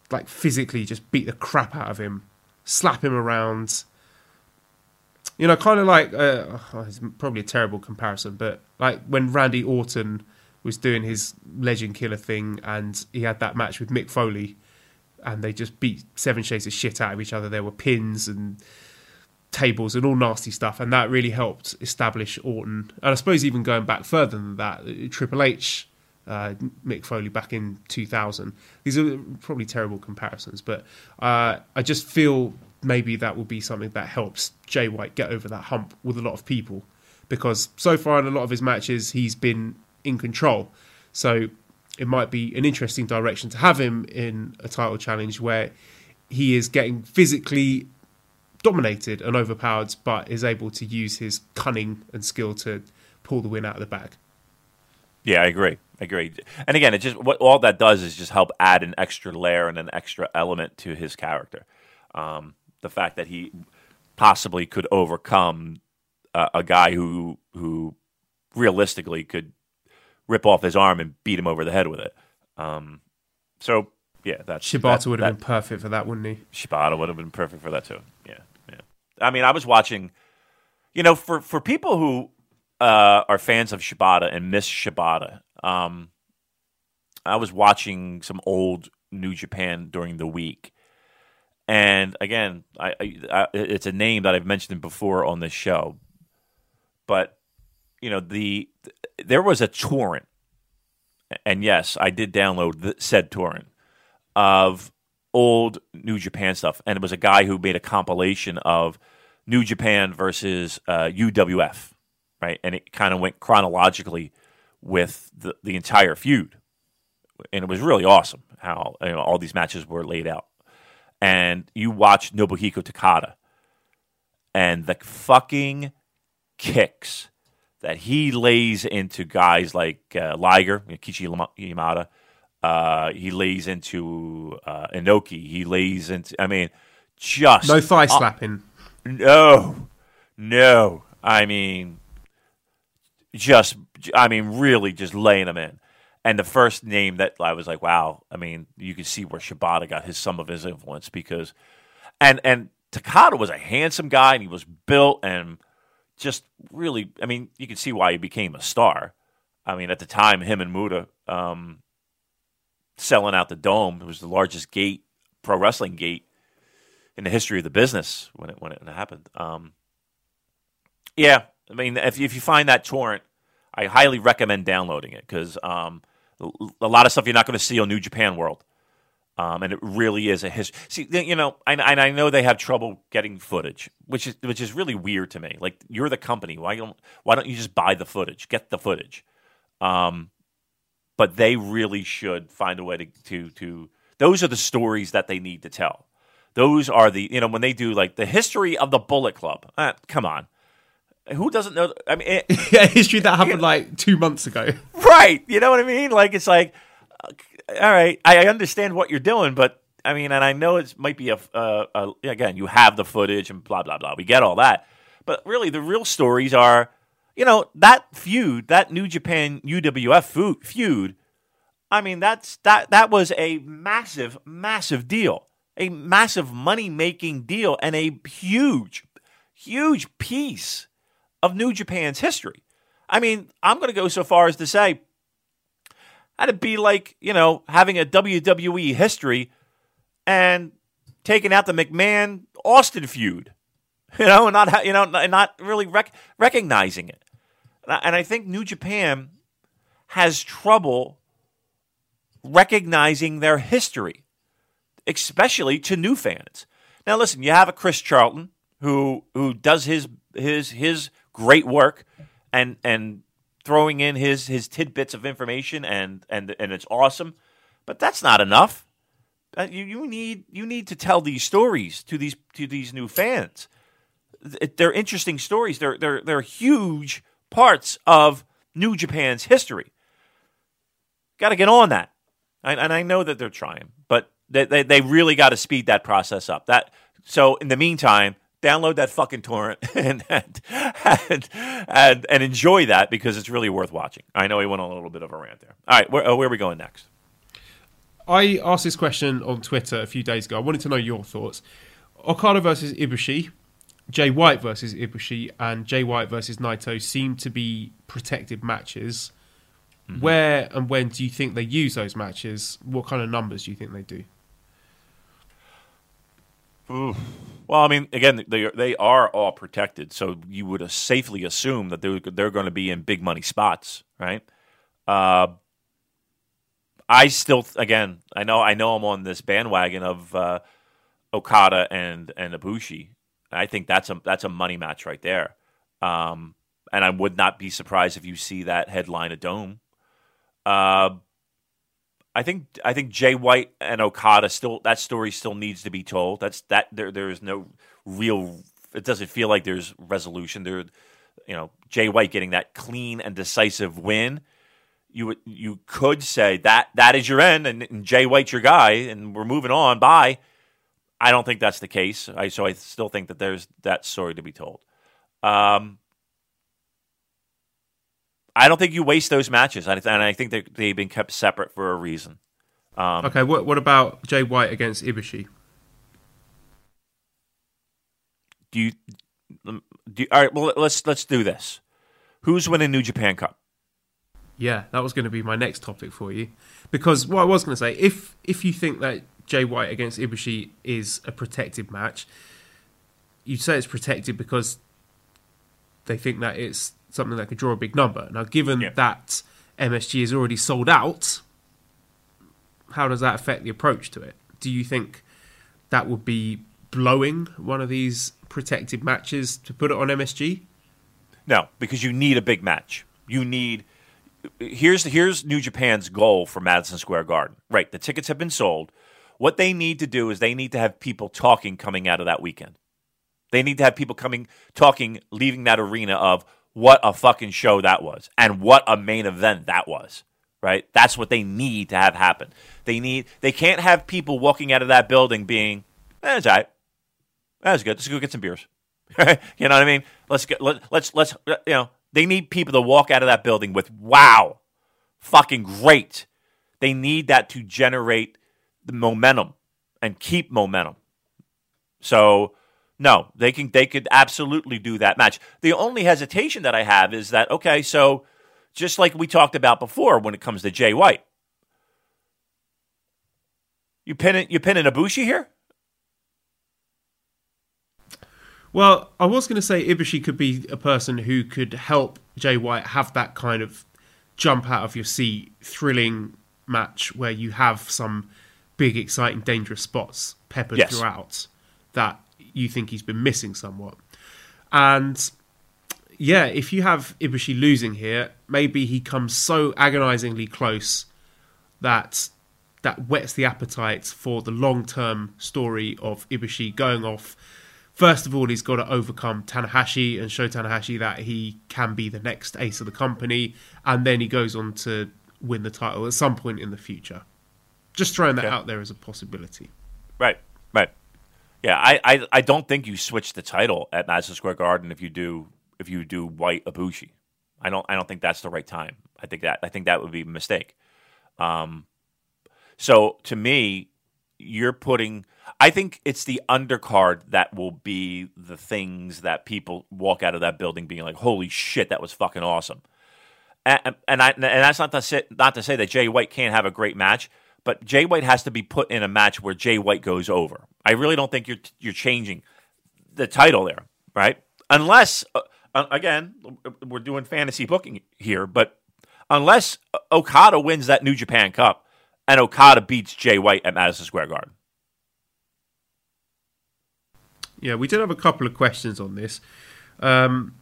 like, physically just beat the crap out of him, slap him around. You know, kind of like uh, oh, it's probably a terrible comparison, but like when Randy Orton was doing his Legend Killer thing, and he had that match with Mick Foley, and they just beat Seven Shades of shit out of each other. There were pins and tables and all nasty stuff, and that really helped establish Orton. And I suppose even going back further than that, Triple H, uh, Mick Foley back in 2000. These are probably terrible comparisons, but uh, I just feel maybe that will be something that helps Jay White get over that hump with a lot of people, because so far in a lot of his matches he's been in control. So it might be an interesting direction to have him in a title challenge where he is getting physically dominated and overpowered, but is able to use his cunning and skill to pull the win out of the bag. Yeah, I agree. I agree. And again, it just what all that does is just help add an extra layer and an extra element to his character. Um, the fact that he possibly could overcome uh, a guy who who realistically could rip off his arm and beat him over the head with it. Um, so yeah, that's Shibata that- would have that- been perfect for that, wouldn't he? Shibata would have been perfect for that too. Yeah, yeah. I mean, I was watching. You know, for for people who uh, are fans of Shibata and miss Shibata, um, I was watching some old New Japan during the week, and again, I, I, I it's a name that I've mentioned before on this show, but you know the there was a torrent, and yes, I did download the, said torrent of old New Japan stuff, and it was a guy who made a compilation of New Japan versus uh, UWF, right? And it kind of went chronologically with the, the entire feud, and it was really awesome how you know, all these matches were laid out. And you watch Nobuhiko Takada, and the fucking kicks that he lays into guys like uh, Liger, Keiichi Yamada. Uh, he lays into uh, Inoki. He lays into. I mean, just No thigh uh, slapping. no, no. I mean, just. I mean, really, just laying them in. And the first name that I was like, wow. I mean, you can see where Shibata got his some of his influence because, and and Takada was a handsome guy and he was built and just really. I mean, you can see why he became a star. I mean, at the time, him and Muto um, selling out the dome. It was the largest gate, pro wrestling gate in the history of the business when it when it happened. Um, yeah, I mean, if if you find that torrent, I highly recommend downloading it because um, a lot of stuff you're not going to see on New Japan World. Um, and it really is a history. See, you know, and I, I know they have trouble getting footage, which is which is really weird to me. Like, you're the company. Why don't why don't you just buy the footage, get the footage? Um, but they really should find a way to, to to those are the stories that they need to tell. Those are the you know when they do like the history of the Bullet Club. Uh, come on, who doesn't know? I mean, it, yeah, history that happened like two months ago. Right? You know what I mean? Like it's like, uh, all right, I understand what you're doing, but I mean, and I know it might be a, a, a again, you have the footage and blah blah blah. We get all that, but really, the real stories are, you know, that feud, that New Japan UWF feud. I mean, that's that that was a massive, massive deal, a massive money making deal, and a huge, huge piece of New Japan's history. I mean, I'm going to go so far as to say that'd be like, you know, having a WWE history and taking out the McMahon Austin feud. you know, and not you know, not really rec- recognizing it. And I think New Japan has trouble recognizing their history, especially to new fans. Now, listen, you have a Chris Charlton who who does his his his great work and and throwing in his his tidbits of information and and and it's awesome, but that's not enough. Uh, you you need you need to tell these stories to these to these new fans. They're interesting stories. They're they're they're huge parts of New Japan's history. Got to get on that, and, and I know that they're trying, but they they, they really got to speed that process up. That so in the meantime, download that fucking torrent and and, and and, enjoy that because it's really worth watching. I know he went on a little bit of a rant there. All right, where, uh, where are we going next? I asked this question on Twitter a few days ago. I wanted to know your thoughts. Okada versus Ibushi, Jay White versus Ibushi, and Jay White versus Naito seem to be protected matches. Mm-hmm. Where and when do you think they use those matches? What kind of numbers do you think they do? Ooh. Well, I mean, again, they they are all protected, so you would safely assume that they're they're going to be in big money spots, right? Uh, I still, again, I know I know I'm on this bandwagon of uh, Okada and and Ibushi. I think that's a that's a money match right there, um, and I would not be surprised if you see that headline a dome. Uh, I think I think Jay White and Okada still that story still needs to be told. That's that there there is no real. It doesn't feel like there's resolution. There, you know, Jay White getting that clean and decisive win. You you could say that that is your end, and, and Jay White's your guy, and we're moving on. Bye. I don't think that's the case. I so I still think that there's that story to be told. Um, I don't think you waste those matches, and I think they've been kept separate for a reason. Um, okay, what what about Jay White against Ibushi? Do you, do you, all right? Well, let's let's do this. Who's winning New Japan Cup? Yeah, that was going to be my next topic for you, because what I was going to say, if if you think that Jay White against Ibushi is a protected match, you say it's protected because they think that it's something that could draw a big number. Now, given yeah. that MSG is already sold out, how does that affect the approach to it? Do you think that would be blowing one of these protected matches to put it on MSG? No, because you need a big match. You need here's here's New Japan's goal for Madison Square Garden. Right, the tickets have been sold. What they need to do is they need to have people talking coming out of that weekend. They need to have people coming talking leaving that arena of what a fucking show that was and what a main event that was right? That's what they need to have happen. They need they can't have people walking out of that building being eh, that's all right that's good. Let's go get some beers. You know what i mean? Let's get let, let's let's you know they need people to walk out of that building with wow fucking great. They need that to generate the momentum and keep momentum. So no, they can they could absolutely do that match. The only hesitation that I have is that okay, so just like we talked about before when it comes to Jay White. You pin it you pin in Ibushi here? Well, I was going to say Ibushi could be a person who could help Jay White have that kind of jump out of your seat, thrilling match where you have some big, exciting, dangerous spots peppered yes. throughout that you think he's been missing somewhat. And yeah, if you have Ibushi losing here, maybe he comes so agonizingly close that that whets the appetite for the long term story of Ibushi going off. First of all, he's got to overcome Tanahashi and show Tanahashi that he can be the next ace of the company, and then he goes on to win the title at some point in the future. Just throwing that out there as a possibility. Right, right. Yeah, I, I, I don't think you switch the title at Madison Square Garden if you do if you do White Ibushi. I don't I don't think that's the right time. I think that I think that would be a mistake. Um, so to me, you're putting. I think it's the undercard that will be the things that people walk out of that building being like, "Holy shit, that was fucking awesome." And, and I and that's not to say not to say that Jay White can't have a great match, but Jay White has to be put in a match where Jay White goes over. I really don't think you're you're changing the title there. right? Unless, uh, uh, again, we're doing fantasy booking here, but unless Okada wins that New Japan Cup and Okada beats Jay White at Madison Square Garden. Yeah, we did have a couple of questions on this. Um,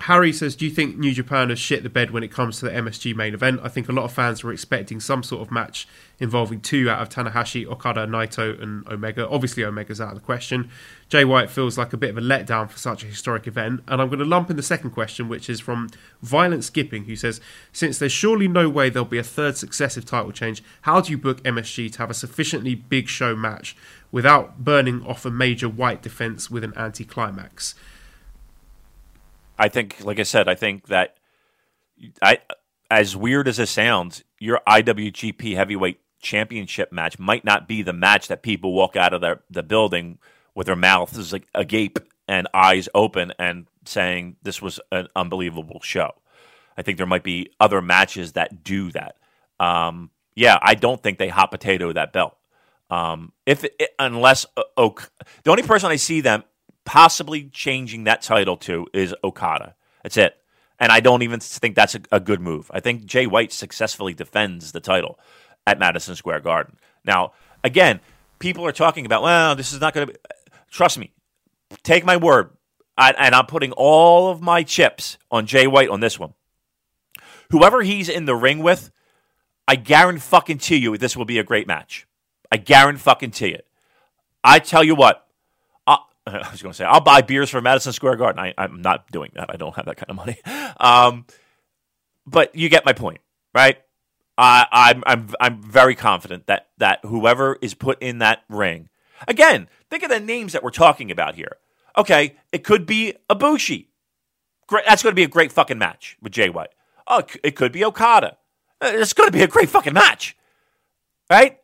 Harry says, "Do you think New Japan has shit the bed when it comes to the MSG main event? I think a lot of fans were expecting some sort of match involving two out of Tanahashi, Okada, Naito, and Omega. Obviously, Omega's out of the question. Jay White feels like a bit of a letdown for such a historic event. And I'm going to lump in the second question, which is from Violent Skipping, who says, "Since there's surely no way there'll be a third successive title change, how do you book MSG to have a sufficiently big show match without burning off a major White defense with an anti-climax?" I think, like I said, I think that I, as weird as it sounds, your IWGP Heavyweight Championship match might not be the match that people walk out of their, the building with their mouths like agape and eyes open and saying this was an unbelievable show. I think there might be other matches that do that. Um, yeah, I don't think they hot potato that belt. Um, if it, unless uh, Oak, the only person I see them possibly changing that title to is Okada. That's it. And I don't even think that's a, a, good move. I think Jay White successfully defends the title at Madison Square Garden. Now, again, people are talking about, well, this is not going to be. Trust me, take my word. I, and I'm putting all of my chips on Jay White on this one. Whoever he's in the ring with, I guarantee fucking to you this will be a great match. I guarantee fucking to it. I tell you what, I was going to say, I'll buy beers for Madison Square Garden. I, am not doing that. I don't have that kind of money. Um, but you get my point, right? I, I'm, I'm, I'm very confident that, that whoever is put in that ring, again, think of the names that we're talking about here. Okay, it could be Ibushi. Great, that's going to be a great fucking match with Jay White. Oh, it could be Okada. Uh, it's going to be a great fucking match, right?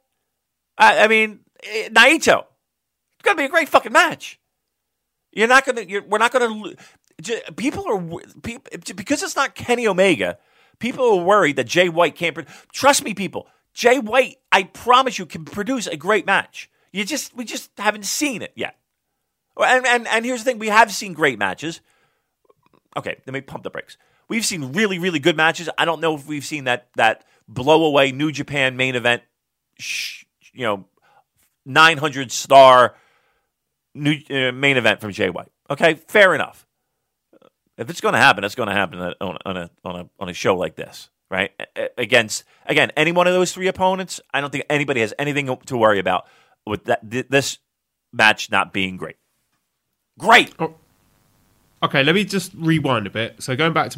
I, I mean, eh, Naito. It's going to be a great fucking match. You're not gonna. You're, we're not gonna. People are people, because it's not Kenny Omega. People are worried that Jay White can't. Trust me, people. Jay White, I promise you, can produce a great match. You just we just haven't seen it yet. And and and here's the thing: we have seen great matches. Okay, let me pump the brakes. We've seen really really good matches. I don't know if we've seen that that blow away New Japan main event. Sh- you know, 900 star new uh, main event from Jay White. Okay, fair enough. If it's going to happen, it's going to happen on, on, a on a on a show like this, right? Against again any one of those three opponents, I don't think anybody has anything to worry about with that this match not being great. Great. Oh. Okay, let me just rewind a bit. So going back to